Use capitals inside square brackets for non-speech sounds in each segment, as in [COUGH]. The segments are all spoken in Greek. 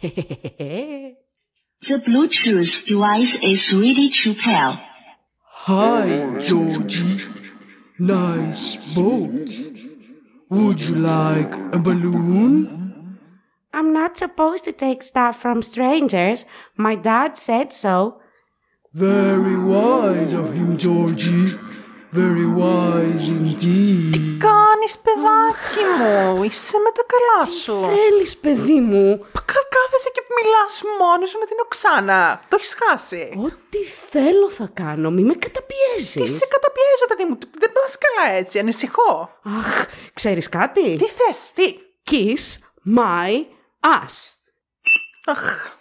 The Bluetooth device is ready to pair. Hi, Georgie. Nice boat. Would you like a balloon? I'm not supposed to take stuff from strangers. My dad said so. Very wise of him, Georgie. Very wise indeed. Κάνεις παιδάκι μου, είσαι με τα καλά σου. Θέλεις, παιδί μου; Κα- Κάθεσαι και μιλάς μόνος σου με την Οξάνα. Το έχεις χάσει. Ό,τι θέλω θα κάνω. Μη με καταπιέζεις. Τι σε καταπιέζω, παιδί μου. Δεν πας καλά έτσι. Ανησυχώ. Αχ, ξέρεις κάτι; Τι θες, τι; Kiss my ass. Αχ.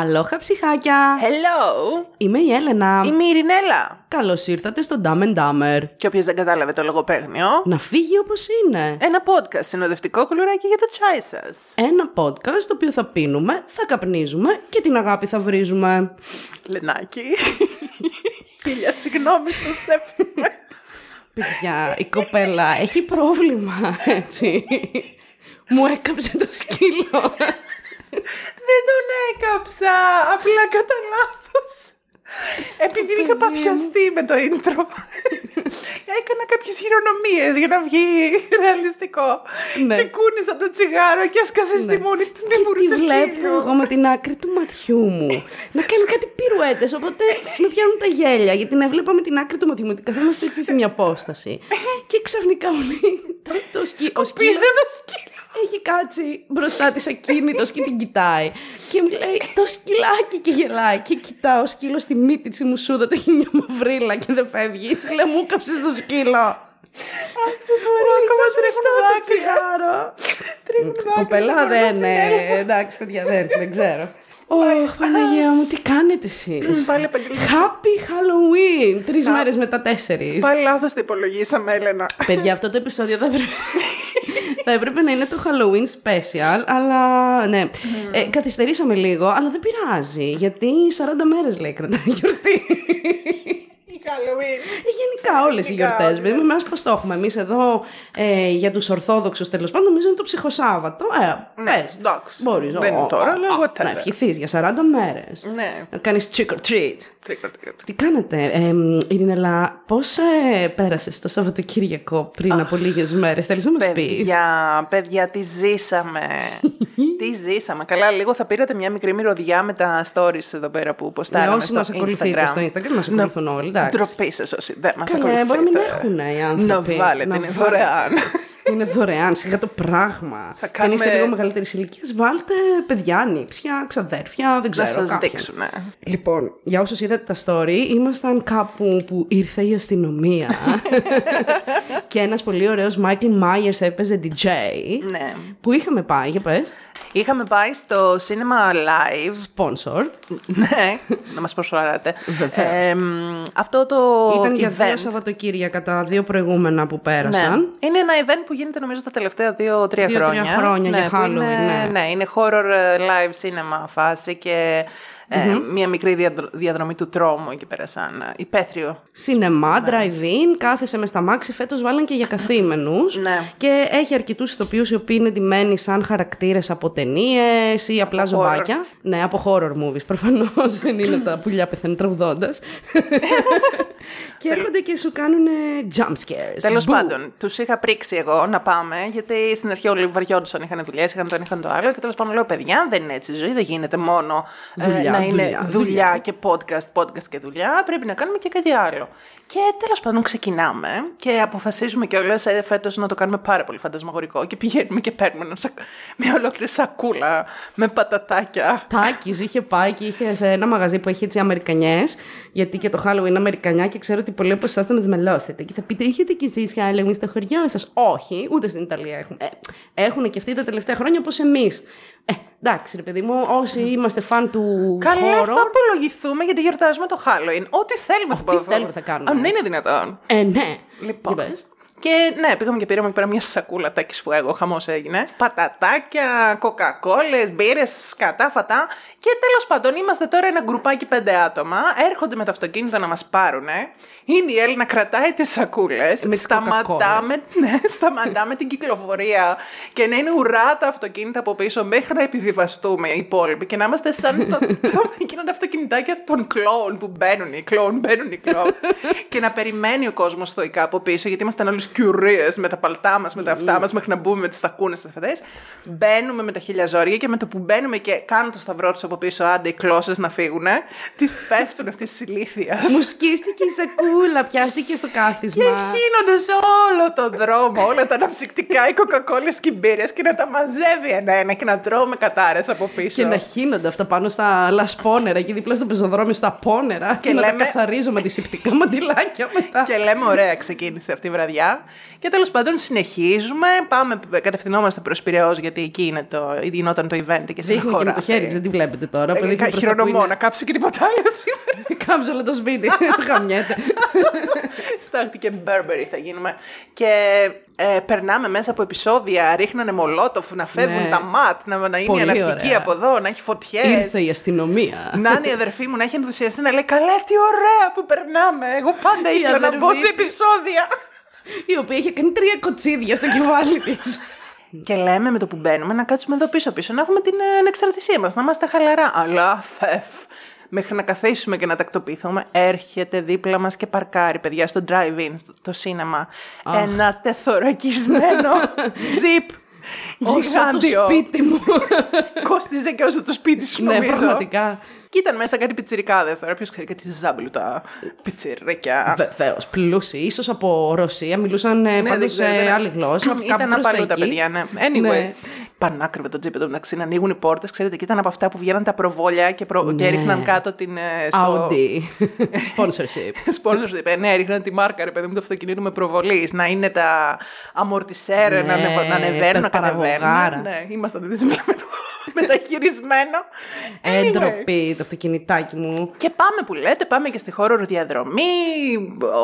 Αλόχα ψυχάκια. Hello. Είμαι η Έλενα. Είμαι η Ειρηνέλα. Καλώς ήρθατε στο Dumb and Dumber. Και όποιος δεν κατάλαβε το λογοπαίγνιο, Να φύγει όπως είναι. ένα podcast συνοδευτικό κουλουράκι για το τσάι σας. Ένα podcast το οποίο θα πίνουμε, θα καπνίζουμε και την αγάπη θα βρίζουμε. Λενάκι. [LAUGHS] Χίλια συγγνώμη στο σεφ. Παιδιά, η κοπέλα έχει πρόβλημα, έτσι. Μου έκαψε το σκύλο. Δεν τον έκαψα, απλά κατά λάθος. Επειδή είχα παθιαστεί με το intro. Έκανα κάποιες χειρονομίες για να βγει ρεαλιστικό. Ναι. Και κούνησα το τσιγάρο και έσκασε στη μόνη του της μούρη Τη του βλέπω σκύλου. εγώ με την άκρη του ματιού μου; Να κάνει κάτι πυρουέτες, οπότε με πιάνουν τα γέλια, γιατί την έβλεπα με την άκρη του ματιού μου, ότι καθόμαστε έτσι σε μια απόσταση. και ξαφνικά μου λέει, το, το σκύ, ο σκύλος Πήσε το σκύλο. Έχει κάτσει μπροστά της ακίνητος και την κοιτάει. Και μου λέει, το σκυλάκι και γελάει. Και κοιτάω ο σκύλος στη μύτη της η μουσούδα, το έχει μια μαυρίλα και δεν φεύγει. Έτσι λέει, μου κάψες το σκύλο. Μπορώ ακόμα Τόσο τρέχουν μισθό το δάκρυα. τσιγάρο. Τρέχουν δάκρυα, Κοπελά μπορώ να δεν είναι. συνέλθω. Εντάξει, παιδιά, δεν, δεν ξέρω. Ωχ, Παναγία μου, τι κάνετε εσείς; Πάλι επαγγελματικά. Happy Halloween! Τρεις μέρες μετά τέσσερις. Πάλι λάθος το υπολογίσαμε, Έλενα. Παιδιά, αυτό το επεισόδιο θα έπρεπε, [LAUGHS] θα έπρεπε να είναι το Halloween special, αλλά ναι. Ε, καθυστερήσαμε λίγο, αλλά δεν πειράζει, γιατί 40 μέρες λέει κρατάει η γιορτή. Η Halloween. Ε, Γενικά όλες οι Γενικά γιορτές. όλες. Δηλαδή, εμάς πώς το έχουμε. Εμείς εδώ ε, για τους Ορθόδοξους τέλος πάντων, νομίζω είναι το ψυχοσάββατο. Ε, Ναι, πες. εντάξει. Μπορείς, Δεν είναι ο, τώρα, ο, αλλά ο, whatever. Να ευχηθείς για 40 μέρες. Ναι. Να κάνεις trick or treat. Trick or treat. Τι κάνετε, ε, Ειρηνελά, πώς ε, πέρασες το Σαββατοκύριακο πριν από λίγες μέρες, θέλεις να μας πεις; Παιδιά, παιδιά, τι ζήσαμε. τι ζήσαμε. Καλά, λίγο θα πήρατε μια μικρή μυρωδιά με τα stories εδώ πέρα που ποστάραμε Ναι, όσοι στο μας ακολουθείτε Instagram. στο Instagram, μας ακολουθούν όλοι, εντάξει. Ντροπή σας όσοι δεν μας Καλά, ακολουθείτε. μπορεί να μην έχουν οι άνθρωποι. Να βάλετε, Να είναι βάλετε. δωρεάν. [LAUGHS] Είναι δωρεάν, σιγά το πράγμα. Θα Και αν είστε κάνουμε- λίγο μεγαλύτερης ηλικίας, βάλτε παιδιά, νύψια, ξαδέρφια, δεν ξέρω. Να σας κάποιον. δείξουν. Λοιπόν, για όσους είδατε τα story, ήμασταν κάπου που ήρθε η αστυνομία [LAUGHS] και ένας πολύ ωραίος Michael Myers έπαιζε DJ Ναι. που είχαμε πάει, για πες, Είχαμε πάει στο Cinema Live. sponsor. ναι, να μας προσφαράτε. Βεβαίως. Ε, μ, αυτό το Ήταν για δύο event. Σαββατοκύριακα τα δύο προηγούμενα που Ναι. πέρασαν. Είναι ένα event που γίνεται νομίζω τα τελευταία δύο-τρία Δύο-τρία χρόνια. χρόνια για που Halloween, Είναι, ναι. είναι horror ε, live cinema φάση και ε, μια μικρή διαδρο- διαδρομή του τρόμου εκεί πέρα σαν ε, υπαίθριο. Σινεμά, drive-in, κάθεσαι με στα μάξι. Φέτος βάλαν και για καθήμενους. Ναι. Και έχει αρκετούς ηθοποιούς οι οποίοι είναι ντυμένοι σαν χαρακτήρες από ταινίες ή απλά Από ζωμπάκια. Ναι, από horror movies. Προφανώς [LAUGHS] δεν είναι τα πουλιά πεθαίνουν τραγουδώντας. [LAUGHS] και έρχονται και σου κάνουν jump scares. Τέλος Μπου. πάντων, τους είχα πρίξει εγώ να πάμε, γιατί στην αρχή όλοι βαριόντουσαν, είχαν δουλειές, είχαν το ένα, είχαν το άλλο. Και τέλος πάντων λέω: Παιδιά, δεν είναι έτσι η ζωή, δεν γίνεται μόνο ε, Δουλειά. Να είναι δουλειά, δουλειά, και podcast, podcast και δουλειά, πρέπει να κάνουμε και κάτι άλλο. Και τέλος πάντων ξεκινάμε και αποφασίζουμε κιόλα ε, φέτος να το κάνουμε πάρα πολύ φαντασμαγορικό και πηγαίνουμε και παίρνουμε ένα σακ- μια ολόκληρη σακούλα με πατατάκια. Τάκης είχε πάει και είχε σε ένα μαγαζί που έχει έτσι Αμερικανιές. Γιατί και το Halloween είναι Αμερικανιά και ξέρω ότι πολλοί από εσάς θα μα μελώσετε. Και θα πείτε, έχετε κι εσείς Halloween στο χωριό σας; Όχι, ούτε στην Ιταλία έχουν. Ε, έχουν και αυτοί τα τελευταία χρόνια όπως εμείς. Ε, εντάξει, ρε παιδί μου, όσοι είμαστε φαν του Καλά, χώρου. θα απολογηθούμε γιατί γιορτάζουμε το Halloween. Ό,τι θέλουμε θα Ό,τι θέλουμε θα κάνουμε. Αν είναι δυνατόν. Ε, ναι. Λοιπόν. Για πες. Και ναι, πήγαμε και πήραμε εκεί πέρα μια σακούλα τάκι σφουέγο, χαμός έγινε. Πατατάκια, κοκακόλες, μπύρες, σκατά, φατά. Και τέλος πάντων είμαστε τώρα ένα γκρουπάκι πέντε άτομα. Έρχονται με το αυτοκίνητο να μας πάρουνε. Είναι η Έλληνα, κρατάει τις σακούλες. τις Σταματάμε, ναι, σταματάμε την κυκλοφορία και να είναι ουρά τα αυτοκίνητα από πίσω μέχρι να επιβιβαστούμε οι υπόλοιποι και να είμαστε σαν το, το, [LAUGHS] εκείνα τα αυτοκινητάκια των κλόουν που μπαίνουν οι κλόουν, μπαίνουν οι κλόουν. και να περιμένει ο κόσμος στοικά από πίσω γιατί ήμασταν όλες κιουρίες με τα παλτά μας, με τα αυτά μας μέχρι να μπούμε με τις τακούνες στις φετές. Μπαίνουμε με τα χίλια ζόρια και με το που μπαίνουμε και κάνουν το σταυρό τους από πίσω, άντε οι κλώσσε να φύγουν, τις πέφτουν αυτή τη ηλίθεια. Μου σκίστηκε η σακούλα, πιάστηκε στο κάθισμα. Και χύνονται σε όλο τον δρόμο όλα τα αναψυκτικά, οι κοκακόλες και οι μπύρες και να τα μαζεύει ένα-ένα και να τρώμε κατάρες από πίσω. Και να χύνονται αυτά πάνω στα λασπόνερα εκεί δίπλα στο πεζοδρόμιο στα πόνερα και, να λέμε- τα καθαρίζω με δυσυπτικά μαντιλάκια μετά. Και λέμε, ωραία, ξεκίνησε αυτή η βραδιά. Και τέλος πάντων συνεχίζουμε. Πάμε, κατευθυνόμαστε προς Πυραιό, γιατί εκεί είναι το, γινόταν το event και Δείχνει και με το χέρι της, δεν τη βλέπετε τώρα. που δείχνει προς τα που Χειρονομώ, είναι. να κάψω και τίποτα άλλο σήμερα. [LAUGHS] Κάμψε όλο το σπίτι. [LAUGHS] Χαμιέται. Στάχτη και Burberry θα γίνουμε. Και ε, περνάμε μέσα από επεισόδια, ρίχνανε μολότοφ, να φεύγουν Ναι. τα ματ, να, να είναι Πολύ η αναρχική ωραία. από εδώ, να έχει φωτιές. Ήρθε η αστυνομία. Να είναι η αδερφή μου να έχει ενθουσιαστεί να λέει Καλά, τι ωραία που περνάμε. Εγώ πάντα Η ήθελα να μπω αδερφή σε της. επεισόδια. [LAUGHS] Η οποία είχε κάνει τρία κοτσίδια στο κεφάλι της. Και λέμε με το που μπαίνουμε να κάτσουμε εδώ πίσω-πίσω, να έχουμε την ε, ανεξαρτησία μας, να είμαστε χαλαρά. Αλλά φεφ. Μέχρι να καθίσουμε και να τακτοποιηθούμε, έρχεται δίπλα μας και παρκάρει, παιδιά, στο drive-in, στο το σίνεμα. Ένα τεθωρακισμένο [LAUGHS] τζιπ. Όσο το Γιγάντιο. σπίτι μου. Κόστιζε και όσο το σπίτι σου, ναι, νομίζω. πραγματικά. Και ήταν μέσα κάτι πιτσιρικάδες τώρα. Ποιος ξέρει κάτι ζάμπλουτα πιτσιρίκια. Βεβαίως, πλούσιοι. σω από Ρωσία μιλούσαν ε, Ναι, πάντως δεν ξέρω, δεν- άλλη γλώσσα. κάπου Ήταν προς τα απαλού τα εκεί. παιδιά, ναι. Anyway. Ναι. Πανάκριβε το τζιπ εδώ μεταξύ να ανοίγουν οι πόρτες. Ξέρετε, και ήταν από αυτά που βγαίναν τα προβόλια και, προ... και Ναι. έριχναν κάτω την. ε, Στο... Audi. [LAUGHS] Sponsorship. Sponsorship. Ε, ναι, έριχναν τη μάρκα, ρε παιδί μου, το αυτοκινήτου με προβολής. Να είναι τα αμορτισέρ, Ναι, να, ανεβα... να ανεβαίνουν, να περπαραγωγάρα. κατεβαίνουν. Ναι, ήμασταν δυσμένα με το [LAUGHS] μεταχειρισμένο. Anyway. Έντροπη το αυτοκινητάκι μου. Και πάμε που λέτε, πάμε και στη χώρο διαδρομή.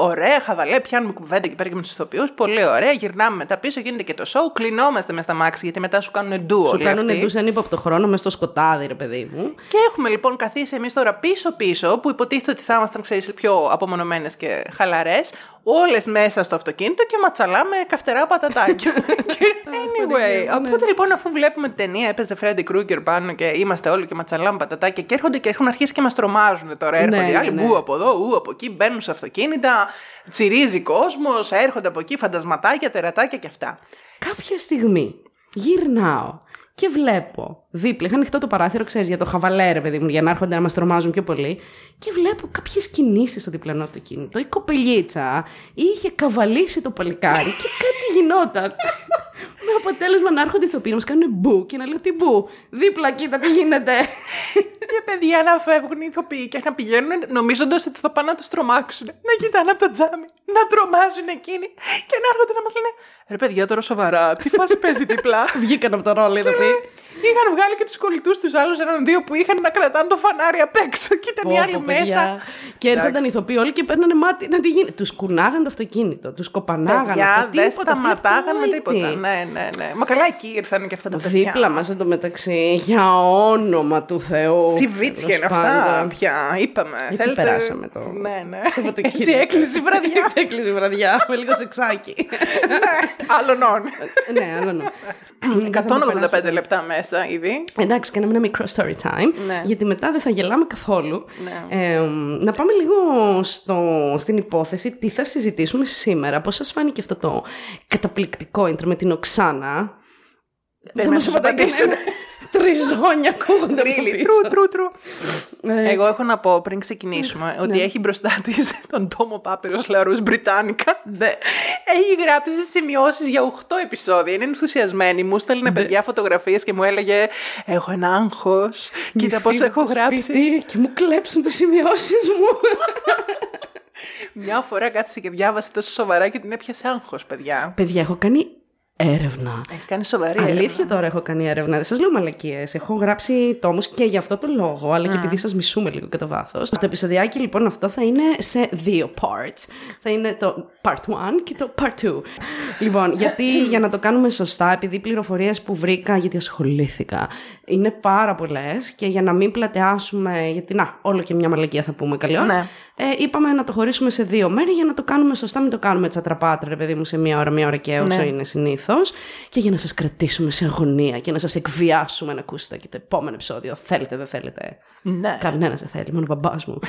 Ωραία, χαβαλέ, πιάνουμε κουβέντα και πέρα και με τους ηθοποιούς. Πολύ ωραία. Γυρνάμε μετά πίσω, γίνεται και το show. Κλεινόμαστε μες στα μάξι γιατί μετά σου κάνουν ντου Σου όλοι κάνουν αυτοί. εντού σε ύποπτο χρόνο μες στο σκοτάδι, ρε παιδί μου. Και έχουμε λοιπόν καθίσει εμείς τώρα πίσω-πίσω, που υποτίθεται ότι θα ήμασταν, ξέρεις, πιο απομονωμένες και χαλαρές, όλες μέσα στο αυτοκίνητο και ματσαλάμε καυτερά πατατάκια. Και [LAUGHS] anyway, οπότε λοιπόν, αφού βλέπουμε την ταινία, έπαιζε Φρέντι Κρούγκερ πάνω και είμαστε όλοι και ματσαλάμε πατατάκια και έρχονται και έχουν αρχίσει και μας τρομάζουν τώρα. Έρχονται Ναι, οι ναι, άλλοι ναι. μπου από εδώ, ου από εκεί, μπαίνουν σε αυτοκίνητα, τσιρίζει κόσμος, έρχονται από εκεί φαντασματάκια, τερατάκια και αυτά. Κάποια στιγμή γυρνάω και βλέπω δίπλα. Είχα ανοιχτό το παράθυρο, ξέρεις, για το χαβαλέ, ρε παιδί μου, για να έρχονται να μας τρομάζουν πιο πολύ. Και βλέπω κάποιες κινήσεις στο διπλανό αυτοκίνητο. Η κοπελίτσα είχε καβαλήσει το παλικάρι και [LAUGHS] κάτι γινόταν. Με αποτέλεσμα να έρχονται οι ηθοποιοί να μας κάνουν μπου και να λέω τι μπου. Δίπλα, κοίτα τι γίνεται. Και παιδιά να φεύγουν οι ηθοποιοί και να πηγαίνουν νομίζοντας ότι θα πάνε να τους τρομάξουν. Να κοιτάνε από το τζάμι, να τρομάζουν εκείνοι και να έρχονται να μας λένε Ρε παιδιά, τώρα σοβαρά, τι φάση παίζει διπλά; [LAUGHS] Βγήκαν από το ρόλο, οι ηθοποιοί. είχαν βγάλει και τους κολλητούς τους άλλους έναν δύο που είχαν να κρατάνε το φανάρι απ' έξω και ήταν οι Πω, άλλοι πω, μέσα. παιδιά. Και έρχονταν Εντάξει. οι ηθοποιοί όλοι και παίρνανε μάτι. Να τι γίνει. Τους κουνάγαν το αυτοκίνητο, τους κοπανάγαν. Παιδιά, αυτό, δεν τίποτα, αυτοί σταματάγαν με απόλυτοι. τίποτα. Ναι, ναι, ναι. Μα καλά εκεί ήρθαν και αυτά τα παιδιά. Δίπλα μας εντωμεταξύ, για όνομα του Θεού. Τι βίτσια είναι Τέλος αυτά πάντων. πια, είπαμε. Έτσι περάσαμε το Ναι, ναι. Σαββατοκύριακο. Έτσι έκλεισε η βραδιά. Έτσι έκλεισε η βραδιά, με λίγο σεξάκι. ναι, άλλων όν. ναι, άλλο ναι. 185 λεπτά μέσα ήδη. Εντάξει, κάναμε ένα μικρό story time. Ναι. Γιατί μετά δεν θα γελάμε καθόλου. Ναι. Ε, να πάμε λίγο στο, στην υπόθεση τι θα συζητήσουμε σήμερα. Πώς σας φάνηκε αυτό το καταπληκτικό intro με την Οξάνα; Δεν μας μας είπατε απαντήσουν. [LAUGHS] κανένα. Τριζόνια ακούγονται από Really, πίσω. true, true, true. Ε, Εγώ έχω να πω πριν ξεκινήσουμε ότι έχει μπροστά της τον τόμο Πάπυρος Λαρούς Μπριτάνικα. Έχει γράψει σημειώσεις για 8 επεισόδια. Είναι ενθουσιασμένη. Μου στέλνε παιδιά φωτογραφίες και μου έλεγε Έχω ένα άγχος. Κοίτα πώς φύγω έχω από το γράψει. σπίτι Και μου κλέψουν τις σημειώσεις μου. Μια φορά κάθισε και διάβασε τόσο σοβαρά και την έπιασε άγχος, παιδιά. Παιδιά, έχω κάνει έρευνα. Έχει κάνει σοβαρή Αλήθεια έρευνα. τώρα έχω κάνει έρευνα. Δεν σας λέω μαλακίες. Έχω γράψει τόμους και για αυτό το λόγο, αλλά και επειδή σας μισούμε λίγο κατά βάθος. Το επεισοδιάκι λοιπόν αυτό θα είναι σε δύο parts. Θα είναι το part 1 και το part 2. λοιπόν, γιατί για να το κάνουμε σωστά, επειδή οι πληροφορίες που βρήκα, γιατί ασχολήθηκα, είναι πάρα πολλές και για να μην πλατεάσουμε. Γιατί να, όλο και μια μαλακία θα πούμε καλή ώρα. Ναι. Ε, είπαμε να το χωρίσουμε σε δύο μέρη για να το κάνουμε σωστά, μην το κάνουμε τσατραπάτρα, ρε παιδί μου, σε μία ώρα, μία ώρα και όσο Ναι. είναι συνήθως. Και για να σας κρατήσουμε σε αγωνία και να σας εκβιάσουμε να ακούσετε και το επόμενο επεισόδιο. Θέλετε, δεν θέλετε. Ναι. Κανένας δεν θέλει, μόνο ο μπαμπάς μου. [LAUGHS]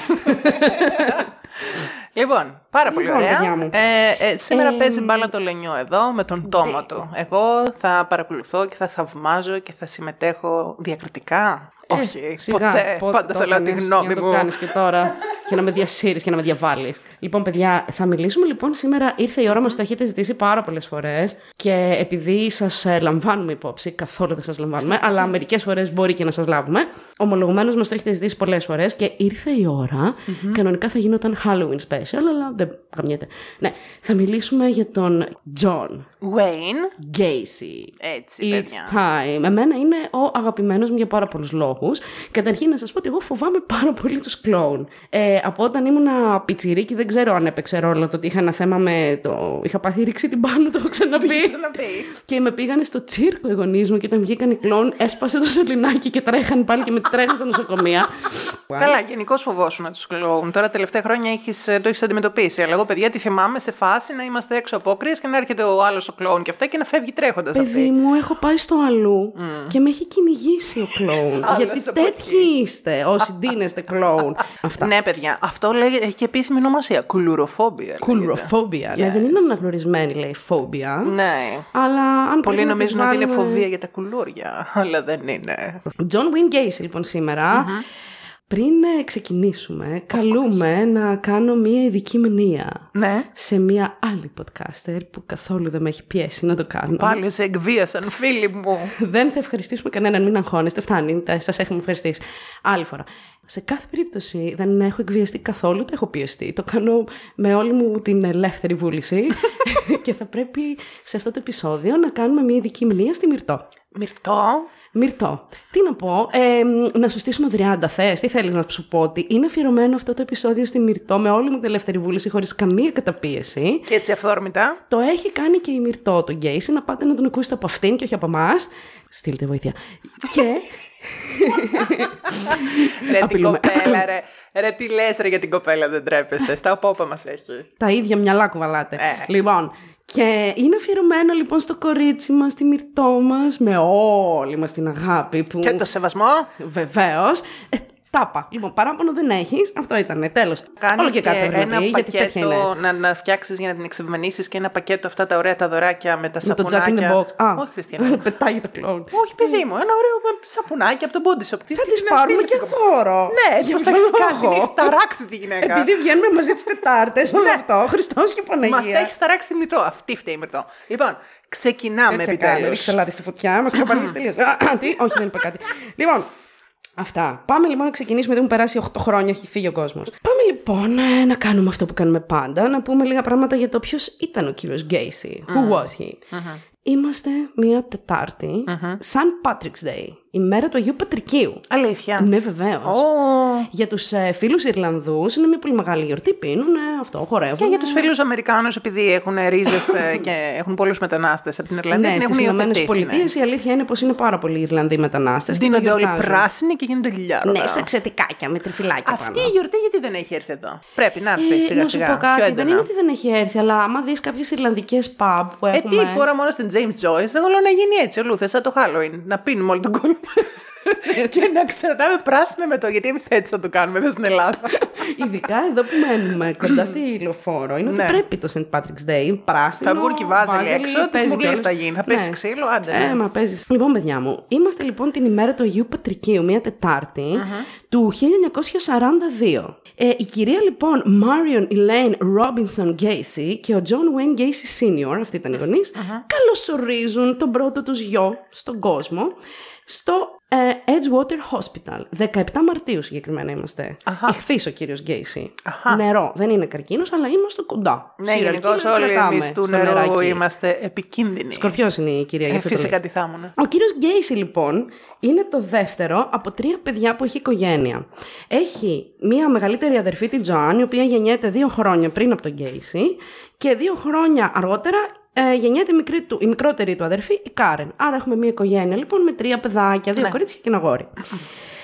Λοιπόν, πάρα πολύ Λοιπόν, ωραία. παιδιά μου. Ε, ε, σήμερα Ε, παίζει μπάλα το Λενιό εδώ με τον τόμο του. Εγώ θα παρακολουθώ και θα θαυμάζω και θα συμμετέχω διακριτικά. Όχι, Ε, Σιγά, ποτέ. πότε Πάντα το θα λέω τη έκανες, γνώμη για να μου. το κάνεις και τώρα και να με διασύρεις και να με διαβάλεις. Λοιπόν, παιδιά, θα μιλήσουμε λοιπόν σήμερα. Ήρθε η ώρα μας, το έχετε ζητήσει πάρα πολλές φορές. Και επειδή σας λαμβάνουμε υπόψη, καθόλου δεν σας λαμβάνουμε, αλλά μερικές φορές μπορεί και να σας λάβουμε. Ομολογουμένως μας το έχετε ζητήσει πολλές φορές και ήρθε η ώρα. Κανονικά θα γινόταν Halloween special, αλλά δεν γαμιέται. Ναι, θα μιλήσουμε για τον John Wayne. Gacy. Έτσι, It's παιδιά. time. Εμένα είναι ο αγαπημένος μου για πάρα πολλούς λόγους. Καταρχήν να σας πω ότι εγώ φοβάμαι πάρα πολύ τους κλόουν. Ε, από όταν ήμουν πιτσιρίκι δεν ξέρω αν έπαιξε ρόλο το ότι είχα ένα θέμα με το... Είχα πάθει ρίξει την πάνω, το έχω ξαναπεί. να πει. και με πήγανε στο τσίρκο οι γονείς μου και όταν βγήκαν οι κλόουν έσπασε το σωληνάκι και τρέχαν πάλι και με τρέχαν στα νοσοκομεία. Καλά, γενικώς φοβόσουν τους κλόουν. Τώρα τελευταία χρόνια έχεις, ε, το έχεις αντιμετωπίσει. Αλλά εγώ, παιδιά, τη θυμάμαι σε φάση να είμαστε έξω από κρύε και να έρχεται ο άλλος ο κλόουν και αυτά και να φεύγει τρέχοντας Παιδί αυτή. μου, έχω πάει στο αλλού και με έχει κυνηγήσει ο κλόουν. Άλλος γιατί από τέτοιοι είστε όσοι ντύνεστε κλόουν. [LAUGHS] Αυτά. Ναι, παιδιά, αυτό λέγεται, έχει και επίσημη ονομασία. Κουλουροφόμπια. λέγεται. Κουλουροφόμπια. Ναι, δεν είναι αναγνωρισμένη, λέει, φόμπια. Ναι. Αλλά αν Πολλοί πρέπει να νομίζουν τις ότι είναι βάλουμε- φοβία για τα κουλούρια, [LAUGHS] αλλά δεν είναι. John Wayne Gacy, λοιπόν, σήμερα. Πριν ε, ξεκινήσουμε, καλούμε να κάνω μία ειδική μνήα Ναι. σε μία άλλη podcaster που καθόλου δεν με έχει πιέσει να το κάνω. Πάλι σε εκβίασαν, φίλοι μου. Δεν θα ευχαριστήσουμε κανέναν, μην αγχώνεστε. Φτάνει, σας έχουμε ευχαριστήσει. Άλλη φορά. Σε κάθε περίπτωση δεν έχω εκβιαστεί καθόλου, ούτε έχω πιεστεί. Το κάνω με όλη μου την ελεύθερη βούληση. [LAUGHS] και θα πρέπει σε αυτό το επεισόδιο να κάνουμε μια ειδική μνήμα στη Μυρτό. Μυρτό. Μυρτό. Τι να πω, ε, να σου στήσουμε δριάντα θες, τι θέλεις να σου πω, ότι είναι αφιερωμένο αυτό το επεισόδιο στη Μυρτό με όλη μου την ελεύθερη βούληση χωρίς καμία καταπίεση. Και έτσι αυθόρμητα. Το έχει κάνει και η Μυρτό τον Γκέισι, να πάτε να τον ακούσετε από αυτήν και όχι από εμάς. Στείλτε βοήθεια. και Ρε την Απειλούμε. κοπέλα, ρε. Ρε τι λες ρε για την κοπέλα, δεν τρέπεσαι. Στα οπόπα μας έχει. τα ίδια μυαλά κουβαλάτε. Ε. Λοιπόν, και είναι αφιερωμένο λοιπόν στο κορίτσι μας, στη Μυρτό μας, με όλη μας την αγάπη που... Και το σεβασμό. Βεβαίως. Ε, τάπα. Λοιπόν, παράπονο δεν έχεις, αυτό ήταν, τέλος. Κάνεις Όλο και κάτι ένα ευλογεί, γιατί τέτοια είναι. πακέτο να, να φτιάξεις για να την εξευμενήσει και ένα πακέτο αυτά τα ωραία τα δωράκια με τα Με το Jack in σαπουνάκια. the Box. Α, Όχι, Χριστιανά. [LAUGHS] πετάγει το κλόουν. Όχι, παιδί μου, ένα ωραίο σαπουνάκι από τον body shop. Τι- Θα τι τις να πάρουμε στείλεις και στην κοπέλα. δώρο. Ναι, Για πώς τα ποιο έχεις κάνει. λόγο; Την έχεις ταράξει τη γυναίκα. Επειδή βγαίνουμε μαζί τις Τετάρτες, όλο αυτό, Χριστός και Μας Παναγία. έχει ταράξει τη μητρό. Αυτή φταίει η μητρό. Λοιπόν, ξεκινάμε Τέτοια κάνει, επιτέλου. ρίξε λάδι στη φωτιά, μας καβαλείς τελείως. [LAUGHS] Α, Τι, όχι δεν είπα κάτι. Λοιπόν, αυτά. Πάμε λοιπόν να ξεκινήσουμε, δεν έχουν περάσει 8 χρόνια, έχει φύγει ο κόσμος. Πάμε λοιπόν ε, να κάνουμε αυτό που κάνουμε πάντα, να πούμε λίγα πράγματα για το ποιος ήταν ο κύριος Γκέισι. Who was he? Είμαστε μια Τετάρτη, σαν Patrick's Day, η μέρα του Αγίου Πατρικίου. Αλήθεια. Ναι, βεβαίως. Ω. Για τους ε, φίλους Ιρλανδούς είναι μια πολύ μεγάλη γιορτή. Πίνουν αυτό, χορεύουν. Και για τους φίλους Αμερικάνους, επειδή έχουν ρίζες [COUGHS] και έχουν πολλούς μετανάστες από την Ιρλανδία, Ναι, την έχουν στις Ηνωμένες υιοθετήσει. Πολιτείες η αλήθεια είναι πως είναι πάρα πολλοί Ιρλανδοί μετανάστες. Δίνονται όλοι πράσινοι και γίνονται λιλιάρωτα. Ναι, σε ξετικάκια με τριφυλάκια Αυτή πάνω. η γιορτή γιατί δεν έχει έρθει εδώ; Πρέπει να έρθει Ε, σιγά να σου σιγά. πω πιο κάτι, δεν έντονα. είναι ότι δεν έχει έρθει, αλλά άμα δεις κάποιες Ιρλανδικές pub που Ε, έχουμε. τι, τώρα μόνο στην James Joyce, δεν θέλω να γίνει έτσι. Ολού, θες σαν το Halloween, να πίνουμε όλο τον κόσμο. [LAUGHS] και να ξερνάμε πράσινο με το. Γιατί εμείς έτσι θα το κάνουμε εδώ στην Ελλάδα. Ειδικά εδώ που μένουμε κοντά στη λεωφόρο, είναι ότι Ναι. πρέπει το St. Patrick's Day. Πράσινο. Θα βγουν και οι βάζελοι βάζελοι, έξω, τις παίζεις μουγλές κιόλας. θα γίνει. Θα πέσει ξύλο, άντε, ναι. Ε, μα παίζεις. Λοιπόν, παιδιά μου, είμαστε λοιπόν την ημέρα του Αγίου Πατρικίου, μια Τετάρτη, του 1942. Ε, η κυρία λοιπόν Marion Elaine Robinson Gacy και ο John Wayne Gacy Sr., αυτοί ήταν οι γονείς, καλωσορίζουν τον πρώτο τους γιο στον κόσμο στο ε, Edgewater Hospital. 17 Μαρτίου συγκεκριμένα είμαστε. Ηχθείς ο κύριος Γκέισι. Νερό. Δεν είναι καρκίνος, αλλά είμαστε κοντά. Ναι, Serial γενικώς killer όλοι κρατάμε εμείς του στο νερού νεράκι. είμαστε επικίνδυνοι. Σκορπιός είναι η κυρία Ε, για αυτό το φυσικά λόγο. τι θα ήμουν. Ο κύριος Γκέισι λοιπόν είναι το δεύτερο από τρία παιδιά που έχει οικογένεια. Έχει μία μεγαλύτερη αδερφή τη Τζοάν, η οποία γεννιέται δύο χρόνια πριν από τον Γκέισι και δύο χρόνια αργότερα ε, γεννιέται η, μικρή του, η μικρότερη του αδερφή, η Κάρεν. Άρα έχουμε μία οικογένεια λοιπόν με τρία παιδάκια, δύο κορίτσια και ένα γόρι.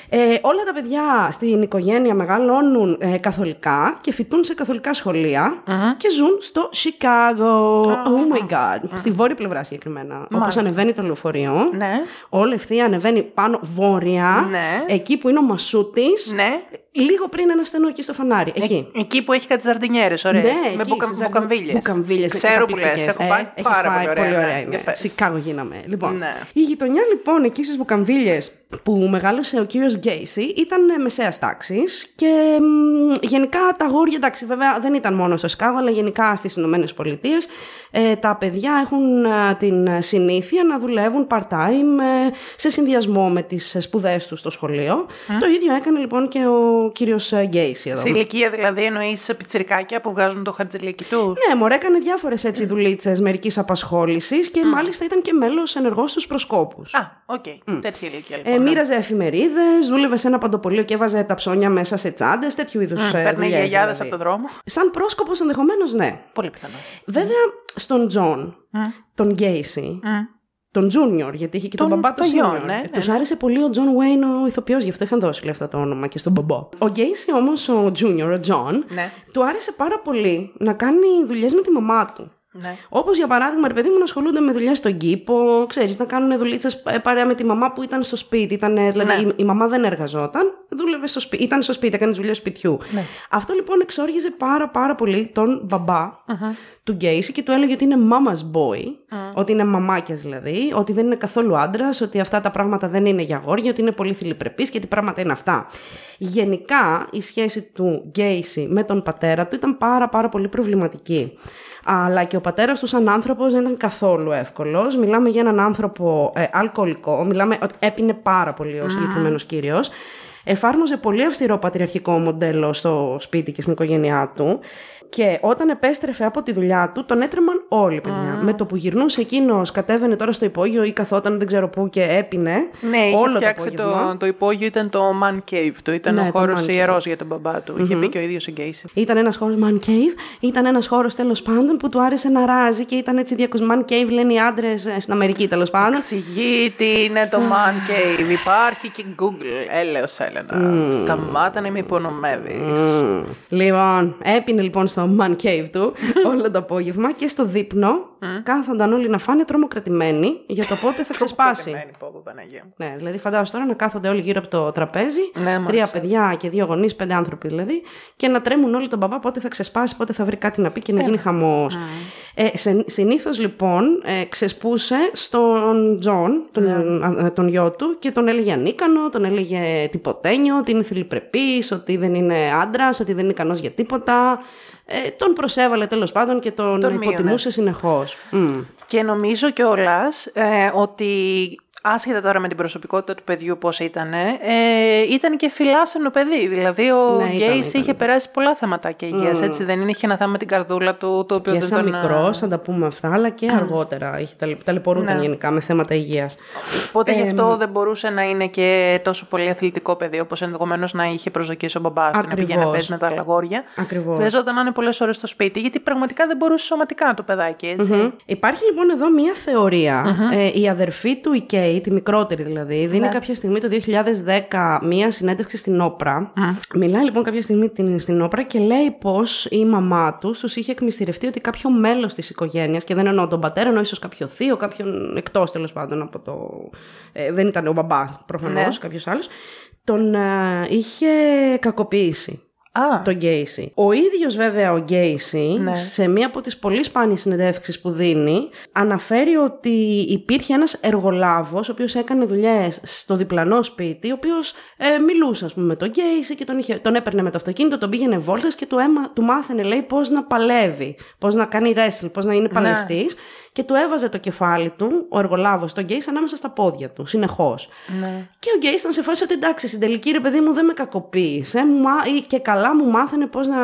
Ε, όλα τα παιδιά στην οικογένεια μεγαλώνουν ε, καθολικά και φοιτούν σε καθολικά σχολεία και ζουν στο Chicago. Oh my god. Στη βόρεια πλευρά συγκεκριμένα. Όπως ανεβαίνει το λεωφορείο. Ναι. Όλη ευθεία ανεβαίνει πάνω βόρεια. Ναι. Εκεί που είναι ο Μασούτης. Ναι. Λίγο πριν ένα στενό εκεί στο φανάρι. Εκεί. Εκεί που έχει κάτι ζαρτινιέρε, ωραίε. Ναι, με εκεί, μπουκα, στις ζαρ- μπουκαμβίλες. μπουκαμβίλες, Ξέρω που λες. καταπληκτικές. Έχω πάει Ε, έχεις πάρα πάει, πολύ ωραία. ναι. είναι. Για πες. Σικάγο γίναμε. Λοιπόν, Ναι. η γειτονιά λοιπόν εκεί στις Μπουκαμβίλες που μεγάλωσε ο κύριος Γκέισι ήταν ε, μεσαίας τάξης και μ, γενικά τα αγόρια, εντάξει βέβαια δεν ήταν μόνο στο Σκάγο αλλά γενικά στις Ηνωμένες Πολιτείες ε, τα παιδιά έχουν ε, την συνήθεια να δουλεύουν part-time ε, σε συνδυασμό με τις σπουδές τους στο σχολείο. Το ίδιο έκανε λοιπόν και ο κύριος ε, Γκέισι εδώ. Σε ηλικία δηλαδή εννοείς πιτσιρικάκια που βγάζουν το χαρτζηλίκι τους; Ναι, μωρέ, έκανε διάφορες έτσι δουλίτσες μερικής απασχόλησης και μάλιστα ήταν και μέλος ενεργός στους προσκόπους. Α, οκ. Τέτοια ηλικία λοιπόν. Ε, ναι. μοίραζε εφημερίδες, δούλευε σε ένα παντοπωλείο και έβαζε τα ψώνια μέσα σε τσάντες, τέτοιου είδους ε, Παίρνει δουλειές, γιαγιάδες δηλαδή. από τον δρόμο. Σαν πρόσκοπος ενδεχομένως, ναι. Πολύ πιθανό. Βέβαια, στον Τζον, τον Γκέισι, τον Junior, γιατί είχε και τον, Τον- μπαμπά του το γιο, Senior. ναι, ναι, Τους άρεσε πολύ ο John Wayne ο ηθοποιός, γι' αυτό είχαν δώσει λέει, αυτό το όνομα και στον μπαμπά. Ο Γκέισι όμως, ο Junior, ο Τζον, Ναι. του άρεσε πάρα πολύ να κάνει δουλειές με τη μαμά του. Ναι. Όπως για παράδειγμα, ρε παιδί μου, να ασχολούνται με δουλειές στον κήπο, ξέρεις, να κάνουν δουλίτσες παρέα με τη μαμά που ήταν στο σπίτι. Ήταν, δηλαδή, Ναι. η, η μαμά δεν εργαζόταν, δούλευε στο σπίτι, ήταν στο σπίτι, έκανε δουλειές σπιτιού. Ναι. Αυτό λοιπόν εξόργιζε πάρα πάρα πολύ τον μπαμπα του Γκέισι και του έλεγε ότι είναι mama's boy, ότι είναι μαμάκια δηλαδή, ότι δεν είναι καθόλου άντρας, ότι αυτά τα πράγματα δεν είναι για αγόρια, ότι είναι πολύ θηλυπρεπής και τι πράγματα είναι αυτά. Γενικά η σχέση του Γκέισι με τον πατέρα του ήταν πάρα πάρα πολύ προβληματική. Αλλά και ο πατέρας του, σαν άνθρωπος, δεν ήταν καθόλου εύκολος. Μιλάμε για έναν άνθρωπο ε, αλκοολικό. Μιλάμε ότι έπινε πάρα πολύ ο συγκεκριμένος κύριος. Εφάρμοζε πολύ αυστηρό πατριαρχικό μοντέλο στο σπίτι και στην οικογένειά του. Και όταν επέστρεφε από τη δουλειά του, τον έτρεμαν όλοι, παιδιά. Με το που γυρνούσε εκείνος, κατέβαινε τώρα στο υπόγειο ή καθόταν δεν ξέρω πού και έπινε. Ναι, είχε όλο φτιάξει το απόγευμα. το, το υπόγειο, ήταν το man cave του. Ήταν Ναι, ο το χώρος man cave. ιερό για τον μπαμπά του. Είχε πει και ο ίδιος ο Γκέισι. Ήταν ένας χώρος man cave, ήταν ένας χώρος τέλος πάντων που του άρεσε να ράζει και ήταν έτσι διακοσμένο. Man cave λένε οι άντρες στην Αμερική τέλος πάντων. Εξηγεί τι είναι το man cave. Υπάρχει και Google. Έλεος Έλενα. Σταμάτα να με υπονομεύεις. Μμμ. Λοιπόν, έπινε λοιπόν στο man cave του [LAUGHS] όλο το απόγευμα και στο δείπνο κάθονταν όλοι να φάνε τρομοκρατημένοι για το πότε θα ξεσπάσει. Παναγία. μου. Ναι, δηλαδή φαντάζομαι τώρα να κάθονται όλοι γύρω από το τραπέζι, Ναι, τρία μάλιστα. παιδιά και δύο γονείς, πέντε άνθρωποι δηλαδή, και να τρέμουν όλοι τον μπαμπά πότε θα ξεσπάσει, πότε θα βρει κάτι να πει και να γίνει χαμός. Ε, σε, συνήθως λοιπόν ε, ξεσπούσε στον Τζον, τον, Ναι. α, τον γιο του, και τον έλεγε ανίκανο, τον έλεγε τιποτένιο, ότι είναι θηλυπρεπής, ότι δεν είναι άντρας, ότι δεν είναι ικανός για τίποτα. Ε, τον προσέβαλε τέλος πάντων και τον, Τον μείωνε. υποτιμούσε συνεχώς. Μμ. Και νομίζω κιόλας ε, ότι άσχετα τώρα με την προσωπικότητα του παιδιού πώς ήταν, ε, ήταν και φιλάσθενο παιδί. Δηλαδή ο Ναι, ήταν, Γκέισι ήταν. είχε περάσει πολλά θεματάκια υγείας, έτσι δεν είναι, είχε ένα θέμα με την καρδούλα του, το οποίο Και δεν σαν τον... ε, μικρός, θα τα πούμε αυτά, αλλά και αργότερα. Είχε ταλαι- ταλαιπωρούνταν Ναι. γενικά με θέματα υγείας. Οπότε γι' αυτό δεν μπορούσε να είναι και τόσο πολύ αθλητικό παιδί, όπως ενδεχομένως να είχε προσδοκίσει ο μπαμπάς του να πηγαίνει να Ακριβώς. παίζει με τα άλλα αγόρια. Ακριβώς. Χρειαζόταν να είναι πολλές ώρες στο σπίτι, γιατί πραγματικά δεν μπορούσε σωματικά το παιδάκι, έτσι. Υπάρχει λοιπόν εδώ μία θεωρία. Ε, η αδερφή του, η Κέι, λέει, τη μικρότερη δηλαδή, δίνει Ναι. κάποια στιγμή το 2010 μία συνέντευξη στην Όπρα. Μιλάει λοιπόν κάποια στιγμή την- στην Όπρα και λέει πως η μαμά τους τους είχε εκμυστηρευτεί ότι κάποιο μέλος της οικογένειας, και δεν εννοώ τον πατέρα, εννοώ ίσως κάποιο θείο, κάποιον εκτός τέλος πάντων από το. ε, δεν ήταν ο μπαμπάς προφανώς, Ναι. κάποιος άλλος. Τον ε, είχε κακοποιήσει Α, τον Γκέισι. Ο ίδιος βέβαια ο Γκέισι Ναι. σε μία από τις πολύ σπάνιες συνεντεύξεις που δίνει αναφέρει ότι υπήρχε ένας εργολάβος ο οποίος έκανε δουλειές στο διπλανό σπίτι ο οποίος ε, μιλούσε ας πούμε με τον Γκέισι και τον, είχε, τον έπαιρνε με το αυτοκίνητο, τον πήγαινε βόλτες και του, έμα, του μάθαινε λέει πώς να παλεύει, πώς να κάνει wrestle, πώς να είναι παλαιστής και του έβαζε το κεφάλι του, ο εργολάβος, τον Γκέισι ανάμεσα στα πόδια του, συνεχώς. ναι. Και ο Γκέις ήταν σε φάση ότι εντάξει, στην τελική ρε παιδί μου δεν με κακοποίησε μου μα- ή και καλά μου μάθανε πώς να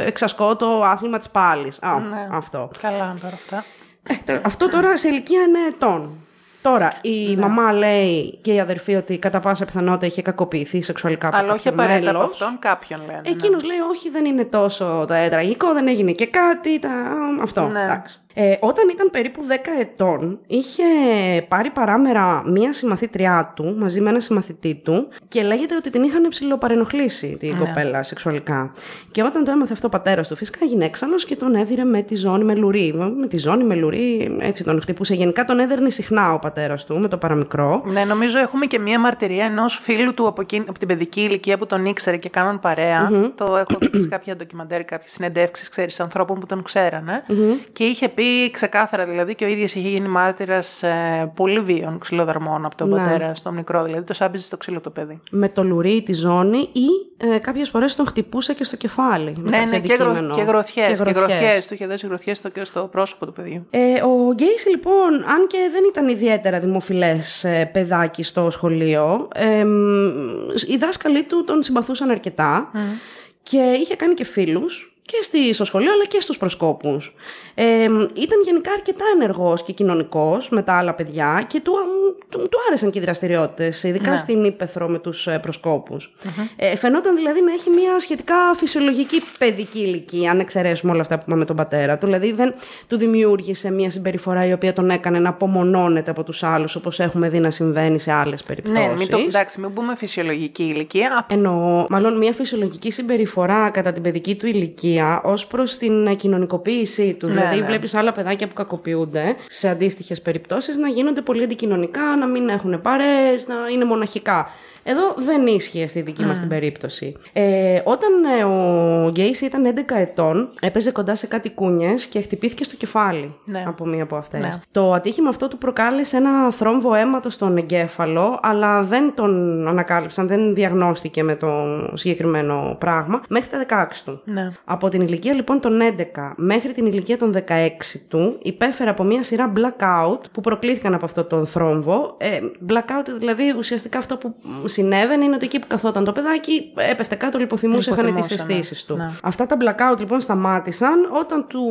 εξασκώ το άθλημα της πάλης. Α, Ναι. αυτό. Καλά τώρα αυτά. Ε, τε- αυτό τώρα σε ηλικία 9 ετών. Τώρα, η Ναι. μαμά λέει και η αδερφή ότι κατά πάσα πιθανότητα είχε κακοποιηθεί σεξουαλικά από Αλλά όχι κάποιον απαραίτητα από μέλος. αυτόν, κάποιον λένε. ναι. Εκείνο λέει: Όχι, δεν είναι τόσο ε, τραγικό, δεν έγινε και κάτι. Τα... Αυτό. Ναι. Εντάξει. Ε, όταν ήταν περίπου 10 ετών, είχε πάρει παράμερα μία συμμαθήτριά του μαζί με ένα συμμαθητή του και λέγεται ότι την είχαν ψηλοπαρενοχλήσει την Ναι. κοπέλα σεξουαλικά. Και όταν το έμαθε αυτό ο πατέρας του, φυσικά έγινε έξαλλος και τον έδιρε με τη ζώνη με λουρί. Με τη ζώνη με λουρί, έτσι τον χτυπούσε. Γενικά τον έδερνε συχνά ο πατέρας του με το παραμικρό. Ναι, νομίζω έχουμε και μία μαρτυρία ενός φίλου του από, εκείνη- από την παιδική ηλικία που τον ήξερε και κάναν παρέα. Το έχω δει σε κάποια ντοκιμαντέρ, κάποιες συνεντεύξεις, ξέρεις, ανθρώπων που τον ξέρανε. Και είχε πει ξεκάθαρα δηλαδή και ο ίδιος είχε γίνει μάρτυρας ε, πολύ βίων ξυλοδαρμών από τον Ναι. πατέρα στο μικρό. Δηλαδή το σάμπιζε στο ξύλο το παιδί. Με το λουρί, τη ζώνη ή ε, κάποιες φορές τον χτυπούσε και στο κεφάλι. με Ναι, κάποιο ναι, και, γρο, αντικείμενο. και γροθιές. Και γροθιές. γροθιές. Του είχε δώσει γροθιές στο, και στο πρόσωπο του παιδιού. Ε, ο Γκέισι λοιπόν, αν και δεν ήταν ιδιαίτερα δημοφιλές ε, παιδάκι στο σχολείο, ε, μ, οι δάσκαλοι του τον συμπαθούσαν αρκετά και είχε κάνει και φίλους και στη, στο σχολείο αλλά και στους προσκόπους. Ε, μ, ήταν γενικά αρκετά ενεργός και κοινωνικός με τα άλλα παιδιά και του, του, του άρεσαν και οι δραστηριότητες, ειδικά Ναι. στην Ήπεθρο με τους ε, προσκόπους. Ε, φαινόταν δηλαδή να έχει μια σχετικά φυσιολογική παιδική ηλικία, αν εξαιρέσουμε όλα αυτά που είπαμε με τον πατέρα του. Δηλαδή δεν του δημιούργησε μια συμπεριφορά η οποία τον έκανε να απομονώνεται από τους άλλους, όπως έχουμε δει να συμβαίνει σε άλλες περιπτώσεις. Ναι, μην το, εντάξει, μην πούμε φυσιολογική ηλικία. Εννοώ, μάλλον μια φυσιολογική συμπεριφορά κατά την παιδική του ηλικία ως προς την ε, κοινωνικοποίησή του. Ναι, δηλαδή, ναι. βλέπεις άλλα παιδάκια που κακοποιούνται σε αντίστοιχες περιπτώσεις να γίνονται πολύ αντικοινωνικά, να μην έχουν παρέ, να είναι μοναχικά. Εδώ δεν ίσχυε στη δική μας την περίπτωση. Ε, όταν ε, ο Γκέισι ήταν 11 ετών, έπαιζε κοντά σε κάτι κούνιες και χτυπήθηκε στο κεφάλι Ναι. από μία από αυτές. Ναι. Το ατύχημα αυτό του προκάλεσε ένα θρόμβο αίματος στον εγκέφαλο, αλλά δεν τον ανακάλυψαν, δεν διαγνώστηκε με το συγκεκριμένο πράγμα, μέχρι τα 16 του. Ναι. Από την ηλικία λοιπόν των 11 μέχρι την ηλικία των 16 του υπέφερε από μια σειρά blackout που προκλήθηκαν από αυτό τον θρόμβο. Ε, blackout δηλαδή ουσιαστικά αυτό που συνέβαινε είναι ότι εκεί που καθόταν το παιδάκι έπεφτε κάτω, λιποθυμούσε, έχανε τις Λιποθυμούσε, ναι. αισθήσεις του. Ναι. Αυτά τα blackout λοιπόν σταμάτησαν όταν, του,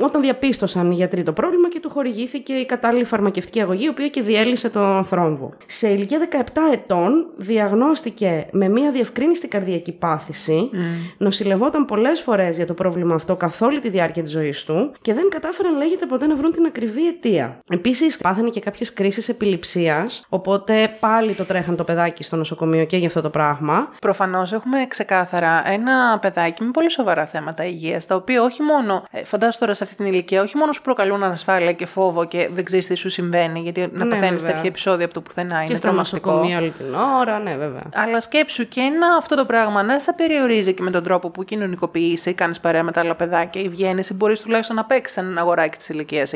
όταν διαπίστωσαν οι γιατροί το πρόβλημα και του χορηγήθηκε η κατάλληλη φαρμακευτική αγωγή, η οποία και διέλυσε τον θρόμβο. Σε ηλικία 17 ετών διαγνώστηκε με μια διευκρίνηστη καρδιακή πάθηση, νοσηλευόταν πολλές φορές για το πρόβλημα αυτό καθ' όλη τη διάρκεια της ζωής του και δεν κατάφεραν, λέγεται, ποτέ να βρουν την ακριβή αιτία. Επίσης, πάθανε και κάποιες κρίσεις επιληψίας, οπότε πάλι το τρέχαν το παιδάκι στο νοσοκομείο και για αυτό το πράγμα. Προφανώς έχουμε ξεκάθαρα ένα παιδάκι με πολύ σοβαρά θέματα υγείας, τα οποία όχι μόνο, ε, φαντάζομαι τώρα σε αυτή την ηλικία, όχι μόνο σου προκαλούν ανασφάλεια και φόβο και δεν ξέρεις τι σου συμβαίνει, γιατί να Ναι, παθαίνει βέβαια. τέτοια επεισόδια από το πουθενά και είναι στο τρομακτικό. νοσοκομείο όλη την ώρα, ναι, βέβαια. Αλλά σκέψου και ένα αυτό το πράγμα να σε περιορίζει και με τον τρόπο που κοινωνικοποιείσαι, κάνεις παρέα με τα άλλα παιδάκια ή βγαίνεις ή μπορείς τουλάχιστον να παίξεις ένα αγοράκι της ηλικίας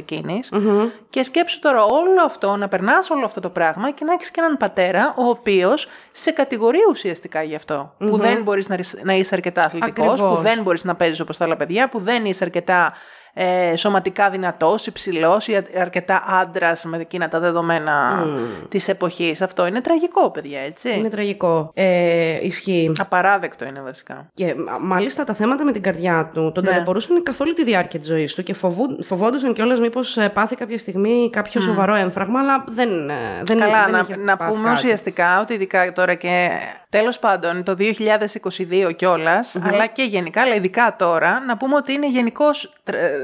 Και σκέψου τώρα όλο αυτό, να περνάς όλο αυτό το πράγμα και να έχεις και έναν πατέρα ο οποίος σε κατηγορεί ουσιαστικά γι' αυτο Που δεν μπορείς να, ρισ- να είσαι αρκετά αθλητικός, Ακριβώς. που δεν μπορείς να παίζεις όπως τα άλλα παιδιά, που δεν είσαι αρκετά ε, σωματικά δυνατός, υψηλός ή α- αρκετά άντρας με εκείνα τα δεδομένα της της εποχής. Αυτό είναι τραγικό, παιδιά, έτσι. Είναι τραγικό. Ε, ισχύει. Απαράδεκτο είναι βασικά. Και μα- μάλιστα τα θέματα με την καρδιά του τον Ναι. ταλαιπωρούσαν καθ' όλη τη διάρκεια της ζωής του και φοβού, φοβόντουσαν κιόλας μήπως πάθει κάποια στιγμή κάποιο σοβαρό έμφραγμα, αλλά δεν, ε, δεν, Καλά, δεν να, είχε να πάθει πούμε κάτι. ουσιαστικά ότι ειδικά τώρα και τέλος πάντων το 2022 κιόλας, αλλά και γενικά, αλλά ειδικά τώρα, να πούμε ότι είναι γενικώς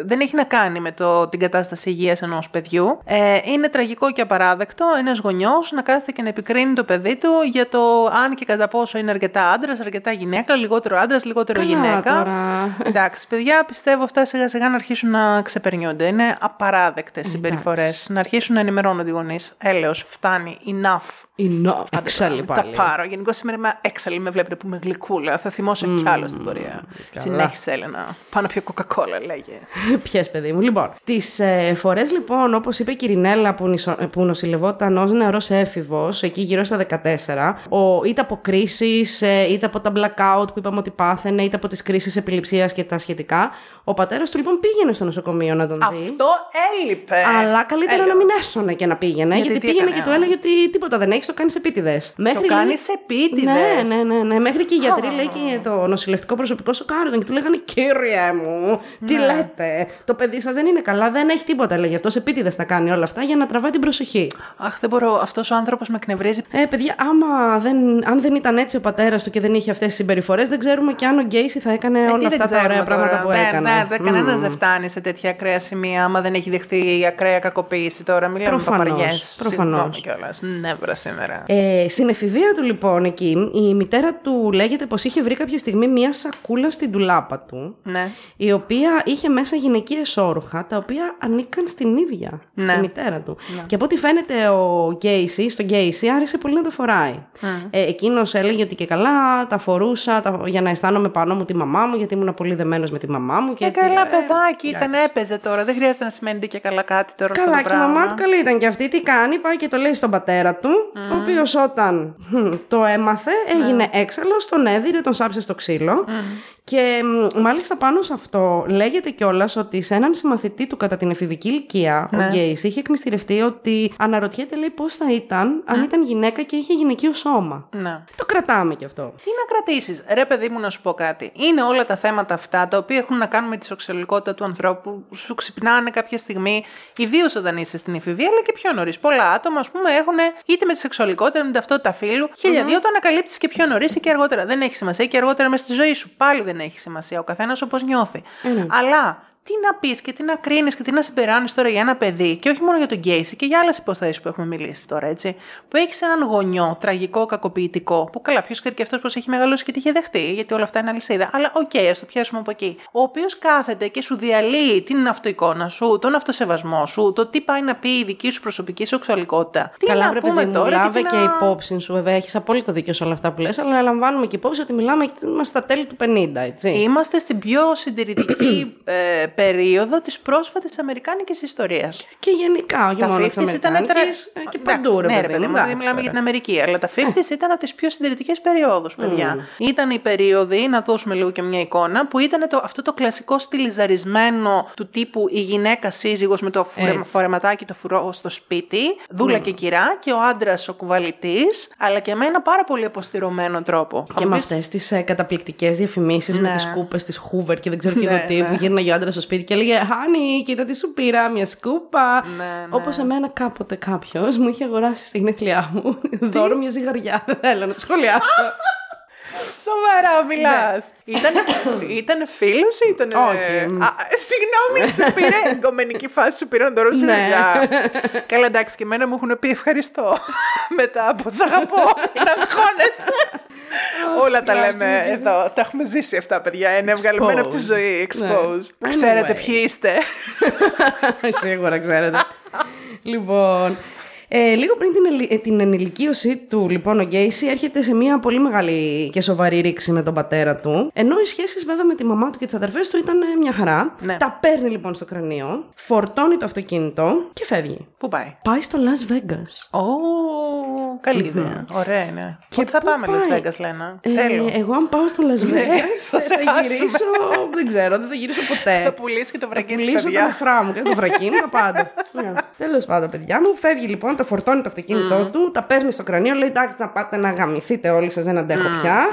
δεν έχει να κάνει με το, την κατάσταση υγείας ενός παιδιού. Ε, είναι τραγικό και απαράδεκτο ένας γονιός να κάθεται και να επικρίνει το παιδί του για το αν και κατά πόσο είναι αρκετά άντρας, αρκετά γυναίκα, λιγότερο άντρας, λιγότερο Καλά γυναίκα. τώρα. Εντάξει, παιδιά, πιστεύω αυτά σιγά σιγά να αρχίσουν να ξεπερνιούνται. Είναι απαράδεκτες συμπεριφορές. Να αρχίσουν να ενημερώνονται οι γονείς. Έλεω, φτάνει, enough. Enough. Εξάλλη Τα πάλι. πάρω. Γενικώ σήμερα είμαι έξαλλη, με βλέπετε που είμαι γλυκούλα. Θα θυμώσω κι άλλος στην πορεία. Συνέχισε, Έλενα. Πάνω πιο κοκακόλα, λέγε. [LAUGHS] Ποιε, παιδί μου. Λοιπόν, τις ε, φορές λοιπόν, όπως είπε η Κυρινέλα που, νησο, ε, που νοσηλευόταν ως νεαρός έφηβος, εκεί γύρω στα 14, ο, είτε από κρίσεις, ε, είτε από τα blackout που είπαμε ότι πάθαινε, είτε από τις κρίσεις επιληψίας και τα σχετικά, ο πατέρας του λοιπόν πήγαινε στο νοσοκομείο να τον δει. Αυτό έλειπε. Αλλά καλύτερα να μην έσωνε και να πήγαινε. Γιατί Γιατί, τι πήγαινε έκανε, και του α; έλεγε ότι τίποτα δεν έχει, το κάνεις επίτηδες. Το κάνεις επίτηδες. Ναι, ναι, ναι, ναι. Μέχρι και οι γιατροί, λέει και το νοσηλευτικό προσωπικό σοκάρονταν και του λέγανε Κύριε μου, τι Ναι. λέτε; Το παιδί σας δεν είναι καλά, δεν έχει τίποτα. Λέγε αυτό επίτηδες τα κάνει όλα αυτά για να τραβάει την προσοχή. Αχ, δεν μπορώ. Αυτός ο άνθρωπος με εκνευρίζει. Ε, παιδιά, άμα δεν, αν δεν ήταν έτσι ο πατέρας του και δεν είχε αυτές τις συμπεριφορές, δεν ξέρουμε και αν ο Γκέισι θα έκανε Ε, τι όλα δεν αυτά τα ωραία ξέρουμε πράγματα τώρα. που Ναι, έκανε. Ναι, δεν, κανένα Μμμ. δεν φτάνει σε τέτοια ακραία σημεία άμα δεν έχει δεχτεί ακραία κακοποίηση τώρα. Μιλάμε Προφανώς, παπαριές. προφανώς. Συγγνώμη κιόλας. Νεύρα σήμερα. Ε, στην εφηβεία του λοιπόν εκεί, η μητέρα του λέγεται πως είχε βρει κάποια στιγμή μία σακούλα στην τουλάπα του, Ναι. η οποία είχε μέσα γυναικείες όρουχα, τα οποία ανήκαν στην ίδια Ναι. τη μητέρα του. Και από ό,τι φαίνεται ο Γκέισι, στον Γκέισι άρεσε πολύ να τα φοράει. Ε, εκείνος έλεγε ότι και καλά τα φορούσα τα, για να αισθάνομαι πάνω μου τη μαμά μου, γιατί ήμουν πολύ δεμένος με τη μαμά μου. Και Ε, έτσι, καλά, ε, παιδάκι ήταν, έπαιζε τώρα. Δεν χρειάζεται να σημαίνει και καλά κάτι τώρα. αυτό Καλά, το και η πράγμα. μαμά του καλή ήταν και αυτή. Τι κάνει, πάει και το λέει στον πατέρα του, ο οποίος όταν χμ, [LAUGHS] το έμαθε, έγινε έξαλλος, τον έδιρε, τον σάψε στο ξύλο. Και μ, μάλιστα πάνω σε αυτό λέγεται κιόλας ότι σε έναν συμμαθητή του κατά την εφηβική ηλικία, ο Γκέι, είχε εκμυστηρευτεί ότι αναρωτιέται, λέει, πώς θα ήταν αν ήταν γυναίκα και είχε γυναικείο σώμα. Ναι. Το κρατάμε κι αυτό. Τι να κρατήσεις, ρε παιδί μου, να σου πω κάτι. Είναι όλα τα θέματα αυτά τα οποία έχουν να κάνουν με τη σεξουαλικότητα του ανθρώπου, που σου ξυπνάνε κάποια στιγμή, ιδίως όταν είσαι στην εφηβεία, αλλά και πιο νωρίς. Πολλά άτομα, ας πούμε, έχουν είτε με τη σεξουαλικότητα, είτε με την ταυτότητα φύλου. Χίλια δύο το ανακαλύπτει και πιο νωρίς ή και αργότερα. Δεν έχει σημασία και αργότερα μέσα στη ζωή σου. Πάλι δεν έχει σημασία. Ο καθένας όπως νιώθει. Αλλά τι να πεις και τι να κρίνεις και τι να συμπεράνεις τώρα για ένα παιδί, και όχι μόνο για τον Γκέισι και για άλλες υποθέσεις που έχουμε μιλήσει τώρα, έτσι. Που έχεις έναν γονιό τραγικό, κακοποιητικό, που καλά, ποιος ξέρει και αυτός πώς έχει μεγαλώσει και τι είχε δεχτεί, γιατί όλα αυτά είναι αλυσίδα. Αλλά οκ, ας το πιάσουμε από εκεί. Ο οποίος κάθεται και σου διαλύει την αυτοεικόνα σου, τον αυτοσεβασμό σου, το τι πάει να πει η δική σου προσωπική σεξουαλικότητα. Τι Καλά, να βρε πούμε παιδί μου, τώρα. λάβε τι και να- υπόψη σου, βέβαια, έχεις απόλυτο δίκιο σε όλα αυτά που λες, αλλά λαμβάνουμε και υπόψη ότι μιλάμε είμαστε στα τέλη του 50, έτσι. Είμαστε στην πιο συντηρητική [CLEARS THROAT] ε, περίοδο της πρόσφατης Αμερικάνικης ιστορίας. Και γενικά, όχι Τα μόνο 50s τη ήταν Αμερικάνικης, τρα- ε, και Εντάξει, παντού, ρε ναι, ρε παιδί παιδί μου. μου, δεν εντάξει, μιλάμε για τώρα. την Αμερική. Αλλά τα 50s ήταν από τις πιο συντηρητικές περιόδους, παιδιά. Ήταν η περίοδοι, να δώσουμε λίγο και μια εικόνα, που ήταν το, αυτό το κλασικό στυλιζαρισμένο του τύπου η γυναίκα σύζυγος με το φουρε- Έτσι. φορεματάκι το φουρό στο σπίτι, δούλα και κυρά, και ο άντρας ο κουβαλητής, αλλά και με ένα πάρα πολύ αποστηρωμένο τρόπο. Και με αυτές τις ε, καταπληκτικές διαφημίσεις με Ναι. τις σκούπε της Hoover και δεν ξέρω και εγώ Ναι, τι, ναι. που γύρναγε ο άντρας στο σπίτι και έλεγε Χάνι, κοίτα τι σου πήρα, μια σκούπα. Ναι, ναι. Όπως εμένα κάποτε κάποιος μου είχε αγοράσει στη γενέθλιά μου δώρο μια ζυγαριά. Δεν θέλω να το σχολιάσω. [LAUGHS] Σοβαρά μιλάς. Ήτανε, ήτανε φίλος ή ήτανε. Όχι. Α, συγγνώμη, σου πήρε. Εγκομενική φάση σου πήραν το ρούζι Ναι. Καλά, εντάξει, και εμένα μου έχουν πει ευχαριστώ. [LAUGHS] Μετά από σ' αγαπώ, είναι αγχώνεσαι. Όλα τα λέμε εδώ. Τα έχουμε ζήσει αυτά, παιδιά. Είναι βγαλμένα από τη Exposed. ζωή. Expose. Ναι. Ξέρετε Anyway. ποιοι είστε. [LAUGHS] Σίγουρα ξέρετε. [LAUGHS] λοιπόν. Ε, λίγο πριν την, ελι- ε, την ενηλικίωσή του, λοιπόν, ο Γκέισι έρχεται σε μια πολύ μεγάλη και σοβαρή ρήξη με τον πατέρα του. Ενώ οι σχέσεις, βέβαια, με τη μαμά του και τις αδερφές του ήταν ε, μια χαρά. Ναι. Τα παίρνει λοιπόν στο κρανίο, φορτώνει το αυτοκίνητο και φεύγει. Πού πάει; Πάει στο Las Vegas. Ω, καλή ιδέα. Ωραία είναι. Και Πότε θα πού πάμε, Las πάει; Vegas, Λένα; Ε, Θέλω. εγώ, αν πάω στο Las Vegas, θα θα, σε χάσουμε. γυρίσω. Δεν ξέρω, δεν θα γυρίσω ποτέ. Θα πουλήσεις και το βρακί της Πουλήσω τα παιδιά. νεφρά μου και το βρακί μου, τα πάντα. Τέλος πάντων, παιδιά μου, φεύγει λοιπόν, το φορτώνει το αυτοκίνητό του, τα παίρνει στο κρανίο, λέει εντάξει, να πάτε να γαμηθείτε όλοι σας, δεν αντέχω πια.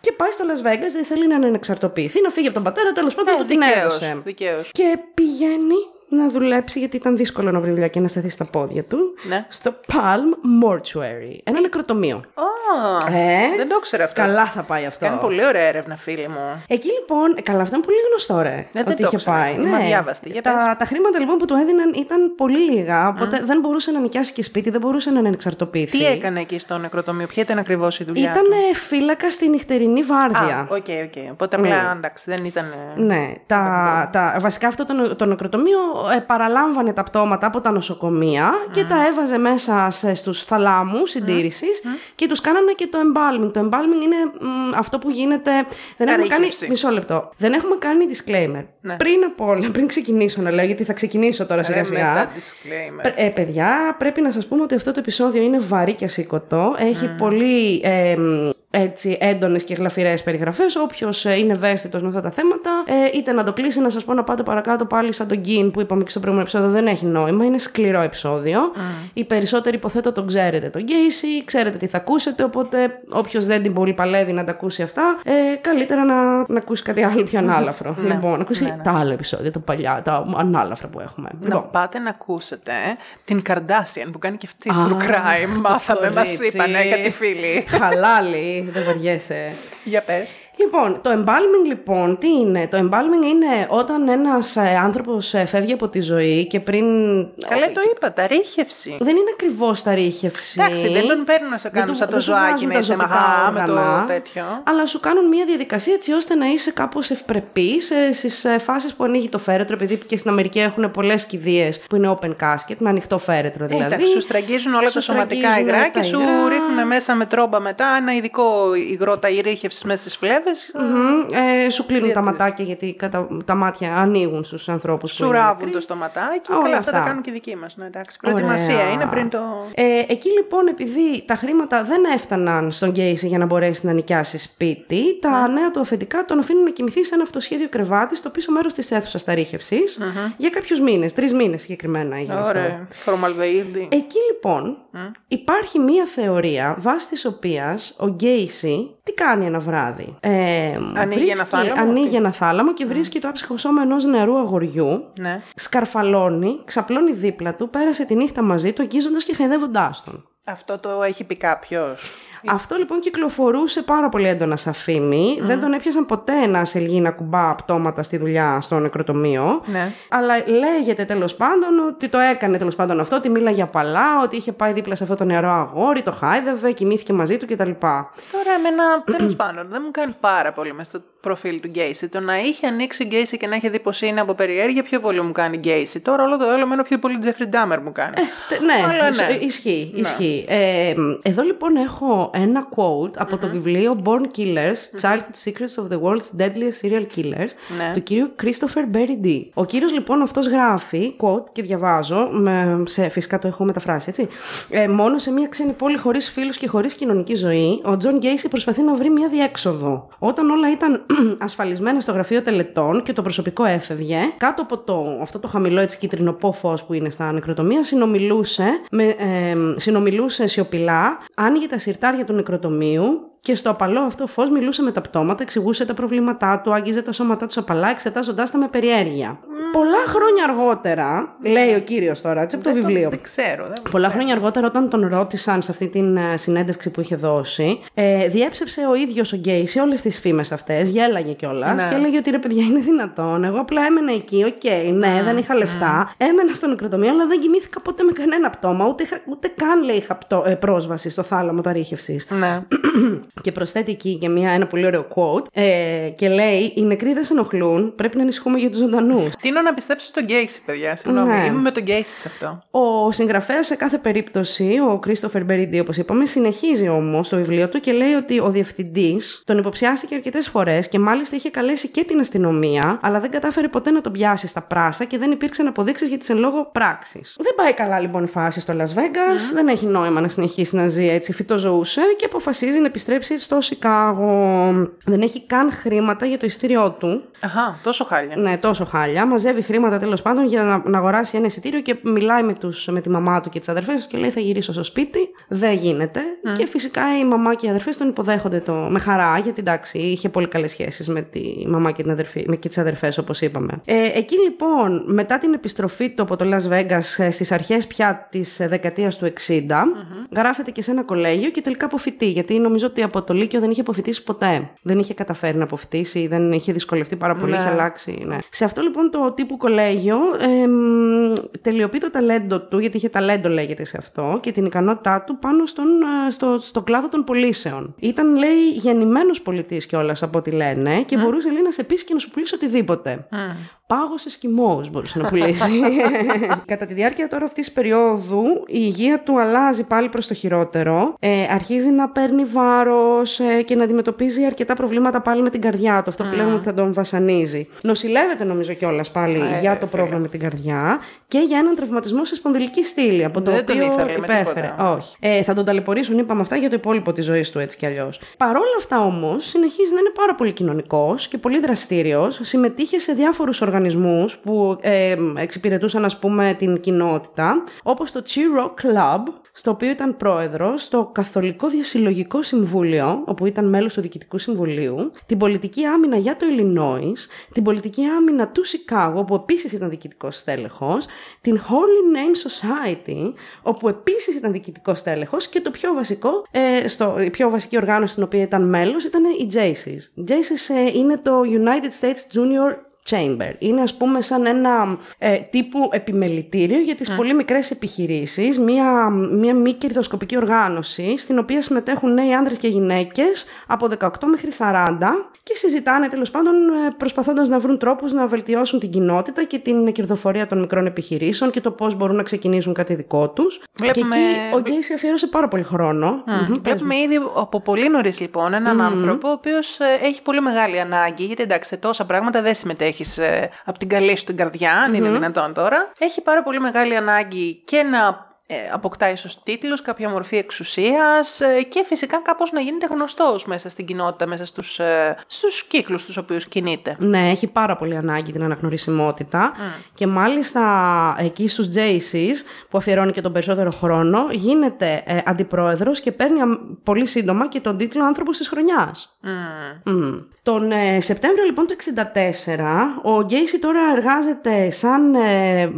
Και πάει στο Las Vegas, δεν θέλει να ανεξαρτοποιηθεί, να φύγει από τον πατέρα, τέλος πάντων Ε, του την δικαίως, έδωσε. δικαίως. Και πηγαίνει να δουλέψει, γιατί ήταν δύσκολο να βρει δουλειά και να σταθεί στα πόδια του, Ναι. στο Palm Mortuary. Ένα νεκροτομείο. Α, Ε, δεν το ήξερα αυτό. Καλά θα πάει αυτό. Κάνει πολύ ωραία έρευνα, φίλοι μου. Εκεί λοιπόν, ε, καλά, αυτό είναι πολύ γνωστό, ρε. δεν ότι το είχε ήξερα. πάει. Είμαι αδιάβαστη. Για τα, πες. τα χρήματα λοιπόν που του έδιναν ήταν πολύ λίγα, οπότε δεν μπορούσε να νοικιάσει και σπίτι, δεν μπορούσε να ανεξαρτοποιηθεί. Τι έκανε εκεί στο νεκροτομείο, ποια ήταν ακριβώς η δουλειά. Ήταν φύλακα στη νυχτερινή του; βάρδια. Α, OK, OK. Οπότε απλά εντάξει, δεν ήταν. Ναι, τα, τα, βασικά αυτό το, νο- το νεκροτομείο ε, παραλάμβανε τα πτώματα από τα νοσοκομεία και τα έβαζε μέσα σε, στους θαλάμους συντήρησης και τους κάνανε και το embalming. Το embalming είναι μ, αυτό που γίνεται... Δεν έχουμε κάνει... Αρρύθμιση. Μισό λεπτό. Δεν έχουμε κάνει disclaimer. Ναι. Πριν από όλα, πριν ξεκινήσω να λέω, γιατί θα ξεκινήσω τώρα σιγά Ρε, σιγά. μετά disclaimer. Πρε- Ε, παιδιά, πρέπει να σας πούμε ότι αυτό το επεισόδιο είναι βαρύ και σηκωτό. Έχει πολύ ε, μ, έτσι, έντονες και γλαφυρές περιγραφές. Όποιος ε, είναι ευαίσθητος με αυτά τα θέματα, ε, είτε να το κλείσει, να σας πω να πάτε παρακάτω πάλι σαν τον Γκίν που είπαμε και στο προηγούμενο επεισόδιο, δεν έχει νόημα. Είναι σκληρό επεισόδιο. Οι περισσότεροι υποθέτω τον ξέρετε τον Γκέισι, ξέρετε τι θα ακούσετε, οπότε όποιος δεν την πολύ παλεύει να τα ακούσει αυτά, ε, καλύτερα να, να ακούσει κάτι άλλο πιο ανάλαφρο. Λοιπόν, να ακούσει τα άλλα επεισόδια, τα παλιά, τα ανάλαφρα που έχουμε. Να Λοιπόν, πάτε να ακούσετε την Kardashian που κάνει και αυτή Α, true crime. Μάθαμε, μας κορίτσι. είπανε κάτι φίλοι. Χαλάλι, δεν βαριέσαι. Για πες. Λοιπόν, το embalming λοιπόν, τι είναι; Το embalming είναι όταν ένας ε, άνθρωπος ε, φεύγει από τη ζωή και πριν... Καλά το είπατε, ρήχευση. Δεν είναι ακριβώς τα ρίχευση. Εντάξει, δεν τον παίρνουν να σε Δεν κάνουν του- σαν το δεν σου ζωάκι βγάζουν να τα είσαι ζωτικά μαχά με το όργανα, τέτοιο. Αλλά σου κάνουν μια διαδικασία έτσι ώστε να είσαι κάπως ευπρεπής ε, στις ε, φάσεις που ανοίγει το φέρετρο, επειδή και στην Αμερική έχουν πολλές κηδείες που είναι open casket, με ανοιχτό φέρετρο δηλαδή. Εντάξει, σου στραγγίζουν όλα Σου τα σωματικά στραγγίζουν υγρά τα και σου υγρά. ρίχνουν μέσα με τρόμπα μετά ένα ειδικό υγρό τα ηρίχευση μέσα στις φλέβες. Μμμ, ε, σου κλείνουν τα Διατήρηση. ματάκια γιατί κατά, τα μάτια ανοίγουν στους ανθρώπους που Σου είναι ράβουν νεκροί. το στοματάκι. Όλα Καλά, αυτά τα αυτά. κάνουν και οι δικοί μας. Ναι, εντάξει. Προετοιμασία Ωραία. είναι πριν το. Ε, εκεί λοιπόν, επειδή τα χρήματα δεν έφταναν στον Γκέισι για να μπορέσει να νοικιάσει σπίτι, τα νέα του αφεντικά τον αφήνουν να κοιμηθεί σε ένα αυτοσχέδιο κρεβάτι στο πίσω μέρος της αίθουσας ταρήχευσης για κάποιους μήνες, τρεις μήνες συγκεκριμένα έγινε αυτό. Ωραία. Φορμαλδεΐδη. Εκεί λοιπόν υπάρχει μία θεωρία βάσει της οποίας ο Γκέισι τι κάνει ένα βράδυ; Ε, Ανοίγει ένα θάλαμο, Ανοίγει τι; ένα θάλαμο και βρίσκει το άψυχο σώμα ενός νεαρού αγοριού. Ναι. Σκαρφαλώνει, ξαπλώνει δίπλα του, πέρασε τη νύχτα μαζί του, αγγίζοντας και χαϊδεύοντάς τον. Αυτό το έχει πει κάποιος; Αυτό λοιπόν κυκλοφορούσε πάρα πολύ έντονα σαν φήμη. Δεν τον έπιασαν ποτέ ένα σελγί να κουμπά πτώματα στη δουλειά στο νεκροτομείο. Ναι. Αλλά λέγεται τέλος πάντων ότι το έκανε τέλος πάντων αυτό, ότι μίλαγε απαλά, ότι είχε πάει δίπλα σε αυτό το νεαρό αγόρι, το χάιδευε, κοιμήθηκε μαζί του κτλ. Τώρα, εμένα τέλος πάντων δεν μου κάνει πάρα πολύ με στο προφίλ του Γκέισι. Το να είχε ανοίξει ο Γκέισι και να είχε δει πως είναι από περιέργεια, πιο πολύ μου κάνει Γκέισι. Τώρα όλο το άλλο εμένα πιο πολύ Τζέφρι Ντάμερ μου κάνει. Τε- Ναι, Αλλά ισ- ναι. ισχύει. ισχύει. Ε, εδώ λοιπόν έχω ένα quote από το βιβλίο Born Killers, Childhood Secrets of the World's Deadliest Serial Killers, Ναι. του κύριου Christopher Berry-Dee. Ο κύριος λοιπόν αυτός γράφει, quote, και διαβάζω, με, σε, φυσικά το έχω μεταφράσει, έτσι. Ε, μόνο σε μια ξένη πόλη χωρίς φίλους και χωρίς κοινωνική ζωή, ο Τζον Γκέισι προσπαθεί να βρει μια διέξοδο. Όταν όλα ήταν [CLEARS THROAT] ασφαλισμένα στο γραφείο τελετών και το προσωπικό έφευγε, κάτω από το, αυτό το χαμηλό έτσι κιτρινωπό φως που είναι στα νεκροτομεία, συνομιλούσε, με, ε, συνομιλούσε σιωπηλά, άνοιγε τα συρτάρια του νεκροτομείου και στο απαλό αυτό φως μιλούσε με τα πτώματα, εξηγούσε τα προβλήματά του, άγγιζε τα σώματά του απαλά, εξετάζοντά τα με περιέργεια. Πολλά χρόνια αργότερα, λέει ο κύριος τώρα, έτσι από το Δεν το- βιβλίο. Δεν ξέρω. Δεν... Πολλά χρόνια αργότερα, όταν τον ρώτησαν σε αυτή την ε, συνέντευξη που είχε δώσει, ε, διέψευσε ο ίδιος ο Γκέισι όλες τις φήμες αυτές, γέλαγε κιόλας Ναι. και έλεγε ότι ρε παιδιά είναι δυνατόν. Εγώ απλά έμενα εκεί, οκ, ναι, δεν είχα λεφτά. Έμενα στο νεκροτομείο, αλλά δεν κοιμήθηκα ποτέ με κανένα πτώμα, ούτε, είχα- ούτε καν λέει είχα πτώ- ε, πρόσβαση στο θάλαμο ταρίχευσης. Ναι. [CLEARS THROAT] [CLEARS THROAT] Και προσθέτει εκεί και μια, ένα πολύ ωραίο quote ε, και λέει: Οι νεκροί δεν σε ενοχλούν, πρέπει να ανησυχούμε για τους ζωντανούς. Τείνω να πιστέψω τον Γκέισι, παιδιά. Συγγνώμη. Ναι. Είμαι με τον Γκέισι σε αυτό. Ο συγγραφέας σε κάθε περίπτωση, ο Christopher Berry όπως είπαμε, συνεχίζει όμως το βιβλίο του και λέει ότι ο διευθυντής τον υποψιάστηκε αρκετές φορές και μάλιστα είχε καλέσει και την αστυνομία, αλλά δεν κατάφερε ποτέ να τον πιάσει στα πράσα και δεν υπήρξαν αποδείξεις για τις εν λόγω πράξεις. Δεν πάει καλά λοιπόν η φάση στο Las Vegas, δεν έχει νόημα να συνεχίσει να ζει έτσι, φυτοζωούσε και αποφασίζει να επιστρέψει ταξιδέψει στο Σικάγο. Δεν έχει καν χρήματα για το ειστήριό του. Αχα, τόσο χάλια. Ναι, τόσο χάλια. Μαζεύει χρήματα τέλος πάντων για να, να αγοράσει ένα εισιτήριο και μιλάει με, τους, με τη μαμά του και τις αδερφές τους και λέει: Θα γυρίσω στο σπίτι. Δεν γίνεται. Και φυσικά η μαμά και οι αδερφές τον υποδέχονται το, με χαρά, γιατί εντάξει, είχε πολύ καλές σχέσεις με τη μαμά και, την αδερφή, με και τις αδερφές, όπως είπαμε. Ε, εκεί λοιπόν, μετά την επιστροφή του από το Las Vegas στις αρχές πια της δεκαετίας του 60, γράφεται και σε ένα κολέγιο και τελικά αποφυτεί. Γιατί νομίζω ότι από το Λύκειο δεν είχε αποφυτίσει ποτέ. Δεν είχε καταφέρει να αποφυτίσει, δεν είχε δυσκολευτεί πάρα πολύ, Ναι. είχε αλλάξει. Ναι. Σε αυτό λοιπόν το τύπου κολέγιο εμ, τελειοποιεί το ταλέντο του, γιατί είχε ταλέντο λέγεται σε αυτό, και την ικανότητά του πάνω στον, ε, στο, στο κλάδο των πωλήσεων. Ήταν, λέει, γεννημένος πολιτής κιόλας από ό,τι λένε και μπορούσε, λέει, να σε πείσει και να σου πουλήσει οτιδήποτε. Πάγος Εσκιμός μπορούσε να πουλήσεις. [LAUGHS] Κατά τη διάρκεια τώρα αυτής της περίοδου η υγεία του αλλάζει πάλι προς το χειρότερο. Ε, αρχίζει να παίρνει βάρος ε, και να αντιμετωπίζει αρκετά προβλήματα πάλι με την καρδιά του. Αυτό που λέγαμε ότι θα τον βασανίζει. Νοσηλεύεται νομίζω κιόλας πάλι για το πρόβλημα με την καρδιά και για έναν τραυματισμό σε σπονδυλική στήλη. Από το Δεν τον οποίο ήθελε με υπέφερε. τίποτα. Όχι. Ε, θα τον ταλαιπωρήσουν, είπαμε αυτά, για το υπόλοιπο της ζωής του έτσι κι αλλιώς. Παρ' όλα αυτά όμως, συνεχίζει να είναι πάρα πολύ κοινωνικός και πολύ δραστήριος. Συμμετείχε σε διάφορους οργανισμού που ε, εξυπηρετούσαν, ας πούμε, την κοινότητα, όπως το Cheer Rock Club, στο οποίο ήταν πρόεδρος, το Καθολικό Διασυλλογικό Συμβούλιο, όπου ήταν μέλος του Διοικητικού Συμβουλίου, την Πολιτική Άμυνα για το Illinois, την Πολιτική Άμυνα του Σικάγο, όπου επίσης ήταν διοικητικός στέλεχος, την Holy Name Society, όπου επίσης ήταν διοικητικός στέλεχος, και το πιο βασικό, ε, στο, η πιο βασική οργάνωση στην οποία ήταν μέλος ήταν οι JACES. JACES ε, είναι το United States Junior Chamber. Είναι ας πούμε σαν ένα ε, τύπου επιμελητήριο για τις πολύ μικρές επιχειρήσεις, μια, μια μη κερδοσκοπική οργάνωση στην οποία συμμετέχουν νέοι άνδρες και γυναίκες από 18 μέχρι 40 και συζητάνε τέλος πάντων ε, προσπαθώντας να βρουν τρόπους να βελτιώσουν την κοινότητα και την κερδοφορία των μικρών επιχειρήσεων και το πώς μπορούν να ξεκινήσουν κάτι δικό τους. Βλέπουμε- Και εκεί ο Γκέισι αφιέρωσε πάρα πολύ χρόνο. Μμμ, πες Βλέπουμε ήδη από πολύ νωρίς λοιπόν έναν άνθρωπο ο οποίος έχει πολύ μεγάλη ανάγκη. Γιατί εντάξει, σε τόσα πράγματα δεν συμμετέχει από την καλή σου την καρδιά, αν είναι δυνατόν τώρα. Έχει πάρα πολύ μεγάλη ανάγκη και να ε, αποκτά ίσως τίτλους, κάποια μορφή εξουσίας ε, και φυσικά κάπως να γίνεται γνωστός μέσα στην κοινότητα, μέσα στους, ε, στους κύκλους τους οποίους κινείται. Ναι, έχει πάρα πολύ ανάγκη την αναγνωρισιμότητα και μάλιστα εκεί στους JCs που αφιερώνει και τον περισσότερο χρόνο γίνεται ε, αντιπρόεδρος και παίρνει αμ- πολύ σύντομα και τον τίτλο άνθρωπος της χρονιάς. Μμ. Τον ε, Σεπτέμβριο λοιπόν του 64 ο Γκέισι τώρα εργάζεται σαν ε,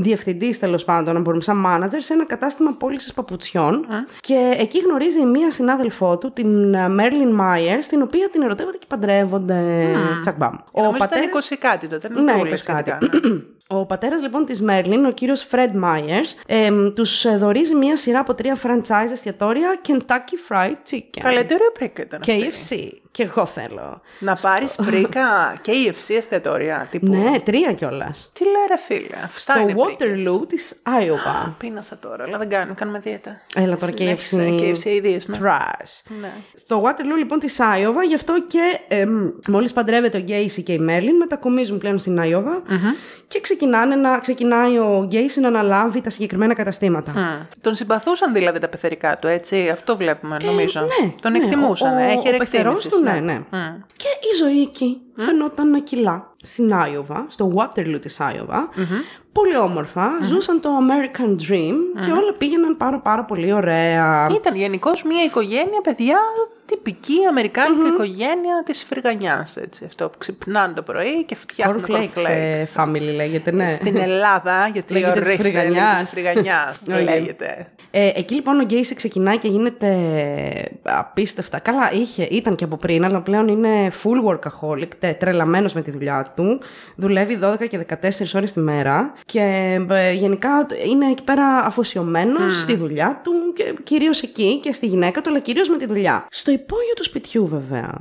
διευθυντής τέλος πάντων, να μπορούμε, σαν manager σε ένα κατάστημα πώλησης παπουτσιών και εκεί γνωρίζει μία συνάδελφό του, την Μέρλιν Μάιερ, την οποία την ερωτεύονται και παντρεύονται. Τσακμπάμ. Ο Νομίζω ήταν 20 κάτι τότε, Ναι, ναι, είπες κάτι. σχετικά, ναι. Ο πατέρας λοιπόν της Μέρλιν, ο κύριος Fred Myers, εμ, τους ε, δωρίζει μία σειρά από τρία franchise εστιατόρια Kentucky Fried Chicken. Καλέ, τι ωραία πρίκα ήταν αυτή. KFC. Και εγώ θέλω. Να πάρεις πρίκα και η ευσύ εστιατόρια. Τύπου. Ναι, τρία κιόλας. Τι λέει ρε φίλε, αυτά Στο είναι πρίκες. Waterloo της Iowa. Πίνασα τώρα, αλλά δεν κάνουμε, κάνουμε δίαιτα. Έλα τώρα Συνέχισε, KFC. KFC ιδίες, ναι. Trash. Ναι. Στο Waterloo λοιπόν της Άιωβα, γι' αυτό και εμ, μόλις παντρεύεται ο Γκέισι και η Μέρλιν, μετακομίζουν πλέον στην Άιωβα και ξεκινάνε να, ξεκινάει ο Γκέισι να αναλάβει τα συγκεκριμένα καταστήματα. Μμ. Τον συμπαθούσαν δηλαδή τα πεθερικά του, έτσι. Αυτό βλέπουμε, νομίζω. Ναι, Τον ναι, εκτιμούσαν. ο- Έχει ο πεθερός εκτίμηση. του, ναι, ναι. Και η ζωή εκεί φαινόταν να κυλά στην Άιωβα, στο Waterloo της Άιωβα. Πολύ όμορφα, ζούσαν το American Dream και όλα πήγαιναν πάρα πάρα πολύ ωραία. Ήταν γενικώς μια οικογένεια, παιδιά, τυπική αμερικάνικη οικογένεια της φρυγανιάς. Αυτό που ξυπνάνε το πρωί και φτιάχνουν Cornflakes ε, cornflakes. family λέγεται, ναι. Στην Ελλάδα, γιατί Λέγεται της ορίστε, φρυγανιάς. της φρυγανιάς, Όχι. [LAUGHS] λέγεται. Ε, εκεί λοιπόν ο Γκέισι ξεκινάει και γίνεται απίστευτα. Καλά, είχε, ήταν και από πριν, αλλά πλέον είναι full workaholic, τε, τρελαμένος με τη δουλειά του. Δουλεύει 12 και 14 ώρες τη μέρα και ε, γενικά είναι εκεί πέρα αφοσιωμένος στη δουλειά του και κυρίως εκεί και στη γυναίκα του, αλλά κυρίως με τη δουλειά. Στο υπόγειο του σπιτιού βέβαια,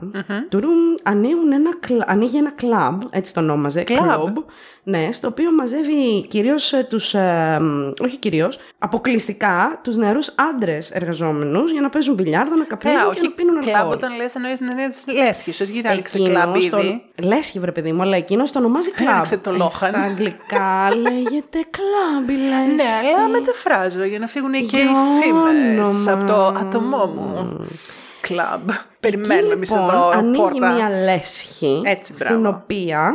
τουρούμ, ανοίγουν ένα, κλα- ανοίγει ένα κλαμπ, έτσι το ονόμαζε, Κλαμπ. club, ναι, στο οποίο μαζεύει κυρίως ε, τους, ε, μ, όχι κυρίως, αποκλειστικά τους νεαρούς άντρες εργαζόμενους για να παίζουν μπιλιάρδο, να καπνίζουν Καλά, και όχι να πίνουν κλαμπ αλκοόλ. όταν λες εννοείς την έννοια της λέσχης, όχι γιατί άνοιξε Εκείνος κλαμπ ήδη. τον- Λέσχη βρε παιδί μου, αλλά εκείνος το ονομάζει κλαμπ. Άνοιξε το Ε, Λόχαν. Στα αγγλικά λέγεται κλαμπ η λέσχη. Ναι, αλλά μεταφράζω για να φύγουν και οι Για φήμες όνομα. από το άτομό μου. Club. Περιμένουμε εμείς λοιπόν, εδώ. ανοίγει πόρτα. μια λέσχη Έτσι, στην μπράβο. οποία.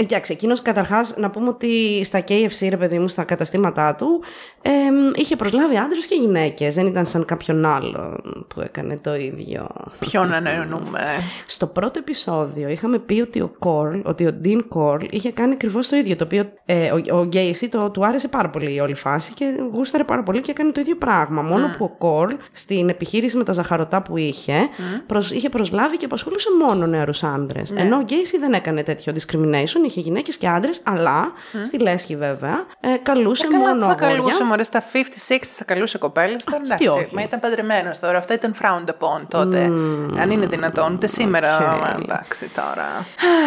Εντάξει, εκείνο καταρχάς να πούμε ότι στα KFC, ρε παιδί μου, στα καταστήματά του, εμ, είχε προσλάβει άντρες και γυναίκες. Δεν ήταν σαν κάποιον άλλο που έκανε το ίδιο. Ποιον ανανοούμε; Στο πρώτο επεισόδιο είχαμε πει ότι ο Κορλ, ότι ο Dean Κορλ είχε κάνει ακριβώς το ίδιο. Το οποίο ε, ο, ο Γκέισι το, του άρεσε πάρα πολύ η όλη φάση και γούσταρε πάρα πολύ και έκανε το ίδιο πράγμα. Μόνο που ο Κορλ στην επιχείρηση με τα ζαχαρωτά που είχε, προσ, είχε προσλάβει και απασχολούσε μόνο νεαρούς άντρες. Ενώ ο Γκέισι δεν έκανε τέτοιο discrimination, είχε γυναίκες και άντρες, αλλά στη λέσχη βέβαια ε, καλούσε Καλά, μόνο θα αγόρια. καλούσε μωρές στα 50-60, θα καλούσε κοπέλες. Τώρα τι εντάξει, όχι. μα ήταν παντρεμένος τώρα. Αυτά ήταν frowned upon τότε. Αν είναι δυνατόν, ούτε σήμερα. Οκ. Εντάξει τώρα.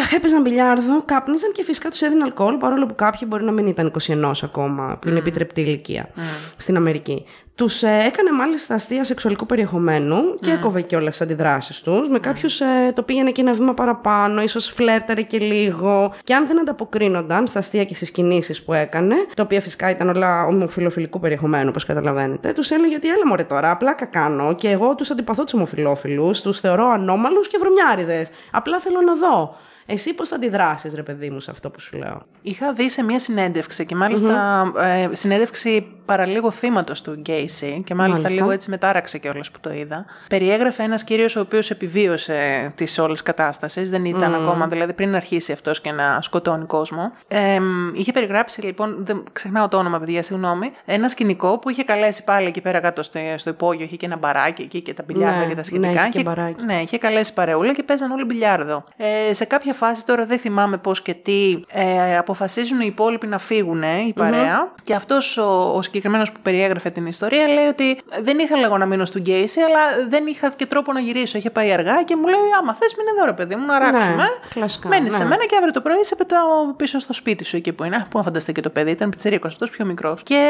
Αχ, έπαιζαν μπιλιάρδο, κάπνιζαν και φυσικά τους έδινε αλκοόλ, παρόλο που κάποιοι μπορεί να μην ήταν 21 ακόμα, που είναι επιτρεπτή ηλικία στην Αμερική. Τους έκανε μάλιστα αστεία σεξουαλικού περιεχομένου και έκοβε και όλες τις αντιδράσεις τους. Με κάποιους το πήγαινε και ένα βήμα παραπάνω, ίσως φλέρταρε και λίγο. Και αν δεν ανταποκρίνονταν στα αστεία και στις κινήσεις που έκανε, τα οποία φυσικά ήταν όλα ομοφυλοφιλικού περιεχομένου, όπως καταλαβαίνετε, τους έλεγε ότι έλα μωρέ τώρα, απλά κα- κάνω και εγώ τους αντιπαθώ τους ομοφυλόφιλους, τους θεωρώ ανώμαλους και βρωμιάριδες. Απλά θέλω να δω. Εσύ πώς αντιδράσεις, ρε παιδί μου, σε αυτό που σου λέω; Είχα δει σε μια συνέντευξη και μαλιστα ε, συνέντευξη παραλίγο θύματος του Γκέισι και μάλιστα, Μάλιστα. λίγο έτσι μετάραξε κιόλας που το είδα. Περιέγραφε ένας κύριος ο οποίος επιβίωσε τις όλες κατάστασεις, δεν ήταν ακόμα δηλαδή πριν αρχίσει αυτός και να σκοτώνει κόσμο. Ε, είχε περιγράψει λοιπόν, δεν ξεχνάω το όνομα παιδιά, συγγνώμη, ένα σκηνικό που είχε καλέσει πάλι εκεί πέρα κάτω στο, στο υπόγειο, είχε και ένα μπαράκι εκεί και τα μπιλιάρδα Ναι, και τα ναι, σχετικά. είχε και Είχε- μπαράκι. ναι, είχε καλέσει παρεούλα και παίζαν όλοι μπιλιάρδο. Ε, σε κάποια φάση τώρα δεν θυμάμαι πώς και τι, ε, αποφασίζουν οι υπόλοιποι να φύγουν, η παρέα. Και αυτός ο, ο συγκεκριμένος που περιέγραφε την ιστορία λέει ότι δεν ήθελα εγώ να μείνω στο Γκέισι, αλλά δεν είχα και τρόπο να γυρίσω. Είχε πάει αργά και μου λέει: Άμα θες, μην εδώ, ρε παιδί μου, να ράξουμε. Ναι, κλασικά, Μένεις ναι. σε μένα και αύριο το πρωί σε πετάω πίσω στο σπίτι σου εκεί που είναι. Πού να φανταστεί και το παιδί, ήταν πιτσερίκο αυτός πιο μικρός. Και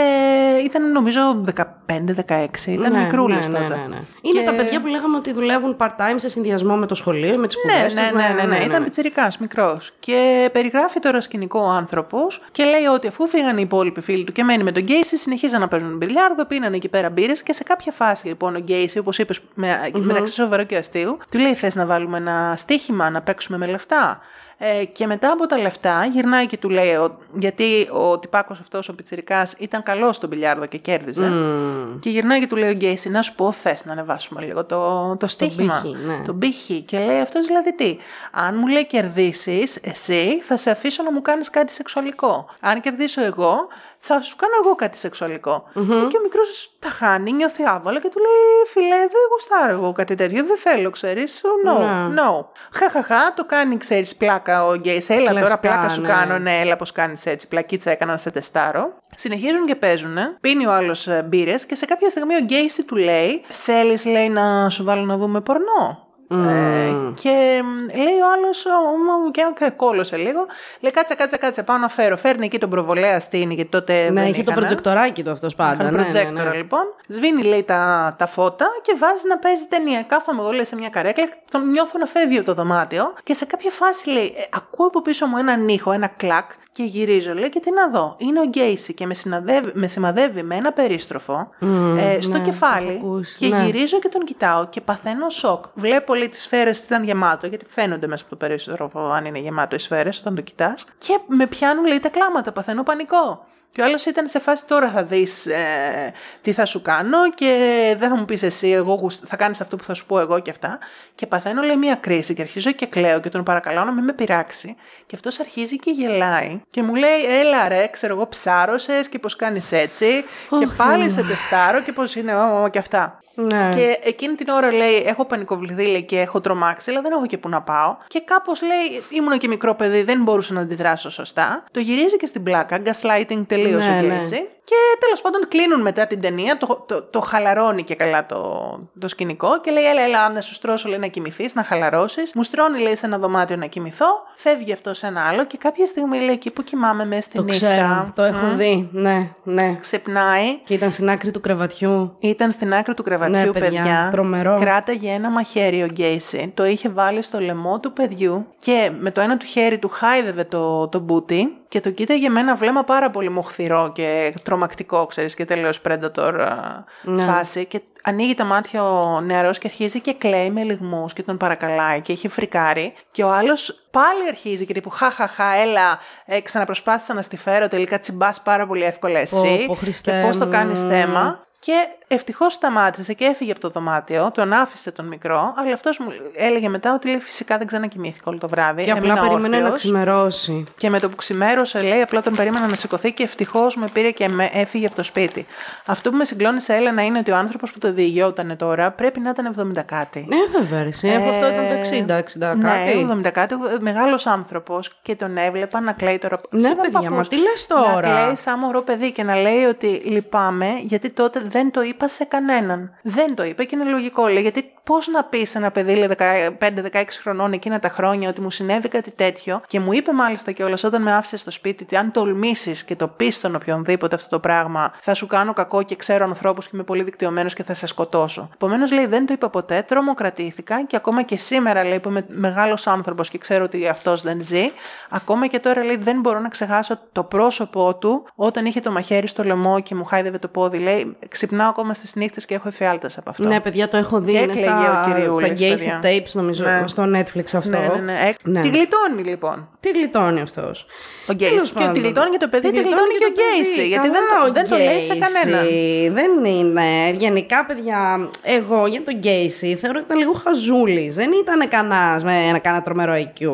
ήταν νομίζω 15-16, ήταν ναι, μικρούλες ναι, τότε. ναι, ναι, ναι. Είναι Και- τα παιδιά που λέγαμε ότι δουλεύουν part-time σε συνδυασμό με το σχολείο, με τις σπουδές Ναι, ναι, ναι, ναι, ναι, ήταν πιτσιρικά, μικρός. Και περιγράφει τώρα σκηνικό ο άνθρωπος και λέει ότι αφού φύγανε οι υπόλοιποι φίλοι του και μένει με τον Γκέισι, συνεχίζαν να παίζουν μπιλιάρδο, πίνανε εκεί πέρα μπύρες και σε κάποια φάση λοιπόν ο Γκέισι, όπως είπες, με, μεταξύ σοβαρού και αστείου, του λέει: Θες να βάλουμε ένα στοίχημα, να παίξουμε με λεφτά; Ε, και μετά από τα λεφτά γυρνάει και του λέει, ο- γιατί ο τυπάκος αυτός ο πιτσιρικάς ήταν καλός στο μπιλιάρδο και κέρδιζε. Και γυρνάει και του λέει ο Γκέισι, να σου πω, θες να ανεβάσουμε λίγο το, το στοίχημα. πύχη, ναι. Το πύχη. Και λέει αυτός δηλαδή τι, αν μου λέει κερδίσεις εσύ θα σε αφήσω να μου κάνεις κάτι σεξουαλικό. Αν κερδίσω εγώ θα σου κάνω εγώ κάτι σεξουαλικό. Και ο μικρός τα χάνει, νιώθει άβολα και του λέει φίλε δεν γουστάρω εγώ κάτι τέτοιο, δεν θέλω ξέρεις. No, Ναι. no. Χαχαχά, το κάνει ξέρεις πλάκα ο γκέις, έλα τώρα Κλασικά, πλάκα σου ναι. κάνω, ναι, έλα πως κάνεις έτσι, πλακίτσα έκανα να σε τεστάρω. Συνεχίζουν και παίζουν, πίνει ο άλλος ε, μπύρες και σε κάποια στιγμή ο Γκέισι του λέει, θέλεις λέει να σου βάλω να δούμε πορνό; Ε, και μ, λέει ο άλλος, και και κόλωσε λίγο. Λέει κάτσε, κάτσε, κάτσε, πάω να φέρω. Φέρνει εκεί τον προβολέα στείνη, γιατί τότε. Ναι, δεν είχε το είχανε. προτζεκτοράκι του αυτός πάντα. Είχαν ναι, ναι, προτζέκτορα ναι. λοιπόν. Σβήνει λέει τα, τα φώτα και βάζει να παίζει ταινία. Κάθομαι εγώ λέει σε μια καρέκλα, τον νιώθω να φεύγει από το δωμάτιο και σε κάποια φάση λέει, ε, ακούω από πίσω μου έναν ήχο, ένα κλακ και γυρίζω λέει και τι να δω. Είναι ο Γκέισι και με, συναδεύει, με σημαδεύει με ένα περίστροφο ε, στο ναι, το κεφάλι έχω ακούσει, και ναι. γυρίζω και τον κοιτάω και παθαίνω σοκ. Βλέπω λέει τις σφαίρες ήταν γεμάτο, γιατί φαίνονται μέσα από το περίστροφο αν είναι γεμάτο οι σφαίρες όταν το κοιτάς. Και με πιάνουν λέει τα κλάματα, παθαίνω πανικό. Και ο άλλος ήταν σε φάση τώρα θα δεις ε, τι θα σου κάνω και δεν θα μου πεις εσύ, εγώ γουσ- θα κάνεις αυτό που θα σου πω εγώ και αυτά. Και παθαίνω λέει μία κρίση και αρχίζω και κλαίω και τον παρακαλώ να μην με πειράξει. Και αυτός αρχίζει και γελάει και μου λέει, Έλα ρε, ξέρω εγώ, ψάρωσες και πώς κάνεις έτσι. και Ωχ, πάλι Θεέ σε τεστάρω και πώς είναι, ω, ω, και αυτά. Ναι. Και εκείνη την ώρα λέει: Έχω πανικοβληθεί λέει, και έχω τρομάξει, αλλά δεν έχω και που να πάω. Και κάπως λέει: Ήμουν και μικρό παιδί, δεν μπορούσα να αντιδράσω σωστά. Το γυρίζει και στην πλάκα, gaslighting τελείω Ναι, ο ναι. Casey. Και τέλος πάντων κλείνουν μετά την ταινία, το, το, το χαλαρώνει και καλά το, το σκηνικό και λέει: Έλα, έλα, να σου στρώσω λέει, να κοιμηθείς, να χαλαρώσεις. Μου στρώνει λέει σε ένα δωμάτιο να κοιμηθώ. Φεύγει αυτό σε ένα άλλο και κάποια στιγμή λέει: Εκεί που κοιμάμαι μέσα στη Το νύχτα. ξέρω, το έχω δει. Ναι, ναι. Ξυπνάει Και ήταν στην άκρη του κρεβατιού. ήταν στην άκρη του κρεβατιού, Ναι, παιδιά, τρομερό. Κράταγε ένα μαχαίρι ο Γκέισι, το είχε βάλει στο λαιμό του παιδιού και με το ένα του χέρι του χάιδευε το, το μπούτι και το κοίταγε με ένα βλέμμα πάρα πολύ μοχθηρό και τρομακτικό, ξέρεις, και τελείως predator α, Ναι. φάση και ανοίγει τα μάτια ο νεαρός και αρχίζει και κλαίει με λιγμούς και τον παρακαλάει και έχει φρικάρει. Και ο άλλος πάλι αρχίζει και τύπου χαχαχα, έλα, ε, ξαναπροσπάθησα να στη φέρω, τελικά τσιμπάς πάρα πολύ εύκολα εσύ. πω, και Χριστέ πώς το μου. κάνεις θέμα. Και ευτυχώς σταμάτησε και έφυγε από το δωμάτιο, τον άφησε τον μικρό, αλλά αυτός μου έλεγε μετά ότι λέει, φυσικά δεν ξανακοιμήθηκα όλο το βράδυ. Και απλά έμεινα περίμενε να όρθιος. ξημερώσει. Και με το που ξημέρωσε, λέει, απλά τον περίμενα να σηκωθεί και ευτυχώς με πήρε και με έφυγε από το σπίτι. Αυτό που με συγκλώνει σε Έλενα είναι ότι ο άνθρωπος που το διηγιόταν τώρα πρέπει να ήταν 70 κάτι. Ναι, βέβαια, ρε, εσύ, αφού αυτό ήταν το 60, 60 κάτι. Ναι, 70 κάτι, μεγάλος άνθρωπος και τον έβλεπα να κλαίει τώρα. Ναι, Σχεδόν παιδιά, παππούς. μας τι λες Να τώρα; κλαίει σαν μωρό παιδί και να λέει ότι λυπάμαι γιατί τότε δεν το είπα σε κανέναν. Δεν το είπε και είναι λογικό. Λέει, γιατί πώς να πεις σε ένα παιδί λέει, 15-16 χρονών εκείνα τα χρόνια ότι μου συνέβη κάτι τέτοιο και μου είπε μάλιστα κιόλας όταν με άφησε στο σπίτι ότι αν τολμήσεις και το πεις στον οποιονδήποτε αυτό το πράγμα θα σου κάνω κακό και ξέρω ανθρώπους και είμαι πολύ δικτυωμένος και θα σε σκοτώσω. Επομένως λέει δεν το είπα ποτέ, τρομοκρατήθηκα και ακόμα και σήμερα λέει που είμαι μεγάλος άνθρωπος και ξέρω ότι αυτός δεν ζει, ακόμα και τώρα λέει δεν μπορώ να ξεχάσω το πρόσωπό του όταν είχε το μαχαίρι στο λαιμό και μου χάιδευε το πόδι. Λέει ξυπνάω ακόμα στις νύχτες και έχω εφιάλτες από αυτό. Ναι, παιδιά, το έχω δει. Και Είναι έκλαιγε στα, ο κυριούλης, στα παιδιά. Gacy Tapes, νομίζω, Ναι. στο Netflix αυτό. ναι, ναι, ναι. Ε, Ναι. Τη γλιτώνει λοιπόν. Τι γλιτώνει αυτός. Ο Γκέισι. Και τη γλιτώνει και το παιδί, τη γλιτώνει και ο Γκέισι. Γιατί δεν το, δεν το λέει σε κανέναν. Δεν είναι. Γενικά, παιδιά, εγώ για τον Γκέισι θεωρώ ότι ήταν λίγο χαζούλης. Δεν ήταν κανένα με ένα κανένα τρομερό IQ.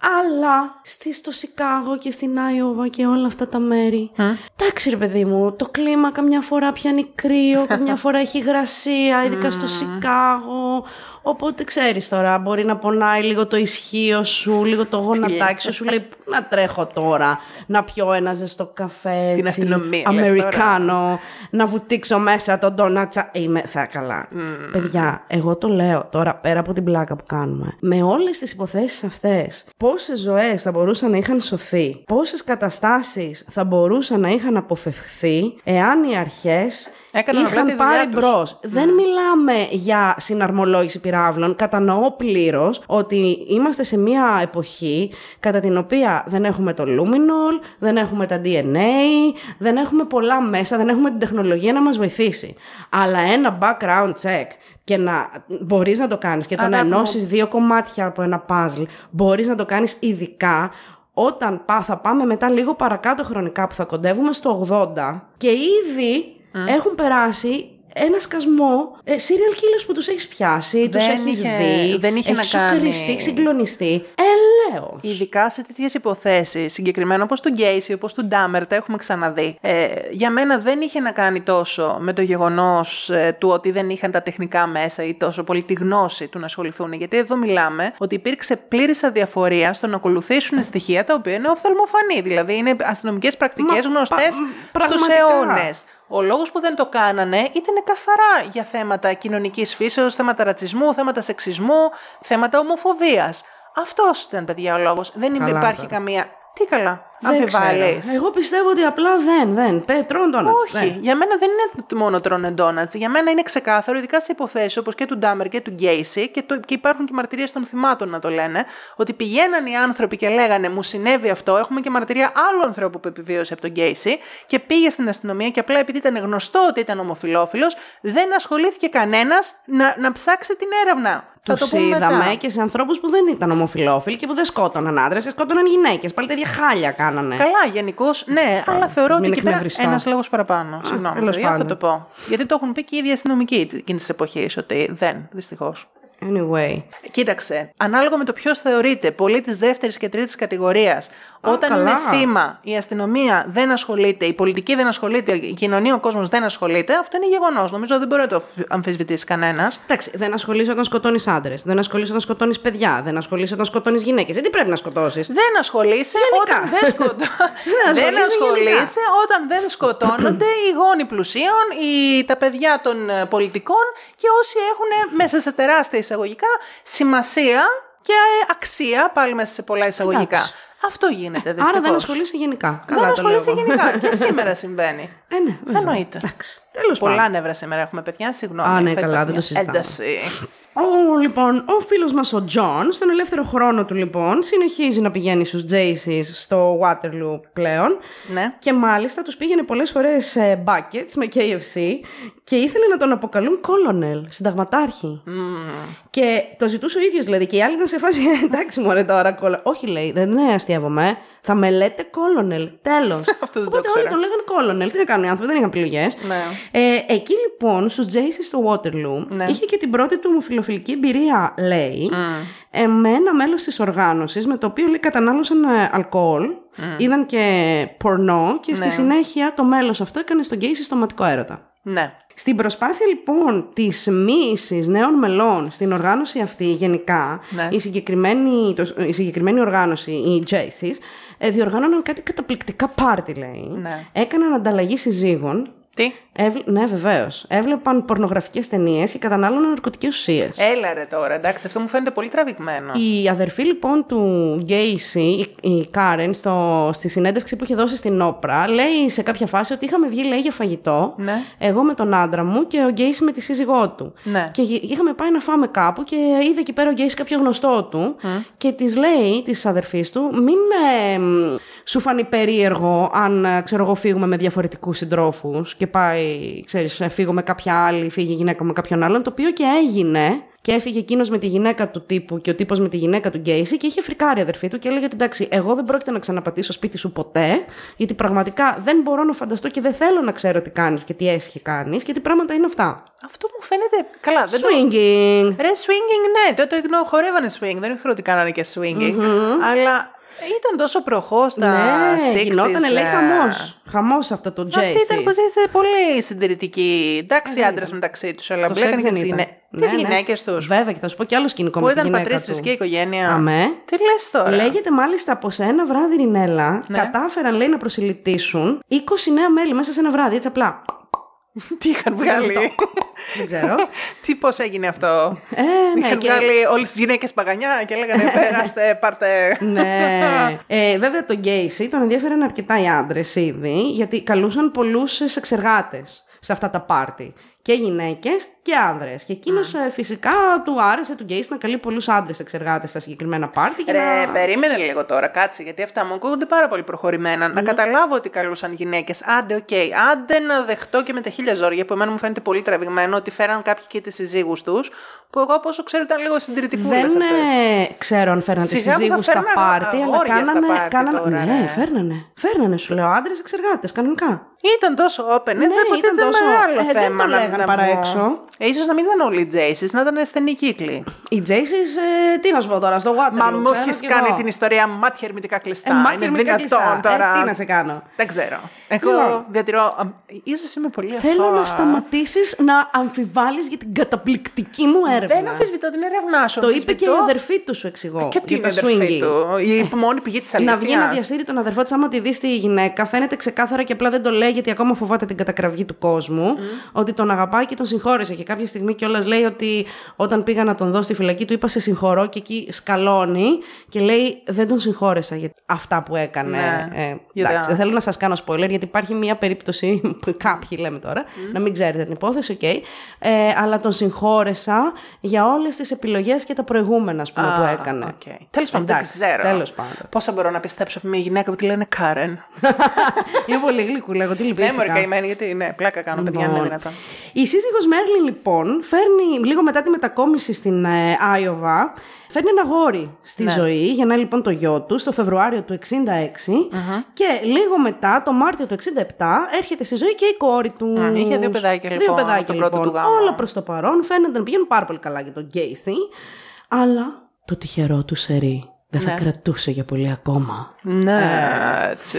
Αλλά στη, στο Σικάγο και στην Άιωβα και όλα αυτά τα μέρη. Εντάξει, ρε παιδί μου, το κλίμα καμιά φορά πιάνει κρύο, [LAUGHS] καμιά φορά έχει υγρασία, ειδικά στο Σικάγο. Οπότε ξέρεις τώρα, μπορεί να πονάει λίγο το ισχύο σου, λίγο το γονατάκι σου. Σου λέει πού να τρέχω τώρα, να πιω ένα ζεστό καφέ. Την έτσι, αστυνομία, λες Αμερικάνο, να βουτήξω μέσα τον ντόνατσα. Είμαι, θα καλά. Παιδιά, εγώ το λέω τώρα πέρα από την πλάκα που κάνουμε. Με όλες τις υποθέσεις αυτές, πόσες ζωές θα μπορούσαν να είχαν σωθεί, πόσες καταστάσεις θα μπορούσαν να είχαν αποφευχθεί, εάν οι αρχές Έκαναν απλά τη είχαν δουλειά πάρει τους. μπρος. Δεν μιλάμε για συναρμολόγηση πυράβλων. Κατανοώ πλήρως ότι είμαστε σε μια εποχή κατά την οποία δεν έχουμε το luminol, δεν έχουμε τα DNA, δεν έχουμε πολλά μέσα, δεν έχουμε την τεχνολογία να μας βοηθήσει. Αλλά ένα background check και να μπορείς να το κάνεις και το να Αγάπη μου. ενώσεις δύο κομμάτια από ένα puzzle, μπορείς να το κάνεις ειδικά όταν πά- θα πάμε μετά λίγο παρακάτω χρονικά που θα κοντεύουμε στο 80 και ήδη έχουν περάσει ένα σκασμό ε, serial killers που τους έχεις πιάσει, τους Δεν έχεις είχε- δει, δεν είχε έχεις να κάνει- σοκαριστεί, έχεις συγκλονιστεί. Ελέος. Ειδικά σε τέτοιες υποθέσεις, συγκεκριμένα όπως του Γκέισι, όπως του Ντάμερ, τα έχουμε ξαναδεί. Ε, για μένα δεν είχε να κάνει τόσο με το γεγονός του ότι δεν είχαν τα τεχνικά μέσα ή τόσο πολύ τη γνώση του να ασχοληθούν. Γιατί εδώ μιλάμε ότι υπήρξε πλήρης αδιαφορία στο να ακολουθήσουν στοιχεία τα οποία είναι οφθαλμοφανή. Δηλαδή είναι αστυνομικές πρακτικές Μα, γνωστές πα- στους πραγματικά. αιώνες. Ο λόγος που δεν το κάνανε ήταν καθαρά για θέματα κοινωνικής φύσεως, θέματα ρατσισμού, θέματα σεξισμού, θέματα ομοφοβίας. Αυτός ήταν, παιδιά, ο λόγος. Δεν Καλά υπάρχει τώρα. καμία... Τι καλά, Δεν αμφιβάλλεις. ξέρω. Εγώ πιστεύω ότι απλά δεν, δεν. Πέ, τρώνε ντόνατς, Όχι, δεν. για μένα δεν είναι μόνο τρώνε ντόνατς. Για μένα είναι ξεκάθαρο, ειδικά σε υποθέσεις όπως και του Ντάμερ και του Γκέισι, και, το, και υπάρχουν και μαρτυρίες των θυμάτων να το λένε, ότι πηγαίναν οι άνθρωποι και λέγανε Μου συνέβη αυτό. Έχουμε και μαρτυρία άλλου ανθρώπου που επιβίωσε από τον Γκέισι και πήγε στην αστυνομία και απλά επειδή ήταν γνωστό ότι ήταν ομοφυλόφιλος, δεν ασχολήθηκε κανένας να, να ψάξει την έρευνα. Θα Τους το πούμε είδαμε μετά. και σε ανθρώπους που δεν ήταν ομοφυλόφιλοι και που δεν σκότωναν άντρες, σκότωναν γυναίκες. Πάλι τέτοια χάλια κάνανε. Καλά, γενικώς, ναι, αλλά θεωρώ Ας μην ότι εκεί πέρα εκνευριστώ. ένας λόγος παραπάνω. Συγγνώμη, τέλος παιδιά, θα πάντων. το πω. Γιατί το έχουν πει και οι ίδιοι αστυνομικοί εκείνη τη εποχή, ότι δεν, δυστυχώς. Anyway. Κοίταξε, ανάλογα με το ποιος θεωρείται πολίτη δεύτερης και τρίτης κατηγορίας, όταν καλά. είναι θύμα, η αστυνομία δεν ασχολείται, η πολιτική δεν ασχολείται, η κοινωνία, ο κόσμος δεν ασχολείται, αυτό είναι γεγονός. Νομίζω δεν μπορεί να το αμφισβητήσει κανένας. Εντάξει, δεν ασχολείσαι όταν σκοτώνεις άντρες. Δεν ασχολείσαι όταν σκοτώνεις παιδιά. Δεν ασχολείσαι όταν σκοτώνεις γυναίκες. Δεν τι πρέπει να σκοτώσεις; Δεν ασχολείσαι Γενικά. όταν δεν, [LAUGHS] σκοτώ... Δεν δεν ασχολείσαι ασχολείσαι γενικά. όταν δεν σκοτώνονται οι γόνοι πλουσίων, οι... τα παιδιά των ε, πολιτικών και όσοι έχουν μέσα σε τεράστια εισαγωγικά σημασία και ε, αξία, πάλι μέσα σε πολλά εισαγωγικά. Εντάξει. Αυτό γίνεται δυστυχώς. Άρα δεν ασχολείσαι γενικά. Δεν Καλά το λέω ασχολείσαι εγώ. γενικά. και [LAUGHS] σήμερα συμβαίνει. Ε, ναι, βέβαια. Εννοείται. Εντάξει. Τέλος Πολλά πάντων. νεύρα σήμερα έχουμε, παιδιά. Συγγνώμη. Α, ναι, θα καλά, υπάρχει δεν το μια συζητάμε. Ένταση. Ο, λοιπόν, ο φίλος μας ο Τζον, στον ελεύθερο χρόνο του λοιπόν, συνεχίζει να πηγαίνει στους Jaycees στο Waterloo πλέον. Ναι. Και μάλιστα τους πήγαινε πολλές φορές σε buckets με KFC και ήθελε να τον αποκαλούν Colonel, συνταγματάρχη. Και το ζητούσε ο ίδιος δηλαδή και οι άλλοι ήταν σε φάση «Ε, εντάξει μωρέ τώρα Colonel. Όχι λέει, δεν είναι αστειεύομαι, θα με λέτε Colonel, τέλος. [LAUGHS] Αυτό δεν το Οπότε όλοι ήξερα. τον λέγανε Colonel, τι να κάνουν οι άνθρωποι, δεν είχαν επιλογές. Ναι. Ε, εκεί λοιπόν στους Jace's στο Waterloo Ναι. είχε και την πρώτη του ομοφιλοφιλική εμπειρία, λέει, ε, με ένα μέλος της οργάνωσης με το οποίο λέει κατανάλωσαν ε, αλκοόλ, είδαν και πορνό και στη Ναι. συνέχεια το μέλος αυτό έκανε στον γκέι συστοματικό έρωτα. Ναι. Στην προσπάθεια λοιπόν της μοίησης νέων μελών στην οργάνωση αυτή γενικά, Ναι. η, συγκεκριμένη, το, η συγκεκριμένη οργάνωση, οι Jace's, ε, διοργάνωναν κάτι καταπληκτικά πάρτι λέει. Ναι. Έκαναν ανταλλαγή συζύγων Τι; Έβλ... Ναι, βεβαίως. Έβλεπαν πορνογραφικές ταινίες και κατανάλωναν ναρκωτικές ουσίες. Έλα ρε τώρα, εντάξει, αυτό μου φαίνεται πολύ τραβηγμένο. Η αδερφή λοιπόν του Γκέισι, η, η Κάρεν, στο, στη συνέντευξη που είχε δώσει στην Όπρα, λέει σε κάποια φάση ότι είχαμε βγει λέει, για φαγητό. Ναι. Εγώ με τον άντρα μου και ο Γκέισι με τη σύζυγό του. Ναι. Και γε- είχαμε πάει να φάμε κάπου και είδε εκεί πέρα ο Γκέισι κάποιο γνωστό του και της λέει, της αδερφής του, μην ε, μ, σου φανεί περίεργο αν ε, ξέρω εγώ φύγουμε με διαφορετικούς συντρόφους και πάει, ξέρεις, ε, φύγω με κάποια άλλη, φύγει η γυναίκα μου με κάποιον άλλον. Το οποίο και έγινε. Και έφυγε εκείνος με τη γυναίκα του τύπου και ο τύπος με τη γυναίκα του Γκέισι και είχε φρικάρει η αδερφή του και έλεγε ότι εντάξει, εγώ δεν πρόκειται να ξαναπατήσω σπίτι σου ποτέ, γιατί πραγματικά δεν μπορώ να φανταστώ και δεν θέλω να ξέρω τι κάνεις και τι έσχε κάνεις και τι πράγματα είναι αυτά. Αυτό μου φαίνεται. Καλά, δεν το. Swinging. Ρε, swinging, ναι, τότε το χορεύανε swing. Δεν ήξερα ότι κάνανε και swinging. Αλλά ήταν τόσο προχώς στα ναι, 60s, γινόταν λέει ε, χαμός. Χαμός αυτό το Jay. Αυτή ήταν υποτίθεται πολύ συντηρητική. Εντάξει, οι άντρες μεταξύ τους, αλλά μπλέκανε και τις γυναίκε. Ναι, Τι γυναίκες τους. Βέβαια, και θα σου πω κι άλλος σκηνικό Που με τη ήταν γυναίκα πατρί του. θρησκεία οικογένεια. Αμέ. Τι λες τώρα; Λέγεται μάλιστα πω σε ένα βράδυ Ρινέλα Ναι. κατάφεραν λέει να προσιλητήσουν 20 νέα μέλη μέσα σε ένα βράδυ, έτσι απλά. [LAUGHS] Τι είχαν βγάλει. [LAUGHS] Δεν ξέρω. Τι πώς έγινε αυτό. Ε, ναι, Είχαν και- βγάλει όλες τις γυναίκες παγανιά και λέγανε [LAUGHS] Περάστε, πάρτε. ναι. Ε, βέβαια το Γκέισι τον ενδιαφέραν αρκετά οι άντρες ήδη, γιατί καλούσαν πολλούς σεξεργάτες σε αυτά τα πάρτι. Και γυναίκες και άνδρες. Και εκείνος φυσικά του άρεσε του Γκέισι να καλεί πολλούς άντρες σεξεργάτες στα συγκεκριμένα πάρτι. Και Ρε, να... περίμενε λίγο τώρα, κάτσε, γιατί αυτά μου ακούγονται πάρα πολύ προχωρημένα. Να καταλάβω ότι καλούσαν γυναίκες. Άντε, οκ. Άντε να δεχτώ και με τα χίλια ζόρια, που εμένα μου φαίνεται πολύ τραβηγμένο, ότι φέραν κάποιοι και τις συζύγους τους, που εγώ από όσο ξέρω ήταν λίγο συντηρητικούλες Δεν ε, ξέρω αν φέρναν τις Σιγά που θα συζύγους στα φέρναν πάρτι, αλλά αγόρια στα κάνανε. πάρτι κάνανε τώρα, ναι, ρε. φέρνανε. Φέρνανε, σου λέω, άντρες εξεργάτες, κανονικά. Ήταν τόσο open, Ναι, ε, δεν ήταν ήταν τόσο- μεγάλο ε, δεν θέμα. το να- λέγαν να παρά βγω. έξω. Ε, ίσως να μην ήταν όλοι οι Τζέισις, να ήταν στενοί κύκλοι. Οι Τζέισι, ε, τι να σου πω τώρα, στο Waterloo. Μα μου ξέρω έχεις κι κάνει εγώ. την ιστορία μάτια ερμητικά κλειστά. Ε, μάτια Είναι ερμητικά δυνατόν κλειστά. τώρα. Ε, τι να σε κάνω. Δεν ξέρω. Εγώ Λοιπόν. διατηρώ. α, Ίσως είμαι πολύ Θέλω αθώα. να σταματήσεις να αμφιβάλλεις για την καταπληκτική μου έρευνα. Δεν αμφισβητώ την έρευνά σου. Το είπε και η αμφισβητώ- αδερφή του, σου εξηγώ. Και τι για είναι τα η αδερφή swinging. του. Η μόνη πηγή της αλήθεια. Να βγει να διασύρει τον αδερφό της, άμα τη δεις στη γυναίκα, φαίνεται ξεκάθαρα και απλά δεν το λέει γιατί ακόμα φοβάται την κατακραυγή του κόσμου. Ότι τον αγαπάει και τον συγχώρεσε. Και κάποια στιγμή κιόλας λέει ότι όταν πήγα να τον δω στη φυλακή, του είπα σε συγχωρώ και εκεί σκαλώνει και λέει δεν τον συγχώρεσα για αυτά που έκανε. Ναι. Ε, Για εντάξει, τα- δεν θέλω να σας κάνω spoiler γιατί υπάρχει μια περίπτωση [LAUGHS] που κάποιοι λέμε τώρα, να μην ξέρετε την υπόθεση, οκ. Ε, αλλά τον συγχώρεσα για όλες τις επιλογές και τα προηγούμενα ας πούμε, που έκανε. Τέλος πάντων, δεν Εντάξει, ξέρω. τέλος πάντων. Πόσα μπορώ να πιστέψω από μια γυναίκα που τη λένε Κάρεν. Είναι [LAUGHS] πολύ γλυκούλα, εγώ. Τη Ναι, λυπήθηκα. μωρέ καημένη, γιατί ναι, πλάκα κάνω, παιδιά, είναι Λοιπόν, δυνατόν. Η σύζυγος Μέρλιν λοιπόν φέρνει λίγο μετά τη μετακόμιση στην ε, Άιωβα φέρνει ένα αγόρι στη Ναι. ζωή, γεννάει λοιπόν το γιο τους το Φεβρουάριο του 66 και λίγο μετά το Μάρτιο του 67 έρχεται στη ζωή και η κόρη του. Μμ, είχε δύο παιδάκια, Δύο λοιπόν, παιδάκια το πρώτο λοιπόν. του γάμο. Όλα προς το παρόν φαίνεται να πηγαίνουν πάρα πολύ καλά για τον Γκέισι αλλά το τυχερό του σερί δεν θα Ναι. κρατούσε για πολύ ακόμα. Ναι, έτσι.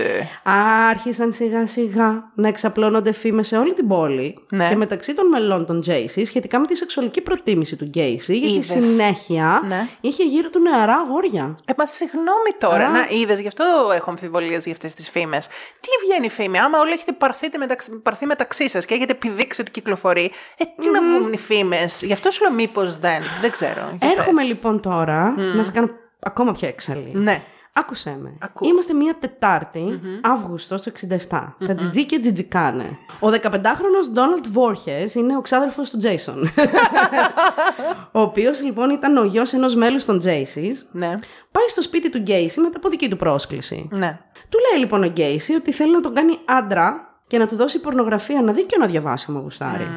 Άρχισαν σιγά σιγά να εξαπλώνονται φήμες σε όλη την πόλη Ναι. και μεταξύ των μελών των Τζέισι σχετικά με τη σεξουαλική προτίμηση του Γκέισι, γιατί Είδες. συνέχεια Ναι. είχε γύρω του νεαρά αγόρια. Ε, μα συγγνώμη τώρα, Α. να είδες, γι' αυτό έχω αμφιβολίες για αυτές τις φήμες. Τι βγαίνει φήμη, άμα όλοι έχετε πάρθει μεταξύ, πάρθει μεταξύ σας και έχετε επιδείξει ότι κυκλοφορεί, ε, τι να βγουν οι φήμες; Γι' αυτό σου λέω μήπως δεν. Δεν ξέρω. Για Έρχομαι πες. λοιπόν τώρα να σε κάνω ακόμα πιο έξαλλη. Ναι. Άκουσέ με. Ακούω. Είμαστε μία Τετάρτη, Αύγουστο του 67. Τα τζιτζί και τζιτζικάνε. Ο 15χρονο Ντόναλτ Βόρχε είναι ο ξάδερφος του Τζέισον. [LAUGHS] ο οποίος λοιπόν ήταν ο γιος ενός μέλους των Τζέισι. Ναι. Πάει στο σπίτι του Γκέισι μετά από δική του πρόσκληση. Ναι. Του λέει λοιπόν ο Γκέισι ότι θέλει να τον κάνει άντρα και να του δώσει πορνογραφία να δει και να διαβάσει άμα γουστάρει.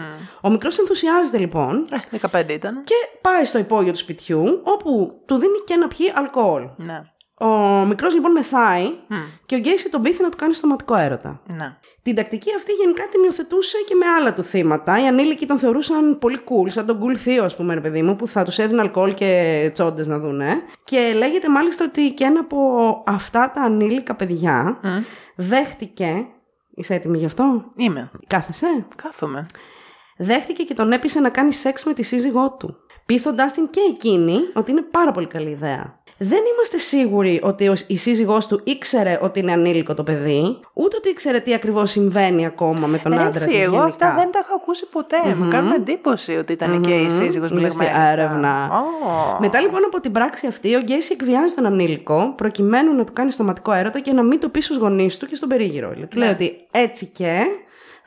Ο μικρός ενθουσιάζεται λοιπόν Ε, 15 ήταν. και πάει στο υπόγειο του σπιτιού όπου του δίνει και να πιει αλκοόλ. Ναι. Ο μικρός λοιπόν μεθάει και ο Γκέισι τον πείθει να του κάνει στοματικό έρωτα. Ναι. Την τακτική αυτή γενικά την υιοθετούσε και με άλλα του θύματα. Οι ανήλικοι τον θεωρούσαν πολύ cool, σαν τον cool θείο, ας πούμε, ρε παιδί μου, που θα τους έδινε αλκοόλ και τσόντες να δούνε. Και λέγεται μάλιστα ότι και ένα από αυτά τα ανήλικα παιδιά δέχτηκε. Είσαι έτοιμη γι' αυτό; Είμαι. Κάθεσαι; Κάθομαι. Δέχτηκε και τον έπεισε να κάνει σεξ με τη σύζυγό του. Πείθοντάς την και εκείνη ότι είναι πάρα πολύ καλή ιδέα. Δεν είμαστε σίγουροι ότι ο- η σύζυγός του ήξερε ότι είναι ανήλικο το παιδί, ούτε ότι ήξερε τι ακριβώς συμβαίνει ακόμα με τον άντρα Έτσι, της εγώ γενικά. αυτά δεν τα έχω ακούσει ποτέ. Μου κάνουν εντύπωση ότι ήταν και η σύζυγος Μες μπλεγμένη. στην στα- έρευνα. Ω. Μετά λοιπόν από την πράξη αυτή, ο Γκέισι εκβιάζει τον ανήλικο προκειμένου να του κάνει στοματικό έρωτα και να μην το πει στους γονείς του και στον περίγυρο. Του λέει ότι έτσι και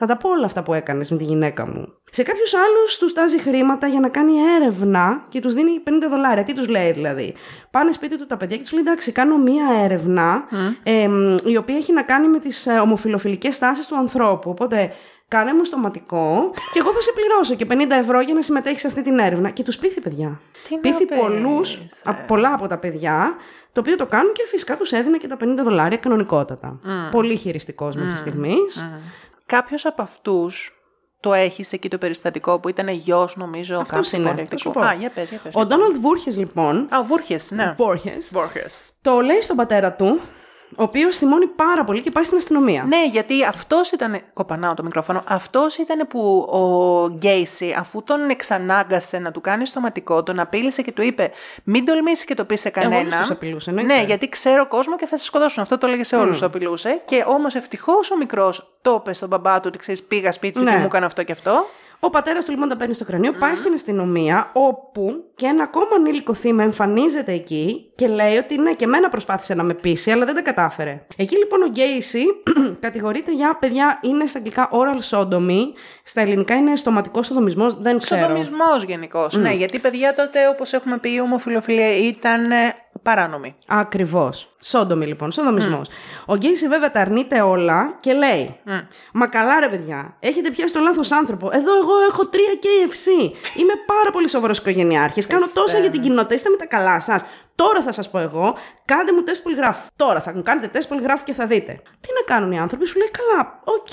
θα τα πω όλα αυτά που έκανες με τη γυναίκα μου. Σε κάποιους άλλους τους τάζει χρήματα για να κάνει έρευνα και τους δίνει 50 δολάρια. Τι τους λέει δηλαδή; Πάνε σπίτι του τα παιδιά και τους λέει: Εντάξει, κάνω μία έρευνα εμ, η οποία έχει να κάνει με τις ε, ομοφιλοφιλικές τάσεις του ανθρώπου. Οπότε κάνε μου στοματικό και εγώ θα σε πληρώσω και 50 ευρώ για να συμμετέχεις σε αυτή την έρευνα. Και τους πείθει, παιδιά. Τι να πείθει πεις, πολλούς, ε. α- πολλά από τα παιδιά, το οποίο το κάνουν και φυσικά τους έδινε και τα 50 δολάρια κανονικότατα. Πολύ χειριστικός μέχρι στιγμής. Κάποιος από αυτούς το έχει εκεί το περιστατικό που ήταν γιος, νομίζω. Αυτός κάποιου είναι, πολιτικού. θα σου πω. Α, για πες, για πες. Ο Ντόναλντ Βούρχες, λοιπόν, Α, ο Βούρχες, ναι. Βόρχες, Βούρχες. το λέει στον πατέρα του, ο οποίος θυμώνει πάρα πολύ και πάει στην αστυνομία. Ναι, γιατί αυτός ήταν. Κοπανάω το μικρόφωνο. Αυτός ήταν που ο Γκέισι, αφού τον εξανάγκασε να του κάνει στοματικό, τον απείλησε και του είπε: Μην τολμήσεις και το πεις σε κανέναν. όλους τους απειλούσε, εννοείται. Ναι, γιατί ξέρω κόσμο και θα σε σκοτώσουν. Αυτό το έλεγε σε όλους του απειλούσε. Και όμως ευτυχώς ο μικρός το είπε στον μπαμπά του ότι ξέρεις, πήγα σπίτι του Ναι. και μου έκανε αυτό και αυτό. Ο πατέρας του λοιπόν τα παίρνει στο κρανίο, πάει στην αστυνομία, όπου και ένα ακόμα ανήλικο θύμα εμφανίζεται εκεί και λέει ότι ναι, και εμένα προσπάθησε να με πείσει, αλλά δεν τα κατάφερε. Εκεί λοιπόν ο Γκέισι [CLEARS THROAT] κατηγορείται για παιδιά, είναι στα αγγλικά oral sodomy, στα ελληνικά είναι στοματικός σοδομισμός, δεν ξέρω. Σοδομισμός γενικώς. Ναι, γιατί παιδιά τότε, όπως έχουμε πει, η ομοφιλοφιλία ήταν ε, παράνομη. Ακριβώς. Sodomy λοιπόν, σοδομισμό. Ο Γκέισι βέβαια τα αρνείται όλα και λέει: Μα καλά ρε παιδιά, έχετε πιάσει το λάθος άνθρωπο. Εδώ εγώ έχω τρία KFC. Είμαι πάρα πολύ σοβαρός οικογενειάρχης. Κάνω τόσα για την κοινότητα. Είστε με τα καλά σας. Τώρα θα σας πω εγώ, κάντε μου τεστ πολυγράφου. Τώρα θα μου κάνετε τεστ πολυγράφου και θα δείτε. Τι να κάνουν οι άνθρωποι, σου λέει καλά, οκ.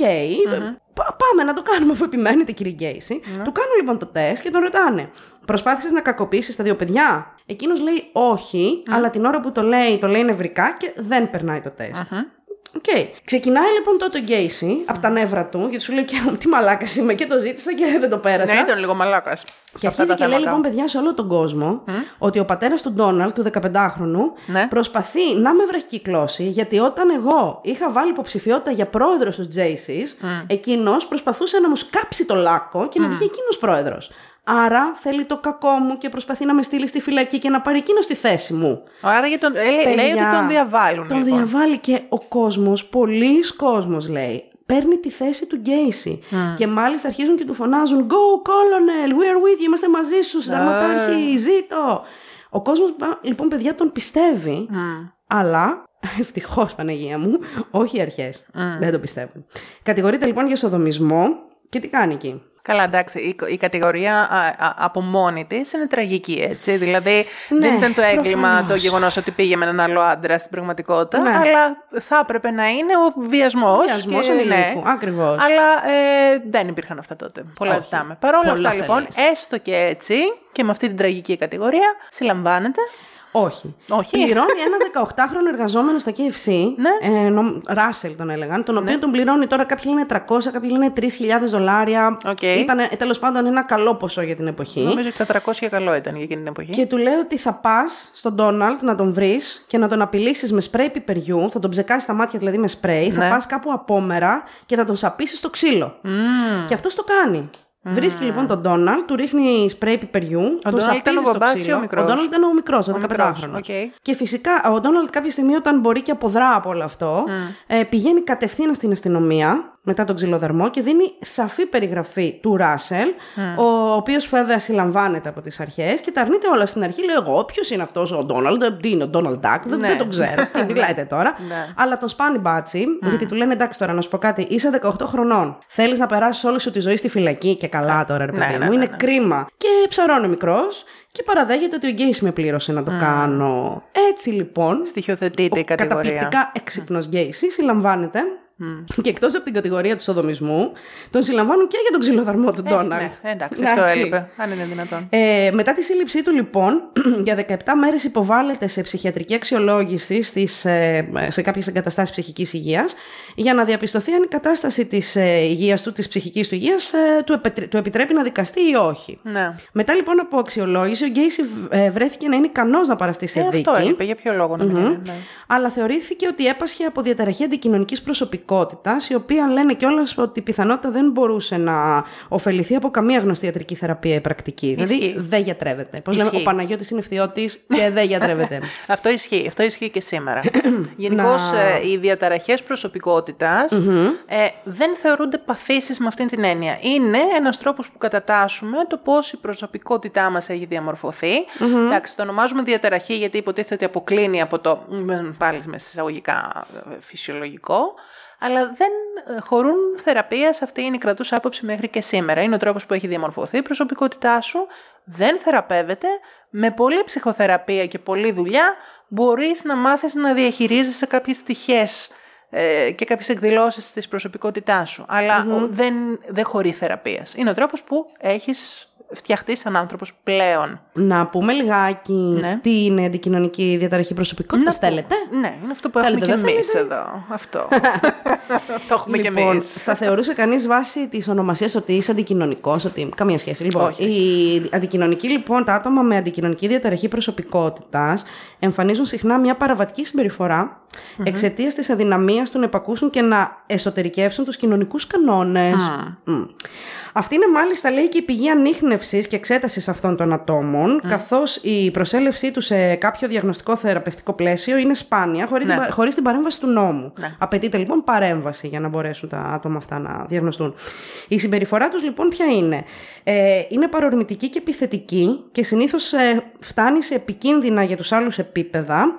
πα- Πάμε να το κάνουμε αφού επιμένετε, κύριε Γκέισι. Του κάνουν λοιπόν το τεστ και τον ρωτάνε. Προσπάθησες να κακοποιήσεις τα δύο παιδιά; Εκείνος λέει όχι, αλλά την ώρα που το λέει, το λέει νευρικά και δεν περνάει το τεστ. Οκ. Ξεκινάει λοιπόν τότε ο Γκέισι από τα νεύρα του, γιατί σου λέει και τι μαλάκας είμαι και το ζήτησα και δεν το πέρασα. Ναι, ήταν λίγο μαλάκας. Και αρχίζει και λέει λοιπόν, παιδιά, σε όλο τον κόσμο, ότι ο πατέρας του Ντόναλτ, του 15χρονου, Ναι. προσπαθεί να με βραχικυκλώσει, γιατί όταν εγώ είχα βάλει υποψηφιότητα για πρόεδρος στους Jaycees, εκείνος προσπαθούσε να μου σκάψει το λάκκο και να βγει εκείνος πρόεδρος. Άρα θέλει το κακό μου και προσπαθεί να με στείλει στη φυλακή και να πάρει εκείνο τη θέση μου. Άρα για τον, ε, λέει Παιδιά, ότι τον διαβάλλουν. Τον λοιπόν. διαβάλλει και ο κόσμος, πολλοί κόσμος λέει, παίρνει τη θέση του Γκέισι. Και μάλιστα αρχίζουν και του φωνάζουν Go Colonel, we are with you, είμαστε μαζί σου, συνταγματάρχη, ζήτω. Ο κόσμος λοιπόν παιδιά τον πιστεύει, αλλά [LAUGHS] ευτυχώς Παναγία μου, όχι οι αρχές, δεν το πιστεύουν. Κατηγορείται λοιπόν για σοδομισμό και τι κάνει εκεί; Καλά, εντάξει, η, η κατηγορία α, α, από μόνη της είναι τραγική, έτσι. Δηλαδή, Ναι, δεν ήταν το έγκλημα προφανώς. το γεγονός ότι πήγε με έναν άλλο άντρα στην πραγματικότητα, Ναι. αλλά θα έπρεπε να είναι ο βιασμός. Βιασμός ανηλίκου, ακριβώς. Αλλά ε, δεν υπήρχαν αυτά τότε. Πολλά Όχι. ζητάμε. Παρ' όλα Πολλά αυτά, λοιπόν, θέλεις. έστω και έτσι και με αυτή την τραγική κατηγορία, συλλαμβάνεται. Όχι. Όχι. Πληρώνει ένα 18χρονο εργαζόμενο στα KFC. Ναι. Ε, νομ- Ράσελ τον έλεγαν. Τον οποίο τον πληρώνει τώρα κάποιοι λένε 300, κάποιοι λένε 3.000 δολάρια. Οκ. Ήταν τέλος πάντων ένα καλό ποσό για την εποχή. Νομίζω ότι τα 300 καλό ήταν για εκείνη την εποχή. Και του λέει ότι θα πας στον Ντόναλτ να τον βρεις και να τον απειλήσεις με σπρέι πιπεριού. Θα τον ψεκάσεις τα μάτια δηλαδή με σπρέι. Θα Ναι. πας κάπου απόμερα και θα τον σαπίσεις στο ξύλο. Και αυτός το κάνει. Βρίσκει λοιπόν τον Ντόναλτ, του ρίχνει σπρέι πιπεριού. τον Ντόναλτ ήταν σαπίζεις ο στο μπαμπάς ή ξύλο. ο μικρός; Ντόναλτ ήταν ο μικρός, ο 15χρονο. οκ. Και φυσικά ο Ντόναλτ κάποια στιγμή, όταν μπορεί και αποδρά από όλο αυτό, ε, πηγαίνει κατευθείαν στην αστυνομία μετά τον ξυλοδαρμό και δίνει σαφή περιγραφή του Ράσελ, ο οποίος βέβαια συλλαμβάνεται από τις αρχές και τα αρνείται όλα στην αρχή. Λέει: Εγώ, ποιος είναι αυτός ο Ντόναλντ, τι είναι ο Ντόναλντ Ντάκ, δεν, Ναι. δεν τον ξέρω. τι [LAUGHS] μιλάτε τώρα. Ναι. Αλλά τον σπάνει μπάτσι, γιατί του λένε: Εντάξει, τώρα να σου πω κάτι, είσαι 18 χρονών. Θέλεις να περάσεις όλη σου τη ζωή στη φυλακή και καλά τώρα, ρε Ναι, παιδί ναι, μου. ναι, είναι ναι. κρίμα. Και ψαρώνει μικρός και παραδέχεται ότι ο Γκέι με πλήρωσε να το κάνω. Έτσι λοιπόν. Στοιχειοθετείται η Ο κατηγορία. καταπληκτικά έξυπνος Γκέισι συλλαμβάνεται. Και εκτός από την κατηγορία του σοδομισμού, τον συλλαμβάνουν και για τον ξυλοδαρμό του Ε, Ντόναλτ. ναι, εντάξει, αυτό Εντάξει. έλειπε. Αν είναι δυνατόν. Ε, μετά τη σύλληψή του, λοιπόν, [CLEARS THROAT] για 17 μέρες υποβάλλεται σε ψυχιατρική αξιολόγηση στις, ε, σε κάποιες εγκαταστάσεις ψυχικής υγείας για να διαπιστωθεί αν η κατάσταση της ε, υγείας του, της ψυχικής του υγείας, ε, του, επετρέ- του επιτρέπει να δικαστεί ή όχι. Ναι. Μετά λοιπόν από αξιολόγηση, ο Γκέισι ε, βρέθηκε να είναι ικανός να παραστεί σε Ε, δίκη. αυτό έλειπε. Για ποιο λόγο να μην είναι. ναι. Αλλά θεωρήθηκε ότι έπασχε από διαταραχή αντικοινωνικής προσωπικότητας, η οποία λένε κιόλας ότι πιθανότητα δεν μπορούσε να ωφεληθεί από καμία γνωστή ιατρική θεραπεία ή πρακτική. Δηλαδή Ισχύει. δεν γιατρεύεται. Πώς λέμε, Ισχύει. ο Παναγιώτης είναι ευθυώτη και δεν γιατρεύεται. [LAUGHS] Αυτό ισχύει. Αυτό ισχύει και σήμερα. [CLEARS THROAT] Γενικώς Να- οι διαταραχές ε, δεν θεωρούνται παθήσεις με αυτήν την έννοια. Είναι ένας τρόπος που κατατάσσουμε το πώς η προσωπικότητά μας έχει διαμορφωθεί. Εντάξει, το ονομάζουμε διαταραχή γιατί υποτίθεται ότι αποκλίνει από το μ, πάλι με εισαγωγικά ε, φυσιολογικό. Αλλά δεν ε, χωρούν θεραπεία σε αυτή είναι η κρατούσα άποψη μέχρι και σήμερα. Είναι ο τρόπος που έχει διαμορφωθεί η προσωπικότητά σου. Δεν θεραπεύεται. Με πολλή ψυχοθεραπεία και πολλή δουλειά μπορείς να μάθεις να διαχειρίζεσαι κάποιες πτυχές ε, και κάποιες εκδηλώσεις της προσωπικότητάς σου. Αλλά ο- δεν, δεν χωρεί θεραπείας. Είναι ο τρόπος που έχεις φτιαχτείς σαν άνθρωπος πλέον. να πούμε λιγάκι Ναι. τι είναι η αντικοινωνική διαταραχή προσωπικότητας. Να πω- Θέλετε; Ναι, είναι αυτό που Θέλετε, έχουμε και δεν εμείς θέλετε; εδώ. Αυτό. [LAUGHS] Το έχουμε και Λοιπόν, εμείς. θα θεωρούσε κανείς βάσει της ονομασίας ότι είσαι αντικοινωνικός, ότι. Καμία σχέση. Λοιπόν, Όχι, οι αντικοινωνικοί, λοιπόν, τα άτομα με αντικοινωνική διαταραχή προσωπικότητας εμφανίζουν συχνά μια παραβατική συμπεριφορά εξαιτίας της αδυναμίας του να επακούσουν και να εσωτερικεύσουν τους κοινωνικούς κανόνες. Αυτή είναι μάλιστα λέει και η πηγή ανείχνευση και εξέτασης αυτών των ατόμων, καθώς η προσέλευσή τους σε κάποιο διαγνωστικό θεραπευτικό πλαίσιο είναι σπάνια, χωρίς Ναι. την, πα- χωρίς την παρέμβαση του νόμου. Ναι. Απαιτείται λοιπόν παρέμβαση για να μπορέσουν τα άτομα αυτά να διαγνωστούν. Η συμπεριφορά τους λοιπόν ποια είναι; Ε, είναι παρορμητική και επιθετική και συνήθως ε, φτάνει σε επικίνδυνα για τους άλλους επίπεδα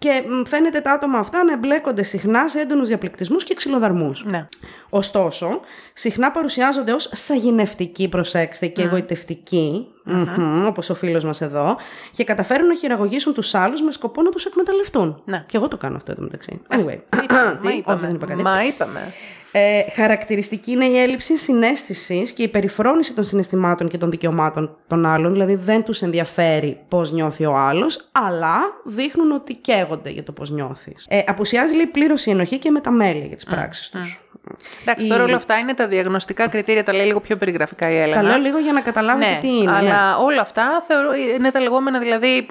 και μ, φαίνεται τα άτομα αυτά να εμπλέκονται συχνά σε έντονους διαπληκτισμούς και ξυλοδαρμούς. Ναι. Ωστόσο, συχνά παρουσιάζονται ως σαγηνευτικοί, προσέξτε, και εγωιτευτικοί, μμμ, όπως ο φίλος μας εδώ, και καταφέρουν να χειραγωγήσουν τους άλλους με σκοπό να τους εκμεταλλευτούν. Ναι. Και εγώ το κάνω αυτό εδώ μεταξύ. Anyway. Είπαμε, [CLEARS THROAT] Τι; μα Όχι, είπαμε. δεν είπα κάτι. Μα είπαμε. Ε, χαρακτηριστική είναι η έλλειψη συνέστησης και η περιφρόνηση των συναισθημάτων και των δικαιωμάτων των άλλων. Δηλαδή δεν τους ενδιαφέρει πώς νιώθει ο άλλος, αλλά δείχνουν ότι καίγονται για το πώς νιώθεις. Ε, απουσιάζει λέει πλήρω η ενοχή και μεταμέλεια για τις πράξεις τους. Εντάξει, Η- τώρα όλα αυτά είναι τα διαγνωστικά κριτήρια, τα λέει λίγο πιο περιγραφικά η Έλενα. Τα λέω λίγο για να καταλάβετε Ναι, τι είναι. αλλά όλα αυτά θεωρώ, είναι τα λεγόμενα δηλαδή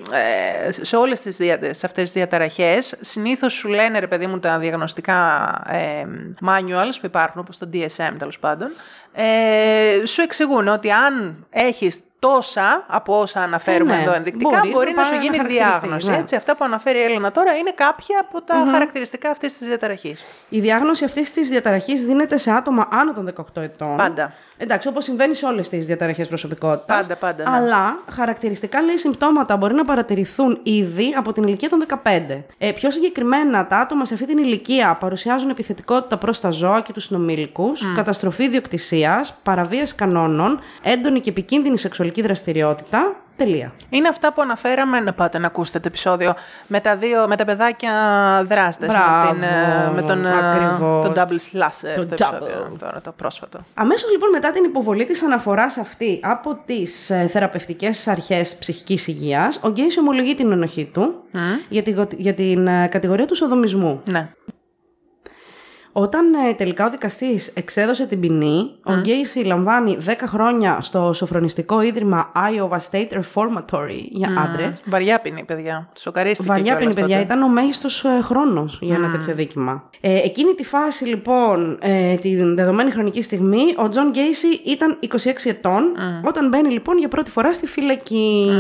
ε, σε όλες τις δια, σε αυτές τις διαταραχές συνήθως σου λένε ρε παιδί μου τα διαγνωστικά ε, manuals που υπάρχουν όπως το DSM τέλος πάντων ε, σου εξηγούν ότι αν έχεις τόσα από όσα αναφέρουμε Ε, ναι. εδώ ενδεικτικά Μπορείς μπορεί να να, σου πάει να γίνει χαρακτηριστείς, διάγνωση. ναι. Έτσι, αυτά που αναφέρει η Έλενα τώρα είναι κάποια από τα χαρακτηριστικά αυτής της διαταραχής. Η διάγνωση αυτής της διαταραχής δίνεται σε άτομα άνω των 18 ετών. Πάντα. Εντάξει, όπως συμβαίνει σε όλες τις διαταραχές προσωπικότητας. Πάντα, πάντα, ναι. Αλλά χαρακτηριστικά λέει συμπτώματα μπορεί να παρατηρηθούν ήδη από την ηλικία των 15. Ε, πιο συγκεκριμένα, τα άτομα σε αυτή την ηλικία παρουσιάζουν επιθετικότητα προς τα ζώα και τους συνομήλικους, καταστροφή ιδιοκτησίας, παραβίαση κανόνων, έντονη και επικίνδυνη σεξουαλική δραστηριότητα. Τελεία. Είναι αυτά που αναφέραμε, να πάτε να ακούσετε το επεισόδιο, με τα, δύο, με τα παιδάκια δράστες, με, Μπράβο, την, ε, με τον, ε, ακριβώς. τον double slasher, Το το, double. επεισόδιο, τώρα, το πρόσφατο. Αμέσως λοιπόν μετά την υποβολή της αναφοράς αυτή από τις ε, θεραπευτικές αρχές ψυχικής υγείας, ο Γκέις ομολογεί την ενοχή του για την, για την ε, κατηγορία του σοδομισμού. Ναι. Όταν ε, τελικά ο δικαστής εξέδωσε την ποινή, ο Γκέισι λαμβάνει 10 χρόνια στο σοφρονιστικό ίδρυμα Iowa State Reformatory για άντρες. Βαριά ποινή, παιδιά. Σοκαρίστηκε. Βαριά κιόλας ποινή, παιδιά. τότε. Ήταν ο μέγιστος χρόνος για ένα τέτοιο αδίκημα. Ε, εκείνη τη φάση, λοιπόν, ε, την δεδομένη χρονική στιγμή, ο Τζον Γκέισι ήταν 26 ετών, όταν μπαίνει λοιπόν για πρώτη φορά στη φυλακή.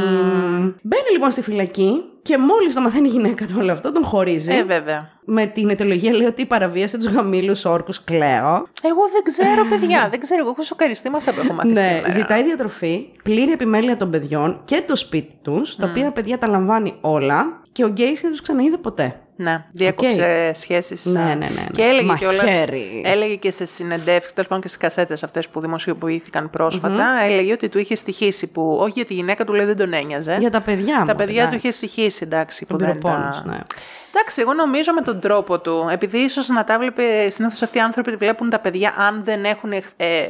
Μπαίνει λοιπόν στη φυλακή και μόλις το μαθαίνει η γυναίκα του όλο αυτό, τον χωρίζει. Ε, βέβαια. με την αιτιολογία λέει ότι παραβίασε τους γαμήλιους όρκους, Κλαίω. Εγώ δεν ξέρω, παιδιά. δεν ξέρω. Εγώ έχω σοκαριστεί με αυτά που έχω μάθει Ναι, σήμερα. ζητάει διατροφή, πλήρη επιμέλεια των παιδιών και το σπίτι τους, τα οποία τα παιδιά τα λαμβάνει όλα και ο Γκέισι δεν τους ξαναείδε ποτέ. Ναι, διέκοψε σχέσεις. Ναι, α, ναι, ναι, ναι. Και έλεγε κιόλας, Μαχαίρι. έλεγε και σε συνεντεύξεις, τέλος πάντων και στις κασέτες αυτές που δημοσιοποιήθηκαν πρόσφατα, έλεγε ότι του είχε στοιχήσει που, όχι για τη γυναίκα του λέει δεν τον ένοιαζε. Για τα παιδιά μου. τα παιδιά του εντάξει. είχε στοιχήσει, εντάξει, που δεν Εμπειροπόνος, τα... ναι. Εντάξει, εγώ νομίζω με τον τρόπο του, επειδή ίσως να τα βλέπει, συνήθως αυτοί οι άνθρωποι βλέπουν τα παιδιά αν δεν έχουν ε,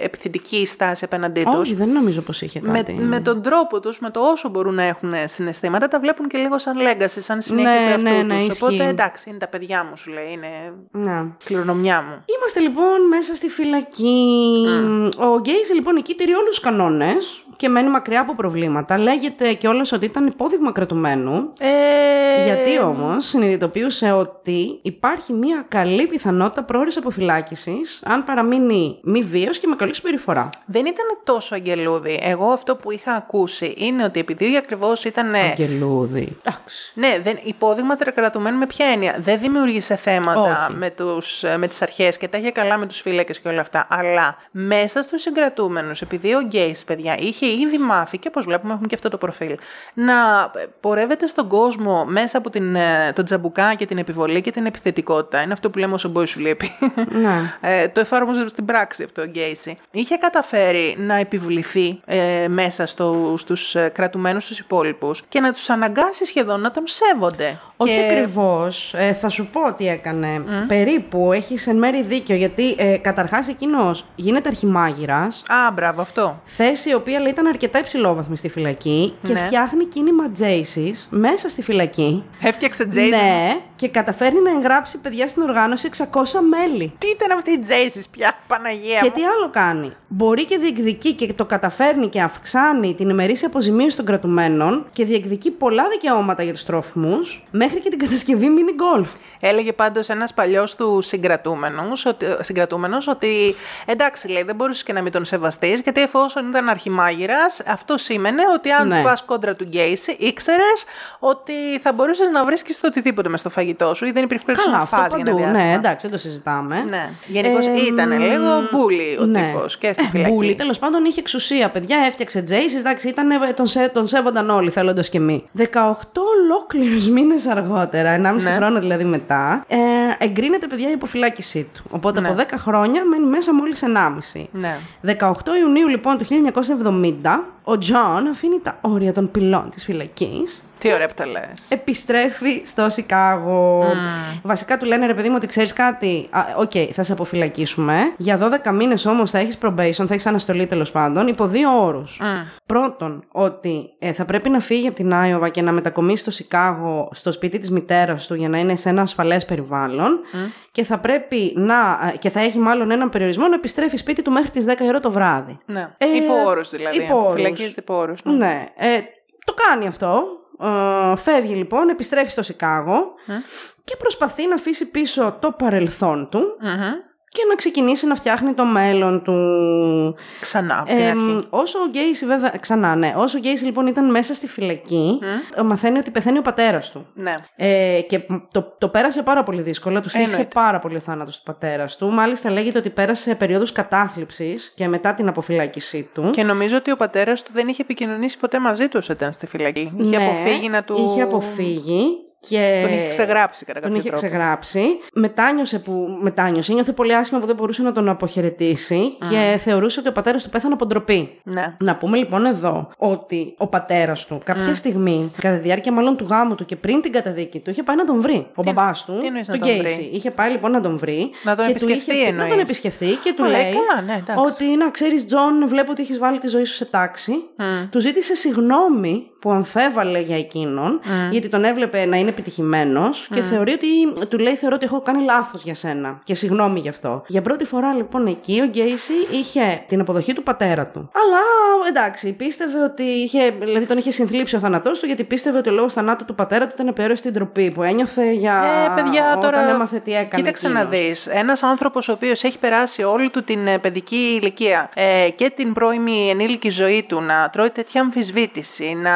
επιθετική στάση απέναντί τους. Όχι, δεν νομίζω πως είχε Με, κάτι. με τον τρόπο τους, με το όσο μπορούν να έχουν συναισθήματα, τα βλέπουν και λίγο σαν λέγκαση, σαν συνέχεια Ναι, του εαυτού ναι, ναι, τους. ισχύει. Οπότε εντάξει, είναι τα παιδιά μου, σου λέει, είναι Ναι. κληρονομιά μου. Είμαστε λοιπόν μέσα στη φυλακή. Ο Γκέιζι λοιπόν εκεί τηρεί όλους τους κανόνες και μένει μακριά από προβλήματα. Λέγεται κιόλας ότι ήταν υπόδειγμα κρατουμένου. Ε, Γιατί όμως συνειδητοποιούσε ότι υπάρχει μια καλή πιθανότητα πρόορης αποφυλάκησης αν παραμείνει μη βίαιος και με καλή συμπεριφορά. Δεν ήταν τόσο αγγελούδι. Εγώ αυτό που είχα ακούσει είναι ότι επειδή ακριβώς ήταν. Αγγελούδη. Εντάξει. Ναι, δεν, υπόδειγμα τερκρατουμένου με ποια έννοια; Δεν δημιούργησε θέματα Όχι. με, τους, με τις αρχές και τα είχε καλά με τους φύλακες και όλα αυτά. Αλλά μέσα στους συγκρατούμενους, επειδή ο Γκέις, παιδιά, είχε ήδη μάθει και όπως βλέπουμε έχουμε και αυτό το προφίλ, να πορεύεται στον κόσμο μέσα από την, ε, τον τζαμπουκά και την επιβολή και την επιθετικότητα. Είναι αυτό που λέμε όσο μπορεί σου λείπει. Ναι. [LAUGHS] Ε, το εφάρμοζε στην πράξη αυτό ο Γκέισι. Είχε καταφέρει να επιβληθεί ε, μέσα στο, στους ε, κρατουμένους τους υπόλοιπους και να τους αναγκάσει σχεδόν να τον σέβονται. Όχι και... ακριβώς. Ε, θα σου πω τι έκανε. Περίπου έχει εν μέρη δίκιο, γιατί ε, καταρχάς εκείνος γίνεται αρχημάγειρα. Α, μπράβο, αυτό. Θέση η οποία λέει, ήταν αρκετά υψηλόβαθμη στη φυλακή και Ναι. φτιάχνει κίνημα Τζέισις μέσα στη φυλακή. Έφτιαξε Τζέισις. Ναι, και καταφέρνει να εγγράψει παιδιά στην οργάνωση 600 μέλη. Τι ήταν αυτή η Τζέισις πια, Παναγία Και μου; τι άλλο κάνει; Μπορεί και διεκδικεί και το καταφέρνει και αυξάνει την ημερήσια αποζημίωση των κρατουμένων και διεκδικεί πολλά δικαιώματα για τους τρόφιμους, μέχρι και την κατασκευή mini golf. Έλεγε πάντως ένας παλιός του συγκρατούμενος ότι, συγκρατούμενος ότι εντάξει λέει δεν μπορούσες και να μην τον σεβαστείς γιατί εφόσον ήταν αρχιμάγειρας αυτό σήμαινε ότι αν Ναι. πας κόντρα του Γκέισι ήξερες ότι θα μπορούσες να βρίσκεις το οτιδήποτε μες στο φαγητό σου ή δεν υπήρχε περίπτωση Καλά, να αυτό φας για ένα παντού. διάστημα. Ναι, εντάξει, δεν το συζητάμε. Ναι. Γενικώς Ε, ήταν μ, λίγο μπούλι ο ναι. τύπος και στη Ε, φυλακή. Μπούλι, τέλος πάντων είχε εξουσία. Παιδιά, έφτιαξε Τζέισι, εντάξει, ήταν, ε, τον, σε, τον σέβονταν όλοι, θέλοντας και μη. 18 ολόκληρους μήνες αργότερα, 1,5 Ναι. χρόνο δηλαδή μετά, ε, εγκρίνεται παιδιά η αποφυλάκισή του. Οπότε Ναι. από 10 χρόνια μένει μέσα μόλις 1,5. Ναι. 18 Ιουνίου λοιπόν του 1970, μετά? Ο Τζον αφήνει τα όρια των πυλών της φυλακής Τι ωραία που τα λες. επιστρέφει στο Σικάγο. Βασικά του λένε ρε παιδί μου ότι ξέρεις κάτι; Α, Οκ, θα σε αποφυλακίσουμε. Για 12 μήνες όμως θα έχεις probation, θα έχεις αναστολή τέλος πάντων, υπό δύο όρους. Πρώτον, ότι ε, θα πρέπει να φύγει από την Άιωβα και να μετακομίσει στο Σικάγο, στο σπίτι της μητέρας του, για να είναι σε ένα ασφαλές περιβάλλον. Και θα πρέπει να. ε, και θα έχει μάλλον έναν περιορισμό να επιστρέφει σπίτι του μέχρι τις 10 η ώρα το βράδυ. Ναι. Ε, υπό όρους δηλαδή. υπό όρους. Φυλακίζεται υπό όρους. Ναι. Ναι, ε, το κάνει αυτό. Ε, φεύγει λοιπόν, επιστρέφει στο Σικάγο και προσπαθεί να αφήσει πίσω το παρελθόν του Μμμ. Και να ξεκινήσει να φτιάχνει το μέλλον του. Ξανά από την Ε, αρχή. όσο ο Γκέισι, βέβαια, ξανά, ναι. Όσο ο Γκέισι λοιπόν ήταν μέσα στη φυλακή, μαθαίνει ότι πεθαίνει ο πατέρας του. Ναι. Ε, και το, το πέρασε πάρα πολύ δύσκολα. Τους στήχησε Εννοείται. πάρα πολύ ο θάνατος του πατέρας του. Μάλιστα, λέγεται ότι πέρασε περίοδους κατάθλιψης και μετά την αποφυλάκησή του. Και νομίζω ότι ο πατέρας του δεν είχε επικοινωνήσει ποτέ μαζί τους όσο ήταν στη φυλακή. Είχε Ναι, αποφύγει να του. Είχε αποφύγει. Και Τον είχε ξεγράψει κατά τον κάποιο είχε τρόπο. ξεγράψει. Μετάνιωσε που. Μετάνιωσε. Νιώθε πολύ άσχημα που δεν μπορούσε να τον αποχαιρετήσει και θεωρούσε ότι ο πατέρας του πέθανε από ντροπή. Ναι. Να πούμε λοιπόν εδώ ότι ο πατέρας του κάποια στιγμή, κατά τη διάρκεια μάλλον του γάμου του και πριν την καταδίκη του, είχε πάει να τον βρει. Ο μπαμπάς του, τι εννοείς να τον τον Γκέισι, βρει; είχε πάει λοιπόν να τον βρει. Να τον και του επισκεφθεί είχε πει- Να τον εννοείς. επισκεφθεί και του Καλά, λέει καλά, ναι, εντάξει. ότι να ξέρεις, Τζον, βλέπω ότι έχεις βάλει τη ζωή σου σε τάξη. Του ζήτησε συγγνώμη που αμφέβαλε για εκείνον, γιατί τον έβλεπε να είναι επιτυχημένος και θεωρεί ότι. του λέει: Θεωρώ ότι έχω κάνει λάθος για σένα. Και συγγνώμη γι' αυτό. Για πρώτη φορά λοιπόν εκεί ο Γκέισι είχε την αποδοχή του πατέρα του. Αλλά εντάξει, πίστευε ότι είχε. Δηλαδή τον είχε συνθλίψει ο θάνατός του, γιατί πίστευε ότι ο λόγος θανάτου του πατέρα του ήταν απόρροια της ντροπής που ένιωθε για. Ε, παιδιά, όταν τώρα. έμαθε τι έκανε. Κοίταξε εκείνος. να δεις. Ένας άνθρωπος ο οποίος έχει περάσει όλη του την ε, παιδική ηλικία ε, και την πρώιμη ενήλικη ζωή του να τρώει τέτοια αμφισβήτηση, να,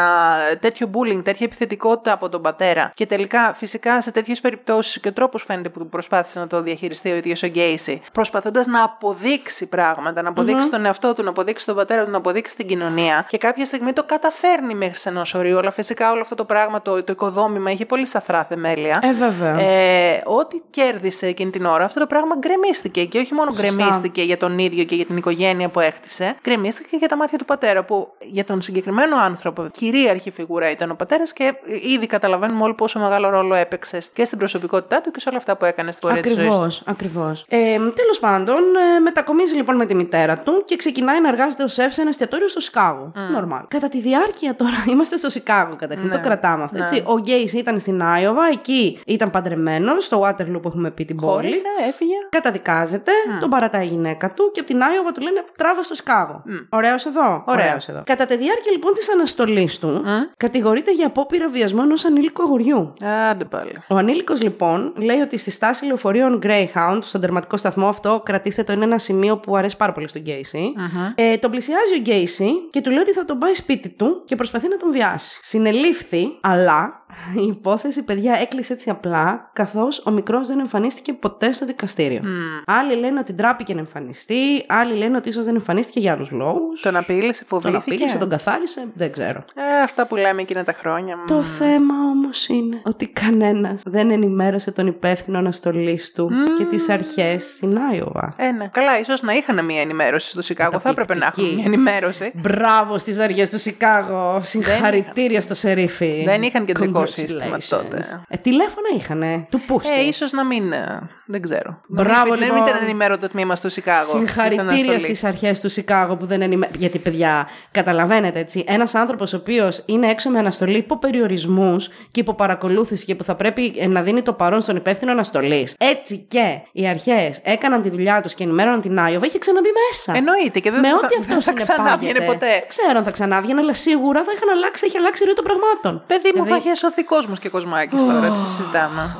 τέτοιο bullying, τέτοια επιθετικότητα από τον πατέρα. Και τελικά, φυσικά, σε τέτοιες περιπτώσεις και ο τρόπος φαίνεται που προσπάθησε να το διαχειριστεί ο ίδιος ο Γκέισι, προσπαθώντας να αποδείξει πράγματα, να αποδειξει τον εαυτό του, να αποδείξει τον πατέρα του, να αποδείξει την κοινωνία. Και κάποια στιγμή το καταφέρνει μέχρι σε ενός ορίου. Αλλά φυσικά όλο αυτό το πράγμα, το, το οικοδόμημα, είχε πολύ σαθρά θεμέλια. Ε, βέβαια. Ε, ό,τι κέρδισε εκείνη την ώρα, αυτό το πράγμα γκρεμίστηκε. Και όχι μόνο Σωστά. γκρεμίστηκε για τον ίδιο και για την οικογένεια που έκτισε, γκρεμίστηκε και για τα μάτια του πατέρα. Που για τον συγκεκριμένο άνθρωπο, κυρίαρχη φιγούρα ήταν ο πατέρας και ήδη καταλαβαίνουμε όλοι πόσο μεγάλο ρόλο έπαιξες και στην προσωπικότητά του και σε όλα αυτά που έκανες στην πορεία της ζωής. Ακριβώς, ακριβώς. Ε, Τέλος πάντων, ε, μετακομίζει λοιπόν με τη μητέρα του και ξεκινάει να εργάζεται ως σεφ σε ένα εστιατόριο στο Σικάγο. Νορμάλ. Κατά τη διάρκεια τώρα, [LAUGHS] είμαστε στο Σικάγο καταρχήν, το κρατάμε αυτό. Έτσι. Ο Γκέις ήταν στην Άιωβα, εκεί ήταν παντρεμένος, στο Waterloo που έχουμε πει την πόλη. Χώρισε, έφυγε. Καταδικάζεται, τον παρατάει η γυναίκα του και από την Άιωβα του λένε τράβα στο Σκάγο. Ωραίος εδώ; Ωραίος εδώ. Κατά τη διάρκεια λοιπόν της αναστολής του, κατηγορείται για απόπειρα βιασμού ενός ανήλικου αγοριού. Άντε πάλι. Ο ανήλικος λοιπόν λέει ότι στη στάση λεωφορείων Greyhound, στον τερματικό σταθμό αυτό, κρατήστε το, είναι ένα σημείο που αρέσει πάρα πολύ στον Γκέισι. Ε, τον πλησιάζει ο Γκέισι και του λέει ότι θα τον πάει σπίτι του και προσπαθεί να τον βιάσει. Συνελήφθη, αλλά η υπόθεση, παιδιά, έκλεισε έτσι απλά, καθώς ο μικρός δεν εμφανίστηκε ποτέ στο δικαστήριο. Άλλοι λένε ότι ντράπηκε να εμφανιστεί, άλλοι λένε ότι ίσως δεν εμφανίστηκε για άλλους λόγους. Τον απείλησε, Τον φοβήθηκε. απείλησε, τον καθάρισε, δεν ξέρω. Ε, αυτά που λέμε εκείνα τα χρόνια. μ. Το θέμα όμως είναι ότι κανένας δεν ενημέρωσε τον υπεύθυνο αναστολής του και τις αρχές στην Άιωβα. Ε, ναι. Καλά, ίσως να είχαν μια ενημέρωση στο Σικάγο. Θα έπρεπε να έχουν Καταπληκτική. μια ενημέρωση. Μπράβο στις αρχές του Σικάγο. Συγχαρητήρια στο σερίφι. Δεν είχαν κεντρικό Congratulations. σύστημα τότε. Ε, τηλέφωνα είχανε. Του πούστη. Ε, ίσως να μην. ε, Δεν ξέρω. Μπράβο, να μην, λοιπόν. μην ήταν ενημέρω το τμήμα στο Σικάγο. Συγχαρητήρια Ήταν αναστολή. στι αρχές του Σικάγο που δεν ενημέρωσαν. Γιατί, παιδιά, καταλαβαίνετε έτσι. Ένας άνθρωπος ο οποίος είναι έξω με αναστολή υπό περιορισμούς και υπό παρακολούθηση και που θα πρέπει ε, να δίνει το παρόν στον υπεύθυνο αναστολής. Έτσι και οι αρχές έκαναν τη δουλειά τους και ενημέρωναν την Άιωβα, είχε ξαναμπεί μέσα. Εννοείται και δεν με θα ό,τι ξα- αυτό δεν θα ξανάβγαινε ποτέ. Δεν ξέρω αν θα ξανάβγαινε, αλλά σίγουρα θα είχαν αλλάξει, θα είχε αλλάξει η ροή των πραγμάτων. Παιδί μου, Δηλαδή, θα είχε σωθεί κόσμος και κοσμάκι τώρα. Τι συζητάμε.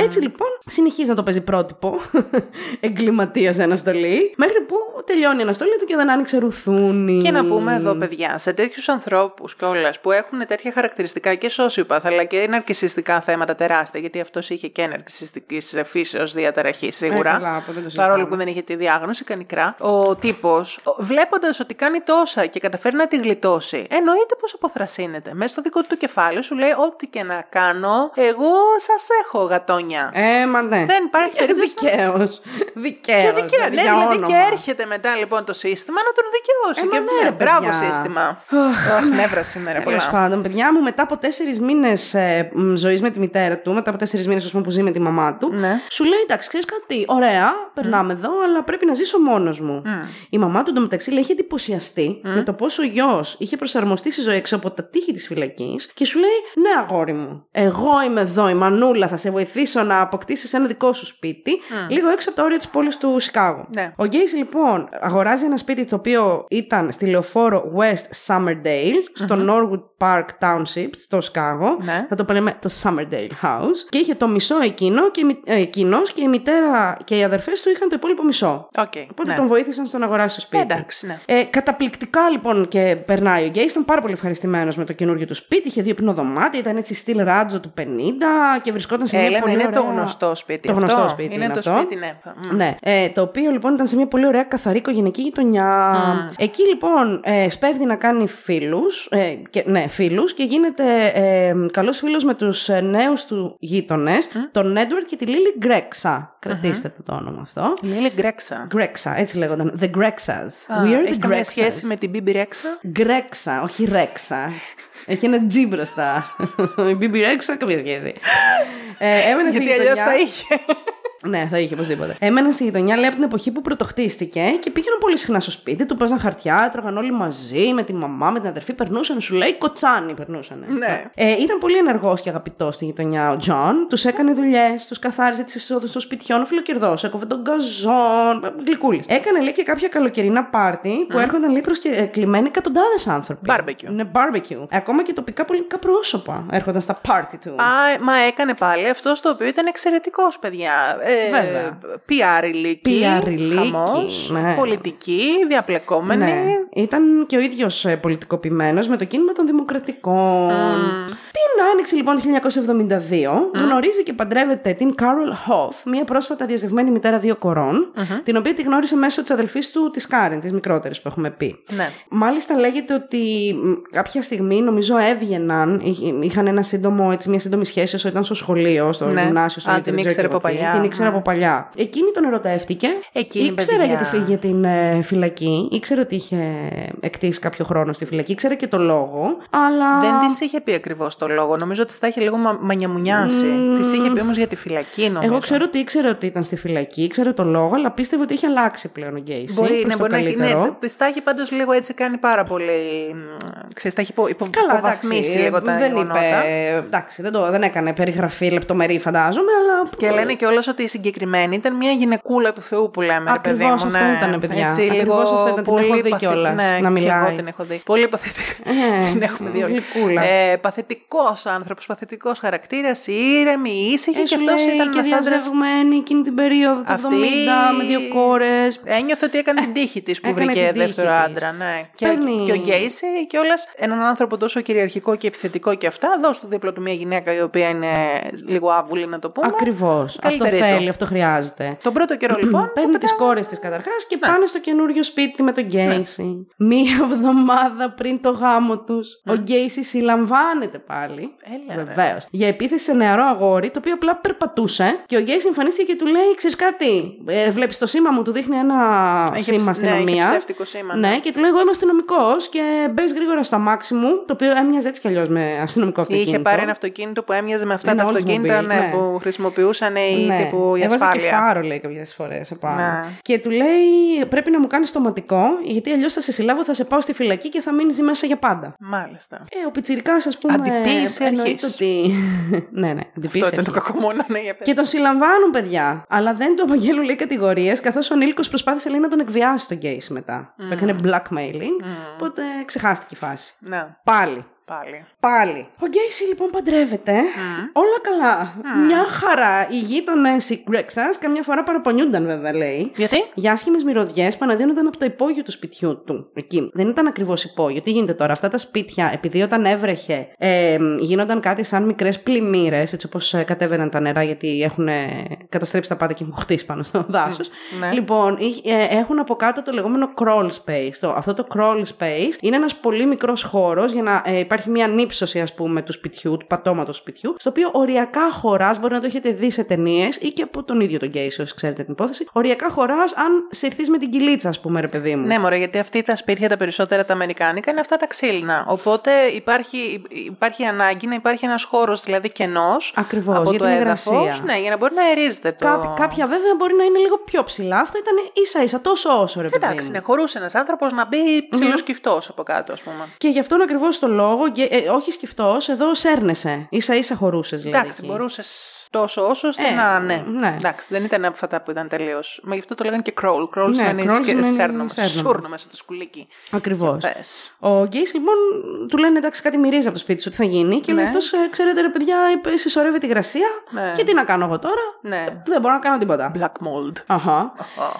Έτσι λοιπόν, συνεχίζει να το παίζει πρότυπο [LAUGHS] εγκληματίας σε αναστολή, μέχρι που τελειώνει η αναστολή του και δεν άνοιξε ρουθούνη. Και να πούμε εδώ, παιδιά, σε τέτοιους ανθρώπους κιόλας που έχουν τέτοια χαρακτηριστικά και σόσιοπαθ αλλά και ναρκισιστικά θέματα τεράστια, γιατί αυτός είχε και ναρκισιστικής φύσεως διαταραχής σίγουρα. Ε, καλά, από δεν το συζητάμε. παρόλο που δεν είχε τη διάγνωση κανικρά. Ο τύπος, βλέποντας ότι κάνει τόσα και καταφέρει να τη γλιτώσει, εννοείται πως αποθρασύνεται. Μέσα στο δικό του κεφάλαιο σου λέει: Ό,τι και να κάνω, εγώ σας έχω γατόνια. Ε, μα ναι. Δεν υπάρχει περίπτωση να- Δικαίως. Δικαίως. Και δικαίως. Ναι, δηλαδή και έρχεται μετά λοιπόν το σύστημα να τον δικαιώσει. Ε, μα και ναι, ρε, μπράβο παιδιά. σύστημα. Αχ, νεύρα σήμερα Τέλος πολλά. πάντων, παιδιά μου, μετά από τέσσερις μήνες ε, ζωής με τη μητέρα του, μετά από τέσσερις μήνες που ζει με τη μαμά του, Ναι. σου λέει: Εντάξει, ξέρεις κάτι, ωραία, περνάμε εδώ, αλλά πρέπει να ζήσω μόνος μου. Η μαμά του εντωμεταξύ λέει: Έχει εντυπωσιαστεί με το πόσο ο γιος είχε προσαρμοστεί στη ζωή έξω από τα τείχη της φυλακής και σου λέει: Ναι, αγόρι μου, εγώ είμαι εδώ, η Μανούλα, θα σε βοηθήσω να αποκτήσεις ένα δικό σου σπίτι, λίγο έξω από τα όρια της πόλης του Σικάγο. Ναι. Ο Γκέισι λοιπόν αγοράζει ένα σπίτι το οποίο ήταν στη λεωφόρο West Summerdale, στο Norwood Park Township, στο Σικάγο. Ναι. Θα το λέμε το Summerdale House. Και είχε το μισό εκείνο και, η μη- ε, εκείνος και η μητέρα και οι αδερφές του είχαν το υπόλοιπο μισό. Οκ, Οπότε ναι. τον βοήθησαν στο να αγοράσει το σπίτι. Εντάξει, ναι. Ε, καταπληκτικά λοιπόν και περνάει ο Γκέισι. Ήταν πάρα πολύ ευχαριστημένος με το καινούργιο του σπίτι. Είχε δύο υπνοδωμάτια, ήταν έτσι στυλ ranch του 50 και βρισκόταν σε μια Έλενα, πολύ είναι το ωραία- γνωστό σπίτι Το αυτό. γνωστό σπίτι. Είναι, το αυτό. σπίτι, ναι. Μμ. Ναι. Ε, το οποίο λοιπόν ήταν σε μια πολύ ωραία καθαρή οικογενειακή γειτονιά. Εκεί λοιπόν ε, σπέβδει να κάνει φίλους. Ε, και, ναι, φίλους και γίνεται ε, καλός φίλος με τους ε, νέους του γείτονες, τον Έντουαρτ και τη Λίλι Γκρέξα. Κρατήστε το, το όνομα αυτό. Λίλη Γκρέξα. Γκρέξα, έτσι λέγονταν. The Grexas. Α, We are έχει the καμία Grexas. σχέση με την Μπίμπι Ρέξα; Γκρέξα, όχι Ρέξα. Έχει ένα τζι μπροστά. [LAUGHS] Η Μπίμπι Ρέξα, καμία σχέση. Ε, έμενε στη Γιατί αλλιώς γειτονιά. θα είχε. Ναι, θα είχε οπωσδήποτε. Έμεναν στη γειτονιά, λέει, από την εποχή που πρωτοχτίστηκε και πήγαιναν πολύ συχνά στο σπίτι του, παίζαν χαρτιά, έτρωγαν όλοι μαζί με τη μαμά, με την αδερφή, περνούσαν, σου λέει, κοτσάνι περνούσαν. Ναι. Ε, ήταν πολύ ενεργός και αγαπητός στη γειτονιά ο Τζον. Τους έκανε δουλειές, τους καθάριζε τις εισόδους των σπιτιών, ο φιλοκερδώς, έκοβε τον γκαζόν, γλυκούλης. Έκανε λέει και κάποια καλοκαιρινά πάρτι που έρχονταν λέει προσκλημένοι εκατοντάδες άνθρωποι. Barbecue. Ναι, barbecue. Ε, ακόμα και τοπικά πολιτικά πρόσωπα έρχονταν στα πάρτι του. Α, μα έκανε πάλι αυτό το οποίο ήταν εξαιρετικός, παιδιά. Ε, Βέβαια. PR-ιλίκι. PR-ιλίκι, χαμός, ναι. πολιτική, διαπλεκόμενη. Ναι. Ήταν και ο ίδιος πολιτικοποιημένος με το κίνημα των Δημοκρατικών. Την άνοιξη λοιπόν του 1972 γνωρίζει και παντρεύεται την Κάρολ Χοφ, μια πρόσφατα διαζευγμένη μητέρα δύο κορών, την οποία τη γνώρισε μέσω της αδελφής του, της Κάριν, της μικρότερης που έχουμε πει. Ναι. Μάλιστα λέγεται ότι μ, κάποια στιγμή νομίζω έβγαιναν, είχ- είχαν ένα σύντομο, έτσι, μια σύντομη σχέση όσο ήταν στο σχολείο, στο Ναι. γυμνάσιο, στο Α, Λύκειο, την δεν ξέρω ήξερε και από εγώ τι. παλιά. Την ήξερα Ναι. από παλιά. Εκείνη τον ερωτεύτηκε. Εκείνη, ήξερε παιδιά. γιατί φύγε την ε, φυλακή, ήξερε ότι είχε εκτίσει κάποιο χρόνο στη φυλακή, ήξερε και το λόγο, αλλά. Δεν της είχε πει ακριβώς το λόγο. Νομίζω ότι τα είχε λίγο μα, μανιαμουνιάσει. Της είχε πει όμως για τη φυλακή, νομίζω. Εγώ ξέρω ότι ήξερε ότι ήταν στη φυλακή, ήξερε το λόγο, αλλά πίστευε ότι είχε αλλάξει πλέον ο Γκέισι. Μπορεί, προς ναι, το μπορεί να καλύτερο. ναι, της τα έχει πάντως λίγο έτσι κάνει πάρα πολύ. μ, Ξέρεις, τα έχει υπο, υπο, Καλά, υποβαθμίσει εντάξει, λίγο τα δεν γεγονότα. είπε. Εντάξει, δεν, το, δεν έκανε περιγραφή λεπτομερή, φαντάζομαι, αλλά. Και λένε κιόλας ότι η συγκεκριμένη ήταν μια γυναικούλα του Θεού που λέμε. ρε παιδί Ακριβώς μου, αυτό ναι. ήταν, παιδιά. Έτσι, Ακριβώς λίγο αυτό ήταν, την πολύ έχω δει παθη- κιόλας, ναι, να και μιλάει. εγώ την έχω δει. Πολύ παθητικό. Ε, [LAUGHS] την έχουμε δει όλοι. γλυκούλα. Ε, Παθητικός άνθρωπος, παθητικός χαρακτήρας, ήρεμη, ήσυχη Ε, και σου αυτός λέει ήταν και ένας άντρα. διαζευγμένη εκείνη την περίοδο του 70 Αυτή- με δύο κόρες. Ένιωθε ότι έκανε την τύχη της που έκανε βρήκε την τύχη δεύτερο της. άντρα. Ναι. Και, Παίρνει- και ο Γκέισι κιόλας έναν άνθρωπο τόσο κυριαρχικό και επιθετικό και αυτά, δώσ' του δίπλα του μια γυναίκα η οποία είναι λίγο άβουλη να το πούμε. Ακριβώς. Αυτό Καλύτερη θέλει, του. αυτό χρειάζεται. Τον πρώτο καιρό [CLEARS THROAT] λοιπόν. Παίρνει τις κόρες της καταρχάς και Ναι. πάνε στο καινούριο σπίτι με τον Γκέισι. Μία [LAUGHS] εβδομάδα πριν το γάμο τους, ο Γκέισι συλλαμβάνεται πάλι. Έλα, ρε. Βεβαίως. Για επίθεση σε νεαρό αγόρι, το οποίο απλά περπατούσε και ο Γκέισι εμφανίστηκε και του λέει: Ξέρεις κάτι, ε, βλέπεις το σήμα μου, του δείχνει ένα Είχε σήμα ψ- ναι, είχε αστυνομία. ψεύτικο σήμα, Ναι, ναι. και του λέει: Εγώ είμαι αστυνομικός και μπες γρήγορα στο αμάξι μου, το οποίο έμοιαζε έτσι κι αλλιώς με αστυνομικό αυτοκίνητο. Είχε πάρει ένα αυτοκίνητο που έμοιαζε με αυτά Ένα τα αυτοκίνητα Oldsmobile, ναι, ναι. που χρησιμοποιούσαν οι Ναι. Τύπου η Έβαζε και ασφάλεια. φάρο, λέει κάποιες φορές επάνω. Ναι. Και του λέει: Πρέπει να μου κάνεις τοματικό, γιατί αλλιώς θα σε συλλάβω, θα σε πάω στη φυλακή και θα μείνεις μέσα για πάντα. Μάλιστα. Ε, ο Πιτσυρικά, ας πούμε. Αντιποίηση εννοείται αρχής. ότι. [LAUGHS] ναι, ναι, αντιποίηση. Αυτό ήταν το αρχής. κακό μόνο, ναι, για πες. Και τον συλλαμβάνουν, παιδιά. Αλλά δεν του απαγγέλουν λέει κατηγορίες, καθώς ο ανήλικο προσπάθησε λέει, να τον εκβιάσει τον Γκέι μετά. Που έκανε blackmailing. Οπότε ξεχάστηκε η φάση. Ναι, Πάλι. Πάλι. Πάλι. Ο Γκέισι λοιπόν παντρεύεται. Όλα καλά. Μια χαρά. Οι γείτονες, οι Γκρέξα, καμιά φορά παραπονιούνταν βέβαια, λέει. Γιατί; Για άσχημες μυρωδιές που αναδύονταν από το υπόγειο του σπιτιού του. Εκεί. Δεν ήταν ακριβώς υπόγειο. Τι γίνεται τώρα, αυτά τα σπίτια, επειδή όταν έβρεχε, ε, γίνονταν κάτι σαν μικρές πλημμύρες, έτσι όπως κατέβαιναν τα νερά, γιατί έχουν ε, καταστρέψει τα πάντα και έχουν χτίσει πάνω στο δάσος. ναι. Λοιπόν, είχ- ε, έχουν από κάτω το λεγόμενο crawl space. Το, αυτό το crawl space είναι ένας πολύ μικρός χώρος για να ε, υπάρχει μια νύψωση, ας πούμε, του σπιτιού, του πατώματος του σπιτιού, στο οποίο οριακά χωράς, μπορεί να το έχετε δει σε ταινίες ή και από τον ίδιο τον Γκέισι, όσοι ξέρετε την υπόθεση. Οριακά χωράς αν συρθείς με την κυλίτσα, ας πούμε, ρε παιδί μου. Ναι, μωρέ, γιατί αυτή τα σπίτια τα περισσότερα τα αμερικάνικα είναι αυτά τα ξύλινα. Οπότε υπάρχει, υπάρχει ανάγκη να υπάρχει ένας χώρος δηλαδή κενός. Ακριβώς, από για το την έδαφος, υγρασία. Ναι, για να μπορεί να αερίζεται το. Κά- κάποια βέβαια μπορεί να είναι λίγο πιο ψηλά. Αυτό ήταν ίσα ίσα, τόσο όσο ρε παιδί Εντάξει, μου. ναι, χωρούσε ένας άνθρωπος να μπει ψηλοσκυφτός από κάτω, ας πούμε. Και γι' αυτόν ακριβώς το λόγο, και- ε, όχι σκεφτός, εδώ σέρνεσαι. σα ίσα χωρούσες δηλαδή. Εντάξει, εκεί. μπορούσες τόσο όσο ώστε Ε, να. Ναι. ναι. Εντάξει, δεν ήταν από αυτά που ήταν τελείως. Μα γι' αυτό το λέγανε και crawl. Crawl Ναι, σημαίνει crawl σκε- σημαίνει σέρνο, σέρνο. σούρνο μέσα στο σκουλίκι. Ακριβώς. Πες. Ο Γκέις λοιπόν του λένε εντάξει κάτι μυρίζει από το σπίτι σου, τι θα γίνει. Και λέει Ναι. αυτό, ξέρετε ρε παιδιά, ε, συσσωρεύει τη γρασία. Ναι. Και τι να κάνω εγώ τώρα; Ναι. Δεν μπορώ να κάνω τίποτα. Black mold. Αχα.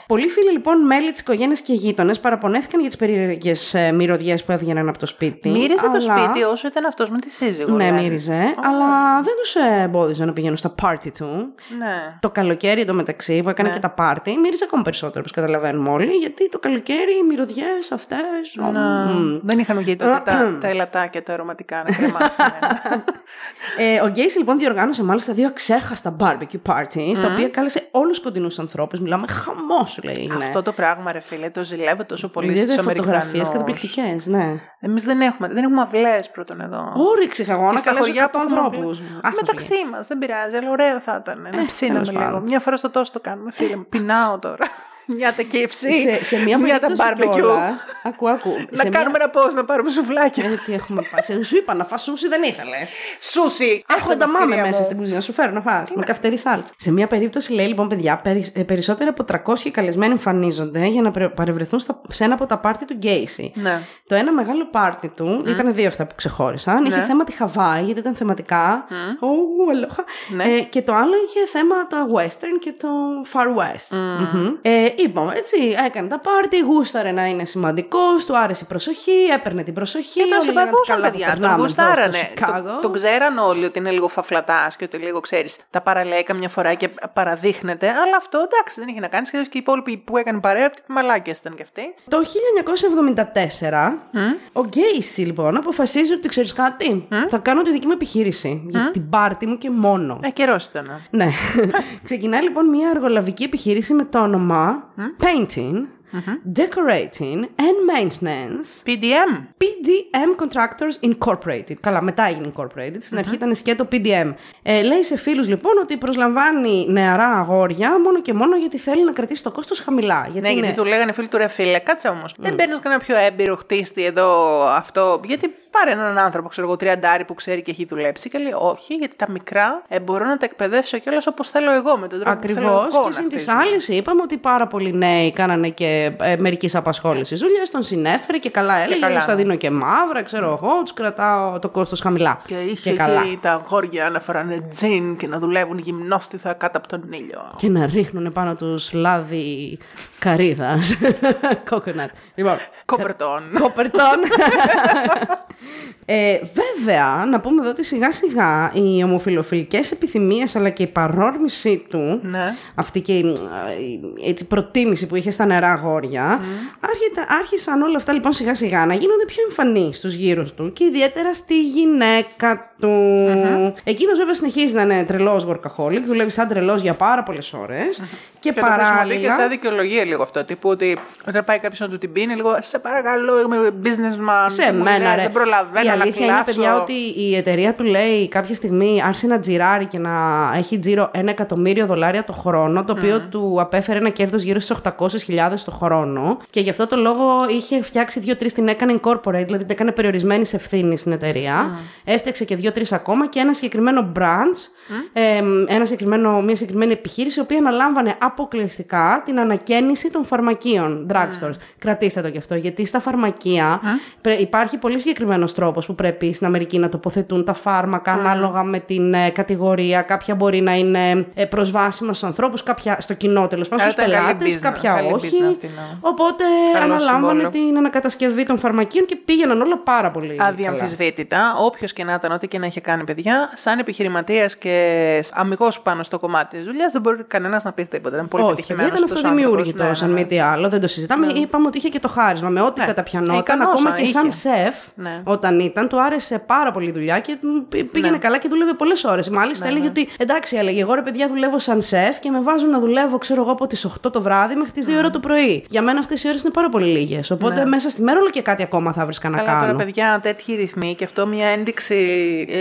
Πολλοί φίλοι λοιπόν, μέλη της οικογένειας και γείτονες παραπονέθηκαν για τις περίεργες μυρωδιές που έβγαιναν από το σπίτι. Μύριζε το αλλά- σπίτι όσο ήταν αυτός με τη σύζυγο. Ναι, δηλαδή. μύριζε, αλλά δεν τους εμπόδιζε να πηγαίνουν στα πάρτι του. Ναι. Το καλοκαίρι εντωμεταξύ που έκανε και τα πάρτι, μύριζε ακόμα περισσότερο, όπως καταλαβαίνουμε όλοι, γιατί το καλοκαίρι οι μυρωδιές αυτές. Να- Δεν είχαν βγει τότε τα, τα ελατάκια, τα αρωματικά να κρεμάσει. [LAUGHS] Ε, ο Γκέισι λοιπόν διοργάνωσε μάλιστα δύο αξέχαστα barbecue parties, τα οποία κάλεσε όλους του κοντινούς ανθρώπους. Μιλάμε χαμός, σου λέει. Ναι. Αυτό το πράγμα, ρε φίλε, το ζηλεύω τόσο πολύ Είδατε στους φωτογραφίες Αμερικανούς. καταπληκτικές, ναι. Εμείς δεν έχουμε, δεν έχουμε αυλές πρώτον εδώ. Όρεξη είχα εγώ Και να στα καλέσω χωριά που 100 έχουμε ανθρώπους. πει- Μεταξύ μας, δεν πειράζει, αλλά ωραίο θα ήταν. Να ψήναμε τέλος λίγο. πάντων. Μια φορά στο τόσος το κάνουμε, φίλε μου. Πεινάω τώρα. Μια τα KFC. σε, σε μία μια τα περίπτωση barbecue. κιόλας, Ακού, ακού. Να σε κάνουμε ένα πώ να πάρουμε σουβλάκια. Μία... Ε, τι έχουμε πάει. Σε- Σου είπα να φας σούσι δεν ήθελε. Σούσι. Έχω Άσε τα μας, μάμε κυρία μέσα μου. στην κουζίνα. Σου φέρω να φας. Με καυτερή σάλτσα. Σε μία περίπτωση λέει λοιπόν, παιδιά, περι- ε, περισσότεροι από 300 καλεσμένοι εμφανίζονται για να πρε- παρευρεθούν στα- σε ένα από τα πάρτι του Γκέισι. Ναι. Το ένα μεγάλο πάρτι του, ήταν δύο αυτά που ξεχώρισαν, είχε θέμα τη Χαβάη, γιατί ήταν θεματικά. Ου, αλόχα. Ναι. Ε, και το άλλο είχε θέμα τα Western και το Far West. Μμμ. Ε, είπαμε, έτσι, έκανε τα πάρτι, γούσταρε να είναι σημαντικός, του άρεσε η προσοχή, έπαιρνε την προσοχή. Και τον όλοι λέγανε συμπαθούσαν, καλά που παιδιά. Τον περνάμε εδώ στο γουστάρανε. Σικάγο. Το, τον ξέραν όλοι ότι είναι λίγο φαφλατάς και ότι λίγο ξέρεις. Τα παραλέει καμιά φορά και παραδείχνεται. Αλλά αυτό εντάξει δεν είχε να κάνει. Σχεδόν και οι υπόλοιποι που έκανε παρέα, μαλάκια ήταν κι αυτοί. Το 1974, ο Γκέισι λοιπόν αποφασίζει ότι ξέρεις κάτι, θα κάνω τη δική μου επιχείρηση για την πάρτι μου και μόνο. Ε, καιρός ήταν. Ναι. [LAUGHS] Ξεκινάει λοιπόν μια εργολαβική επιχείρηση με το όνομα Painting, Decorating and Maintenance PDM. PDM Contractors Incorporated. Καλά, μετά έγινε Incorporated. Στην αρχή ήταν σκέτο PDM. Ε, λέει σε φίλους λοιπόν ότι προσλαμβάνει νεαρά αγόρια μόνο και μόνο γιατί θέλει να κρατήσει το κόστος χαμηλά. Γιατί Ναι, είναι... γιατί του λέγανε φίλοι του ρε φίλε, κάτσε όμως. Δεν παίρνεις κανένα πιο έμπειρο χτίστη εδώ αυτό. Γιατί πάρε έναν άνθρωπο, ξέρω εγώ, τριαντάρι που ξέρει και έχει δουλέψει και λέει Όχι, γιατί τα μικρά ε, μπορώ να τα εκπαιδεύσω κιόλας όπως θέλω εγώ με τον τρόπο που θέλω Ακριβώς. εγώ Και να συν της χτίσουμε. άλλης, είπαμε ότι πάρα πολλοί νέοι κάνανε και ε, μερικής απασχόλησης δουλειές. Τον συνέφερε και καλά έλεγε. καλά, Στα ναι. δίνω και μαύρα, ξέρω εγώ, τους κρατάω το κόστος χαμηλά. Και είχε και, καλά. τα αγόρια να φοράνε τζιν και να δουλεύουν γυμνόστιθα κάτω από τον ήλιο. Και να ρίχνουν πάνω τους λάδι καρύδας. [LAUGHS] Coconut. Λοιπόν, Κοπερτών. Κοπερτών. [LAUGHS] ε, βέβαια, να πούμε εδώ ότι σιγά σιγά οι ομοφιλοφιλικές επιθυμίες αλλά και η παρόρμησή του, Ναι. αυτή και η, η έτσι, προτίμηση που είχε στα νερά αγόρια, άρχιτα- άρχισαν όλα αυτά λοιπόν σιγά σιγά να γίνονται πιο εμφανή στους γύρους του και ιδιαίτερα στη γυναίκα του. Εκείνος βέβαια συνεχίζει να είναι τρελός workaholic, δουλεύει σαν τρελός για πάρα πολλές ώρες και, Και το χρησιμοποιεί και παράλληλα... σαν δικαιολογία λίγο αυτό. Τύπου ότι όταν πάει κάποιος να του την πει, είναι λίγο Σε παρακαλώ, είμαι businessman. Σε μου μένα, λες, ρε. Δεν προλαβαίνω η να αλήθεια είναι, κλάψω. παιδιά, ότι η εταιρεία του λέει κάποια στιγμή άρχισε να τζιράρει και να έχει τζίρο ένα εκατομμύριο δολάρια το χρόνο, το οποίο του απέφερε ένα κέρδος γύρω στις 800.000 το χρόνο. Και γι' αυτό το λόγο είχε φτιάξει δύο-τρεις, την έκανε incorporate, δηλαδή την έκανε περιορισμένη ευθύνη στην εταιρεία. Έφτιαξε και δύο-τρεις ακόμα και ένα συγκεκριμένο branch, ε, ένα συγκεκριμένο, μια συγκεκριμένη επιχείρηση, η οποία αναλάμβανε αποκλειστικά την ανακαίνιση των φαρμακείων, drugstores. Κρατήστε το κι αυτό, γιατί στα φαρμακεία πρέ- υπάρχει πολύ συγκεκριμένο τρόπος που πρέπει στην Αμερική να τοποθετούν τα φάρμακα ανάλογα με την ε, κατηγορία. Κάποια μπορεί να είναι ε, προσβάσιμα στους ανθρώπους, κάποια στο κοινό τέλος πάντων, Άρα στους ήταν καλή πελάτες, business, κάποια καλή όχι. business αυτή, ναι. Οπότε Καλό αναλάμβανε σύμβολο. την ανακατασκευή των φαρμακείων και πήγαιναν όλα πάρα πολύ. καλά. Αδιαμφισβήτητα, όποιος και να ήταν, ό,τι και να είχε κάνει παιδιά, σαν επιχειρηματίας και αμυγός πάνω στο κομμάτι της δουλειάς, δεν μπορεί κανένας να πεις τίποτα. Ήταν πολύ Όχι, πετυχημένος. παιδιά, ήταν αυτοδημιούργητο, αν μη τι άλλο, δεν το συζητάμε. Είπαμε ότι είχε και το χάρισμα. Με ό,τι Ναι. καταπιανόταν, Ικανός, ακόμα α, και είχε. σαν σεφ, Ναι. Όταν ήταν, του άρεσε πάρα πολύ η δουλειά και μ, πή- πήγαινε Ναι. καλά και δούλευε πολλές ώρες. Μάλιστα έλεγε ότι εντάξει, έλεγε, εγώ ρε παιδιά δουλεύω σαν σεφ και με βάζουν να δουλεύω, ξέρω εγώ, από τις 8 το βράδυ μέχρι τις 2 ώρα το πρωί. Για μένα αυτές οι ώρες είναι πάρα πολύ λίγες. Οπότε μέσα στη μέρα όλο και κάτι ακόμα θα βρίσκα να Καλά, κάνω. τώρα παιδιά, τέτοιοι ρυθμοί και αυτό μια ένδειξη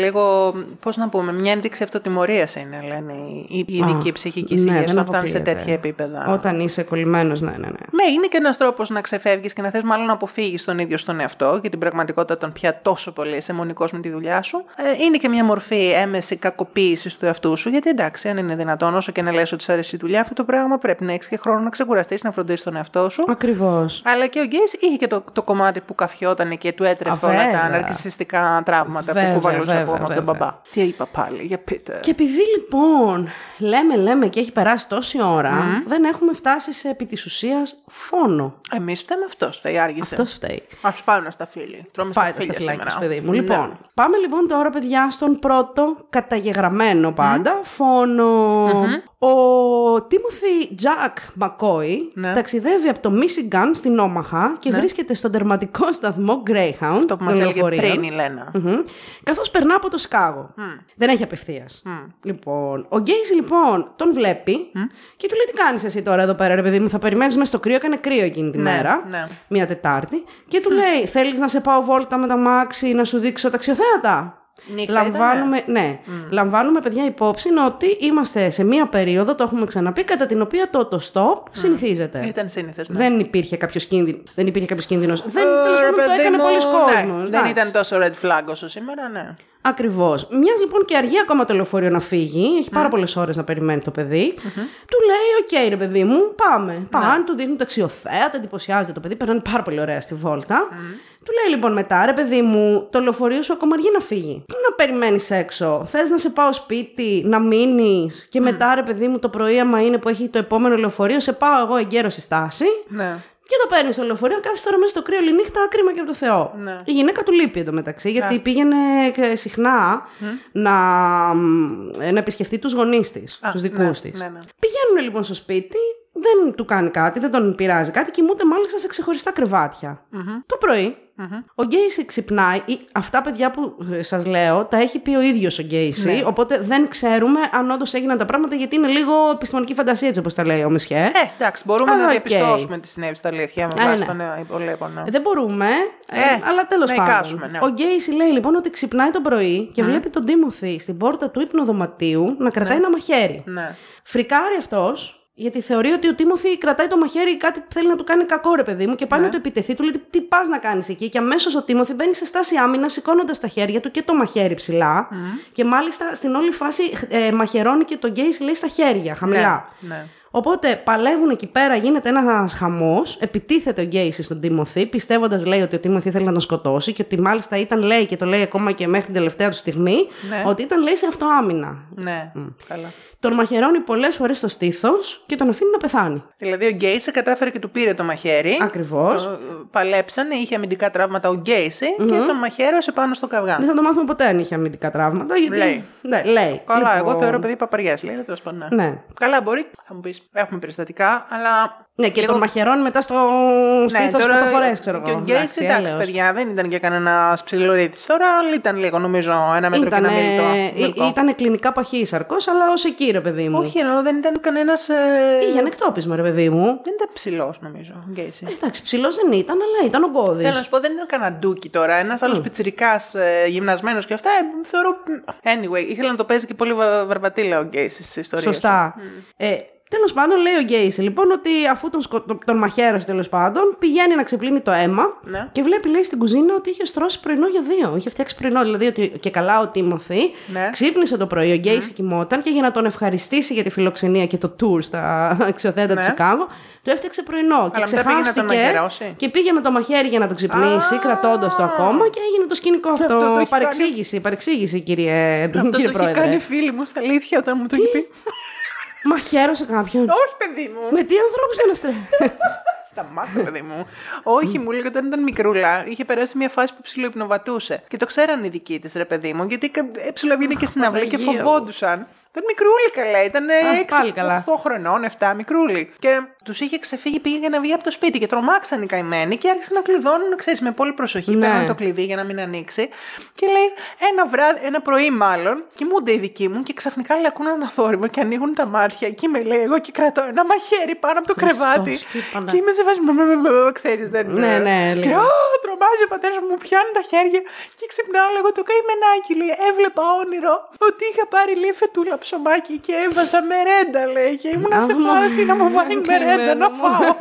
λίγο. Πώς να πούμε, μια ένδειξη αυτοτιμωρίας είναι, λένε η η ειδική Α, ψυχική ναι, υγεία δεν όταν φτάνει σε αποκλείεται. τέτοια επίπεδα. Όταν είσαι κολλημένος, ναι, ναι, ναι. Ναι, είναι και ένας τρόπος να ξεφεύγεις και να θες μάλλον να αποφύγεις τον ίδιο στον εαυτό και την πραγματικότητα όταν πια τόσο πολύ είσαι μονικό με τη δουλειά σου. Ε, είναι και μια μορφή έμεση κακοποίησης του εαυτού σου, γιατί εντάξει, αν είναι δυνατόν, όσο και να λες ότι σου αρέσει η δουλειά, αυτό το πράγμα πρέπει να έχεις και χρόνο να ξεκουραστείς, να φροντίσεις τον εαυτό σου. Ακριβώς. Αλλά και ο Γκέι είχε και το, το κομμάτι που καφιόταν και του έτρεφε Α, όλα τα βέβαια. αναρκιστικά τραύματα Βέβαια, που κουβαλούσε βέβαια, ακόμα από τον βέβαια. μπαμπά. Τι είπα πάλι, για πείτε. Και επειδή λοιπόν λέμε, λέμε και έχει περάσει τόση ώρα, δεν έχουμε φτάσει σε επί της ουσίας φόνο. Εμείς φταίμε αυτός, θα άργησε. Αυτός φταίει. Α φάουν στα φίλη. Τρώμε Φάει στα τα φίλια σταφυλάκια σήμερα. σου, παιδί μου. Ναι. Λοιπόν, πάμε λοιπόν τώρα, παιδιά, στον πρώτο καταγεγραμμένο πάντα φόνο. Ο Τίμωθη Τζακ Μακόι Ναι. ταξιδεύει από το Μίσιγκαν στην Όμαχα και βρίσκεται στον τερματικό σταθμό Greyhound. Το που μας των έλεγε λεωφορείων. πριν η Λένα. Καθώς περνά από το Σκάγο. Δεν έχει απευθείας. Λοιπόν, ο Γκέιζι λοιπόν τον βλέπει και του λέει: Τι κάνεις εσύ τώρα εδώ πέρα, ρε παιδί μου, θα περιμένεις μέσα στο κρύο. Έκανε κρύο εκείνη τη Ναι, μέρα. ναι. Μία Τετάρτη. Και του λέει: Θέλεις να σε πάω βόλτα με τα μάξι, να σου δείξω τα αξιοθέατα; Νύχτα Λαμβάνουμε, ναι, λαμβάνουμε παιδιά υπόψη ότι είμαστε σε μία περίοδο, το έχουμε ξαναπεί, κατά την οποία το, το stop συνηθίζεται. Ήταν σύνηθες. Δεν υπήρχε κάποιος κίνδυνο. Δεν υπήρχε κάποιος κίνδυνος. Δεν τέλος πάντων, το έκανε πολλοί κόσμος. Ναι, δεν ήταν τόσο red flag όσο σήμερα, ναι. Ακριβώς. Μιας λοιπόν και αργεί ακόμα το λεωφορείο να φύγει, έχει πάρα πολλές ώρες να περιμένει το παιδί. Του λέει: Οκ, ρε παιδί μου, πάμε. Πάνε, του δείχνουν τα αξιοθέατα, εντυπωσιάζεται το παιδί, περνάνε πάρα πολύ ωραία στη βόλτα. Του λέει λοιπόν μετά, ρε παιδί μου, το λεωφορείο σου ακόμα αργεί να φύγει. Τι να περιμένεις έξω, θες να σε πάω σπίτι, να μείνεις και μετά, ρε παιδί μου, το πρωί, άμα είναι που έχει το επόμενο λεωφορείο, σε πάω εγώ εγκαίρως στη στάση. Ναι. Και το παίρνεις στο λεωφορείο, κάθεσαι τώρα μέσα στο κρύο όλη νύχτα, άκρημα και από το Θεό. Ναι. Η γυναίκα του λείπει εντωμεταξύ, γιατί πήγαινε και συχνά να, να επισκεφτεί τους γονείς της, τους δικούς ναι, της. ναι, ναι. Πηγαίνουν λοιπόν στο σπίτι, δεν του κάνει κάτι, δεν τον πειράζει κάτι, κοιμούνται μάλιστα σε ξεχωριστά κρεβάτια. Το πρωί, ο Γκέισι ξυπνάει. ή- Αυτά, παιδιά που σας λέω, τα έχει πει ο ίδιος ο Γκέισι. Ναι. Οπότε δεν ξέρουμε αν όντως έγιναν τα πράγματα, γιατί είναι λίγο επιστημονική φαντασία, έτσι όπως τα λέει ο Μισχέ. Ε, εντάξει, μπορούμε Αλλά να οκ. διαπιστώσουμε τι συνέβη στ' αλήθεια με Ε, βάση ναι. των ε, υπολοίπων. ναι. Δεν μπορούμε, ε, Ε, αλλά τέλος να πάντων. εικάσουμε, ναι. Ο Γκέισι λέει λοιπόν ότι ξυπνάει το πρωί και βλέπει τον Τίμοθι στην πόρτα του υπνοδωματίου να κρατάει ένα μαχαίρι. Ναι. Φρικάρει αυτός, γιατί θεωρεί ότι ο Τίμοθι κρατάει το μαχαίρι κάτι που θέλει να του κάνει κακό, ρε παιδί μου, και πάει να του επιτεθεί. Του λέει: Τι πας να κάνεις εκεί. Και αμέσως ο Τίμοθι μπαίνει σε στάση άμυνας, σηκώνοντας τα χέρια του και το μαχαίρι ψηλά. Και μάλιστα στην όλη φάση ε, μαχαιρώνει και τον Γκέισι λέει στα χέρια, χαμηλά. Ναι, ναι. Οπότε παλεύουν εκεί πέρα, γίνεται ένας χαμός. Επιτίθεται ο Γκέισι στον Τίμωθη, πιστεύοντας λέει ότι ο Τίμωθη θέλει να τον σκοτώσει και ότι μάλιστα ήταν, λέει και το λέει ακόμα και μέχρι την τελευταία του στιγμή, Ναι. ότι ήταν λέει σε αυτοάμυνα. Ναι, καλά. Τον μαχαιρώνει πολλές φορές στο στήθος και τον αφήνει να πεθάνει. Δηλαδή ο Γκέισι κατάφερε και του πήρε το μαχαίρι. Ακριβώς. Ε, Παλέψανε, είχε αμυντικά τραύματα ο γκεισι και τον μαχαίρωσε πάνω στο καυγά. Δεν θα το μάθουμε ποτέ αν είχε αμυντικά τραύματα. Γιατί... Λέει. Ναι, λέει. Καλά, Λοιπόν, εγώ θεωρώ παιδί παπαριέ, λέει, τέλος πάντων. Ναι. Ναι. Καλά, μπορεί, θα μου πεις, έχουμε περιστατικά, αλλά. Ναι, και λίγο- τον μαχαιρώνει μετά στο στήθος τώρα- ναι, φορές, ξέρω Και ο εγώ. Γκέισι, εντάξει, έλεος. παιδιά, δεν ήταν και κανένας ψιλορίτη. Τώρα ήταν λίγο, νομίζω, ένα μέτρο και Ήτανε, ένα μίλητο. ή- ήτανε κλινικά παχύσαρκο, αλλά ως εκεί, ρε παιδί μου. Όχι, ενώ δεν ήταν κανένας. Ε... Είχε ανεκτόπισμα, ρε παιδί μου. Δεν ήταν ψηλός, νομίζω, ο Γκέισι. Εντάξει, ψηλός δεν ήταν, αλλά ήταν ο Γκώδη. Θέλω να σου πω, δεν ήταν κανένα ντούκι τώρα. Ένας άλλος πιτσυρικά ε, γυμνασμένος και αυτά. Ε, θεωρώ. Anyway, ήθελα να το παίζει και πολύ βα- βαρβατήλα ο Γκέισι στις ιστορίες. Σωστά. Ε, Τέλος πάντων, λέει ο Γκέισι λοιπόν ότι αφού τον, σκο... τον- τον μαχαίρωσε τέλος πάντων, πηγαίνει να ξεπλύνει το αίμα Ναι. και βλέπει, λέει, στην κουζίνα ότι είχε στρώσει πρωινό για δύο. Είχε φτιάξει πρωινό. Δηλαδή ότι και καλά ο Τίμωθη Ναι. ξύπνησε το πρωί, ο Γκέισι κοιμόταν και για να τον ευχαριστήσει για τη φιλοξενία και το tour στα [LAUGHS] αξιοθέατα Ναι. του Σικάγο, του έφτιαξε πρωινό. και μετά πήγε να τον ξεχάστηκε μαχαιρώσει. και πήγε με το μαχαίρι για να τον ξυπνήσει, κρατώντας το ακόμα και έγινε το σκηνικό αυτό. αυτό το έχει παρεξήγηση, παρεξήγηση, κύριε, Αυτό κύριε το είχε Πρόεδρε. κάνει φίλη μου στα αλήθεια όταν μου το είχε πει. Μαχαίρωσε κάποιον. Όχι, παιδί μου. Με τι ανθρώπους αναστρέφει. [LAUGHS] Σταμάτα, παιδί μου. Όχι, μου λέει όταν ήταν μικρούλα, είχε περάσει μια φάση που ψιλοϊπνοβατούσε. Και το ξέραν οι δικοί της, ρε παιδί μου, γιατί ψιλοβγήκε και στην αυλή και Παναγία μου. φοβόντουσαν. Ήταν μικρούλη καλά, ήταν πάλι καλά. 6-8 χρονών, 7 μικρούλη. Και τους είχε ξεφύγει, πήγε για να βγει από το σπίτι και τρομάξαν οι καημένοι και άρχισαν να κλειδώνουν, ξέρεις, με πολύ προσοχή. Ναι. Παίρνουν το κλειδί για να μην ανοίξει. Και λέει ένα, βράδυ, ένα πρωί, μάλλον, κοιμούνται οι δικοί μου και ξαφνικά λέει, ακούν ένα θόρυβο και ανοίγουν τα μάτια. Και με λέει, εγώ και κρατώ ένα μαχαίρι πάνω από το Χριστός κρεβάτι. και Πανα- Και είμαι σε βάση. Ξέρεις, δεν Ναι, ναι, Και λίγο. «Α, τρομάζει ο πατέρας μου, μου πιάνει τα χέρια και ξυπνάω λέγω το καημενάκι. Λέει, έβλεπα όνειρο ότι είχα πάρει λέει φετούλα ψωμάκι και έβαζα μερέντα, λέει. Και ήμουνα σε Αχ, φάση να μου βάλει καημένο μερέντα να μου. φάω.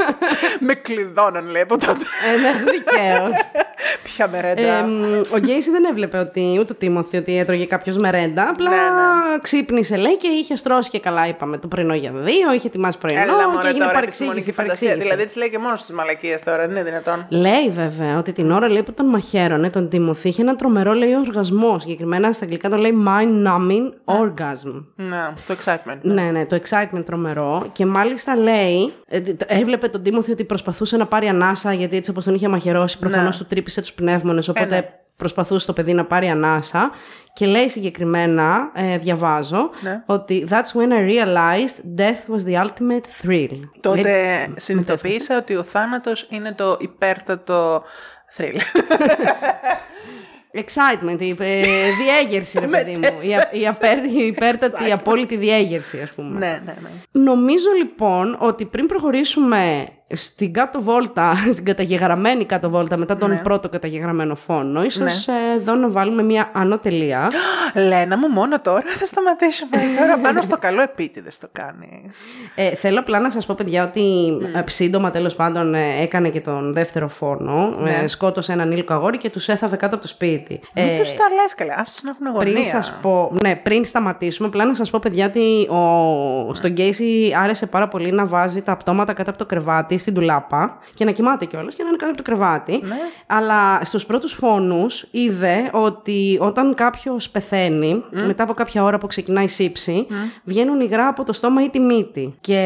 Με κλειδώναν, λέει από τότε. Ε, ναι, δικαίως. [LAUGHS] Ποια μερέντα. ο Γκέισι δεν έβλεπε ότι, ούτε ο Τίμωθη ότι έτρωγε κάποιος μερέντα. Απλά Ναι, ναι. ξύπνησε, λέει, και είχε στρώσει και καλά, είπαμε, το πρωινό για δύο, είχε ετοιμάσει πρωινό Έλα και μόνο έγινε τώρα παρεξήγηση. επιστημονική φαντασία. παρεξήγηση. Δηλαδή τη λέει και μόνος στις μαλακίες τώρα, δεν είναι δυνατόν. Λέει βέβαια ότι την ώρα λέει, που τον μαχαίρωνε, τον Τίμωθη, είχε ένα τρομερό λέει οργασμό. Συγκεκριμένα στα αγγλικά το λέει mind numbing orgasm. Ναι, το excitement. Ναι, ναι, το excitement τρομερό. Και μάλιστα λέει, ε, τ- έβλεπε τον Τίμωθη ότι προσπαθούσε να πάρει ανάσα γιατί έτσι όπως τον είχε μαχαιρώσει, προφανώς Ναι. του τρύπησε τους πνεύμονες. Οπότε ναι. προσπαθούσε το παιδί να πάρει ανάσα και λέει συγκεκριμένα, ε, διαβάζω, Ναι. ότι That's when I realized death was the ultimate thrill. Τότε Λέει- συνειδητοποίησα ότι ο θάνατος είναι το υπέρτατο θρύλ. [LAUGHS] Excitement, η ε, διέγερση ρε [LAUGHS] παιδί μου. Η, α- η, απέρ- η υπέρτατη, η απόλυτη διέγερση ας πούμε. ναι, ναι, ναι. Νομίζω λοιπόν ότι πριν προχωρήσουμε στην κάτω βόλτα, [LAUGHS] στην καταγεγραμμένη κάτω βόλτα μετά τον πρώτο καταγεγραμμένο φόνο, ίσως ε, εδώ να βάλουμε μια ανώτελεία. [GASPS] Λένα μου, μόνο τώρα θα σταματήσουμε. [LAUGHS] τώρα πάνω στο καλό επίτηδες το κάνεις. Ε, θέλω απλά να σας πω παιδιά ότι ε, σύντομα τέλος πάντων ε, έκανε και τον δεύτερο φόνο, ε, σκότωσε έναν ήλικο αγόρι και τους έθαβε κάτω από το σπίτι. Ε, Μην τους τα λες καλά, ας να έχουν αγωνία. πριν σας πω, ναι, πριν σταματήσουμε, απλά να σας πω παιδιά ότι ο, στον Γκέισι άρεσε πάρα πολύ να βάζει τα πτώματα κάτω από το κρεβάτι στην τουλάπα και να κοιμάται κιόλας και να είναι κάτω από το κρεβάτι. Αλλά στους πρώτους φόνους είδε ότι όταν κάποιος πεθαίνει, μετά από κάποια ώρα που ξεκινάει η σύψη, βγαίνουν υγρά από το στόμα ή τη μύτη. Και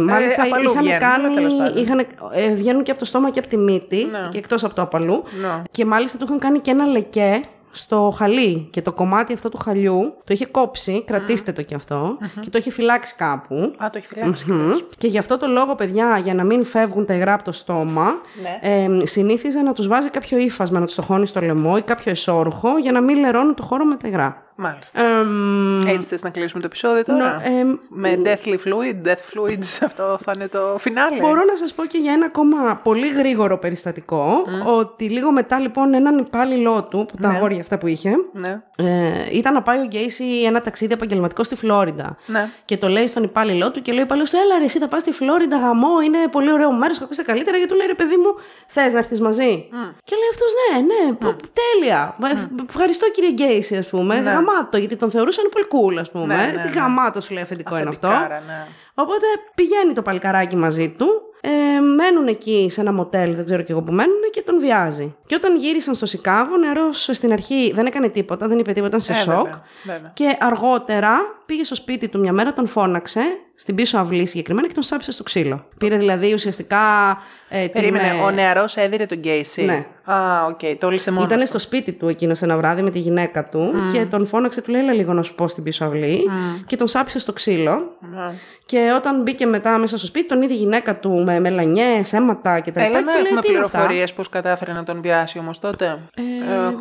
μάλιστα απ' αλλού είχαν βγαίνουν, αλλά κάνει, τέλος πάντων. είχαν, ε, βγαίνουν και από το στόμα και από τη μύτη και εκτός από το απαλού. Ναι. Και μάλιστα του είχαν κάνει και ένα λεκέ στο χαλί και το κομμάτι αυτό του χαλιού το είχε κόψει, κρατήστε το κι αυτο και το είχε φυλάξει κάπου. Α, το έχει φυλάξει. Μμμ. Και γι' αυτό το λόγο, παιδιά, για να μην φεύγουν τα υγρά από το στόμα, Ναι. ε, συνήθιζε να τους βάζει κάποιο ύφασμα, να τους το χώνει στο λαιμό ή κάποιο εσόρουχο για να μην λερώνουν το χώρο με τα υγρά. Μάλιστα. Εμ, Έτσι θες να κλείσουμε το επεισόδιο τώρα; νο- εμ, Με deathly fluid, death fluids, [LAUGHS] αυτό θα είναι το φινάλε. Μπορώ να σας πω και για ένα ακόμα πολύ γρήγορο περιστατικό, ότι λίγο μετά λοιπόν έναν υπάλληλό του, που τα αγόρια αυτά που είχε, Ναι. ε, ήταν να πάει ο Γκέισι ένα ταξίδι επαγγελματικό στη Φλόριντα. Ναι. Και το λέει στον υπάλληλό του και λέει ο υπάλληλος του: Έλα, ρε, εσύ θα πας στη Φλόριντα γαμό, είναι πολύ ωραίο μέρος, θα ακούστε καλύτερα. Και του λέει: Ρε, παιδί μου, θες να έρθεις μαζί. Και λέει αυτός: Ναι, ναι, πο- τέλεια. Ε, Ευχαριστώ κύριε Γκέισι, ας πούμε. Γαμάτο, γιατί τον θεωρούσαν πολύ cool, ας πούμε. Ναι, ναι, Τι ναι. γαμάτος σου λέει αφεντικό είναι αυτό. Αφεντικάρα, ναι. Οπότε πηγαίνει το παλικαράκι μαζί του, ε, μένουν εκεί σε ένα μοτέλ, δεν ξέρω και εγώ που μένουν, και τον βιάζει. Και όταν γύρισαν στο Σικάγο, ο νεαρό στην αρχή δεν έκανε τίποτα, δεν είπε τίποτα, ήταν σε Ε, σοκ. βέβαια, βέβαια. Και αργότερα πήγε στο σπίτι του μια μέρα, τον φώναξε, στην πίσω αυλή συγκεκριμένα, και τον σάψε στο ξύλο. Πήρε δηλαδή ουσιαστικά. Ε, την, Περίμενε, ε, ο νεαρός έδειρε τον Γκέισι. Ναι. Α, οκ, το έλυσε μόνος. Ήταν στο σπίτι του εκείνος ένα βράδυ με τη γυναίκα του και τον φώναξε, του λέει: Έλα λίγο να σου πω στην πίσω αυλή. Και τον σάπισε στο ξύλο. Και όταν μπήκε μετά μέσα στο σπίτι, τον είδε η γυναίκα του με μελανιές, αίματα κτλ. Έλα Και να λέει, έχουμε «Τι είναι αυτά;» πληροφορίες πώς κατάφερε να τον βιάσει όμως τότε; Ε,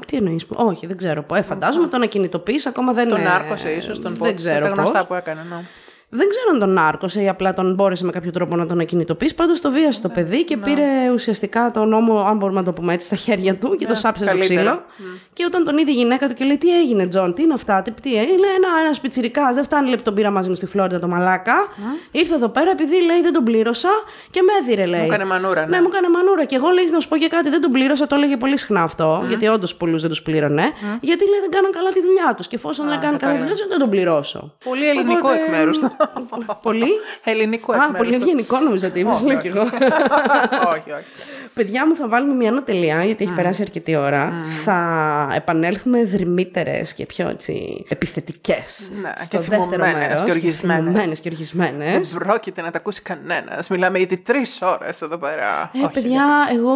τι εννοείς, Όχι, δεν ξέρω. Ε, φαντάζομαι τον ακινητοποίησε, ακόμα δεν Τον ε, νάρκωσε ίσως, τον Δεν πότισε, ξέρω τα γνωστά πώς. που έκανε. ναι. Δεν ξέρω αν τον νάρκωσε ή απλά τον μπόρεσε με κάποιο τρόπο να τον ακινητοποιήσει. Πάντως το βίασε το παιδί και πήρε ουσιαστικά τον νόμο, αν μπορούμε να το πούμε έτσι, στα χέρια του και το σάπισε στο καλύτερα. ξύλο. Και όταν τον είδε η γυναίκα του και λέει: Τι έγινε, Τζον, τι είναι αυτά, τι, τι έγινε. Λέει: Ένα, ένας πιτσιρικάς, δεν φτάνει λέει που τον πήρα μαζί μου στη Φλόριντα το μαλάκα. Ήρθε εδώ πέρα επειδή λέει δεν τον πλήρωσα και με έδειρε, λέει. Μου έκανε μανούρα, ναι. Ναι, μου έκανε μανούρα. Και εγώ λέει να σου πω και κάτι, δεν τον πλήρωσα, το έλεγε πολύ συχνά αυτό, γιατί όντως πολλούς δεν τους πλήρωνε. Γιατί λέει δεν κάναν καλά τη δουλειά τους. Και εφόσον δεν κάναν καλά τη δουλειά τους, δεν θα τον πληρώσω. Πολύ ελληνικό Οπότε- εκ μέρους του. Πολύ. Ελληνικό εκ Α, μέρους πολύ του. ευγενικό νόμιζα ότι είπες, Όχι, λέω όχι. κι εγώ. [LAUGHS] όχι, όχι. Παιδιά μου, θα βάλουμε μια νοτελεία, γιατί έχει περάσει αρκετή ώρα. Θα επανέλθουμε δρυμύτερες και πιο έτσι επιθετικές. Ναι, στο και δεύτερο θυμωμένες μέρος, και οργισμένες. θυμωμένες και οργισμένες. Δεν πρόκειται να τα ακούσει κανένας. Μιλάμε ήδη τρεις ώρες εδώ πέρα. Ε, Όχι, παιδιά, εντάξει. εγώ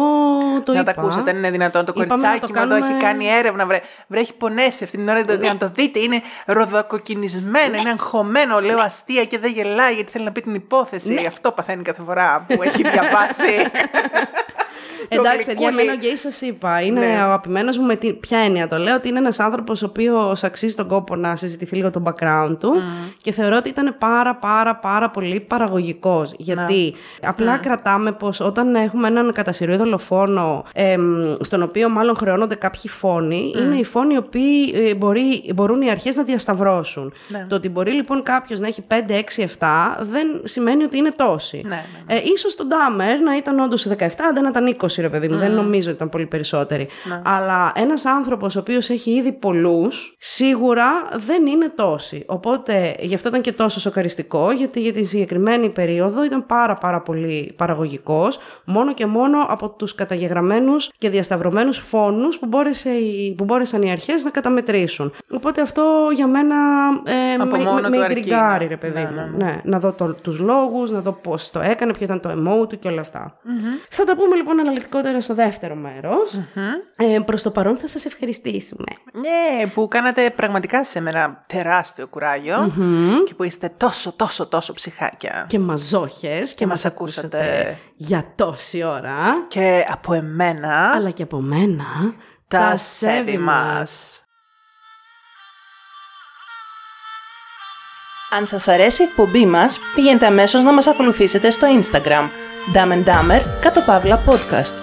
το να είπα. τα ακούσετε, δεν είναι δυνατόν. Το Είπαμε να κοριτσάκι το μου εδώ κάνουμε- έχει κάνει έρευνα. Βρε, βρε έχει πονέσει αυτή την ώρα. το- Να το δείτε, είναι ροδοκοκκινισμένο, είναι αγχωμένο. Λέω αστεία και δεν γελάει γιατί θέλει να πει την υπόθεση. Ναι. Αυτό παθαίνει κάθε φορά που έχει διαβάσει. [LAUGHS] Το Εντάξει, παιδιά, γλυκούλι. εμένα ο γκέι σας είπα. Είναι Ναι. αγαπημένος μου με τι, ποια έννοια το λέω. Ότι είναι ένας άνθρωπος ο οποίος αξίζει τον κόπο να συζητηθεί λίγο το background του. Και θεωρώ ότι ήταν πάρα πάρα πάρα πολύ παραγωγικός. Γιατί απλά κρατάμε πως όταν έχουμε έναν κατά σειρού δολοφόνο, εμ, στον οποίο μάλλον χρεώνονται κάποιοι φόνοι, είναι οι φόνοι οι οποίοι ε, μπορεί, μπορούν οι αρχές να διασταυρώσουν. Το ότι μπορεί λοιπόν κάποιος να έχει 5, 6, 7 δεν σημαίνει ότι είναι τόσοι. Ναι, Ε, ίσως τον Ντάμερ να ήταν όντως 17, δεν ήταν 20, ρε παιδί μου. Δεν νομίζω ότι ήταν πολύ περισσότεροι. Αλλά ένας άνθρωπος ο οποίος έχει ήδη πολλούς, σίγουρα δεν είναι τόσοι. Οπότε γι' αυτό ήταν και τόσο σοκαριστικό, γιατί για τη συγκεκριμένη περίοδο ήταν πάρα πάρα πολύ παραγωγικός, μόνο και μόνο από τους καταγεγραμμένους και διασταυρωμένους φόνους που, μπόρεσε η- που μπόρεσαν οι αρχές να καταμετρήσουν. Οπότε αυτό για μένα ε, Από με, μόνο με, του με αρκεί, ιντριγκάρει, ναι. ρε παιδί Ναι, μου. ναι, Ναι, να δω το, τους λόγους, να δω πώς το έκανε, ποιο ήταν το emo του και όλα αυτά. Θα τα πούμε λοιπόν αναλυτικά γενικότερα στο δεύτερο μέρος. Ε, προς το παρόν θα σας ευχαριστήσουμε. Ναι, που κάνατε πραγματικά σήμερα τεράστιο κουράγιο και που είστε τόσο, τόσο, τόσο ψυχάκια. Και μαζόχες και, μας μας ακούσατε ακούσατε. για τόση ώρα. Και από εμένα, Αλλά και από μένα τα σέβη μας. Αν σας αρέσει η εκπομπή μας, πηγαίνετε αμέσως να μας ακολουθήσετε στο Instagram. Dumb and Dumber, κάτω παύλα podcast.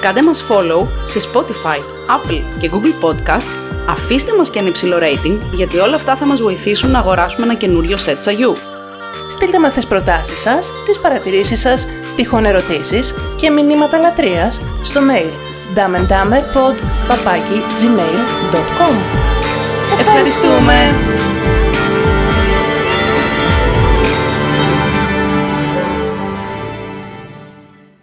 Κάντε μας follow σε Spotify, Apple και Google Podcasts, αφήστε μας και ένα υψηλό rating, γιατί όλα αυτά θα μας βοηθήσουν να αγοράσουμε ένα καινούριο σετ τσαγιού. Στείλτε μας τις προτάσεις σας, τις παρατηρήσεις σας, τυχόν ερωτήσεις και μηνύματα λατρείας στο mail dumbandumberpod.gmail.com Ευχαριστούμε!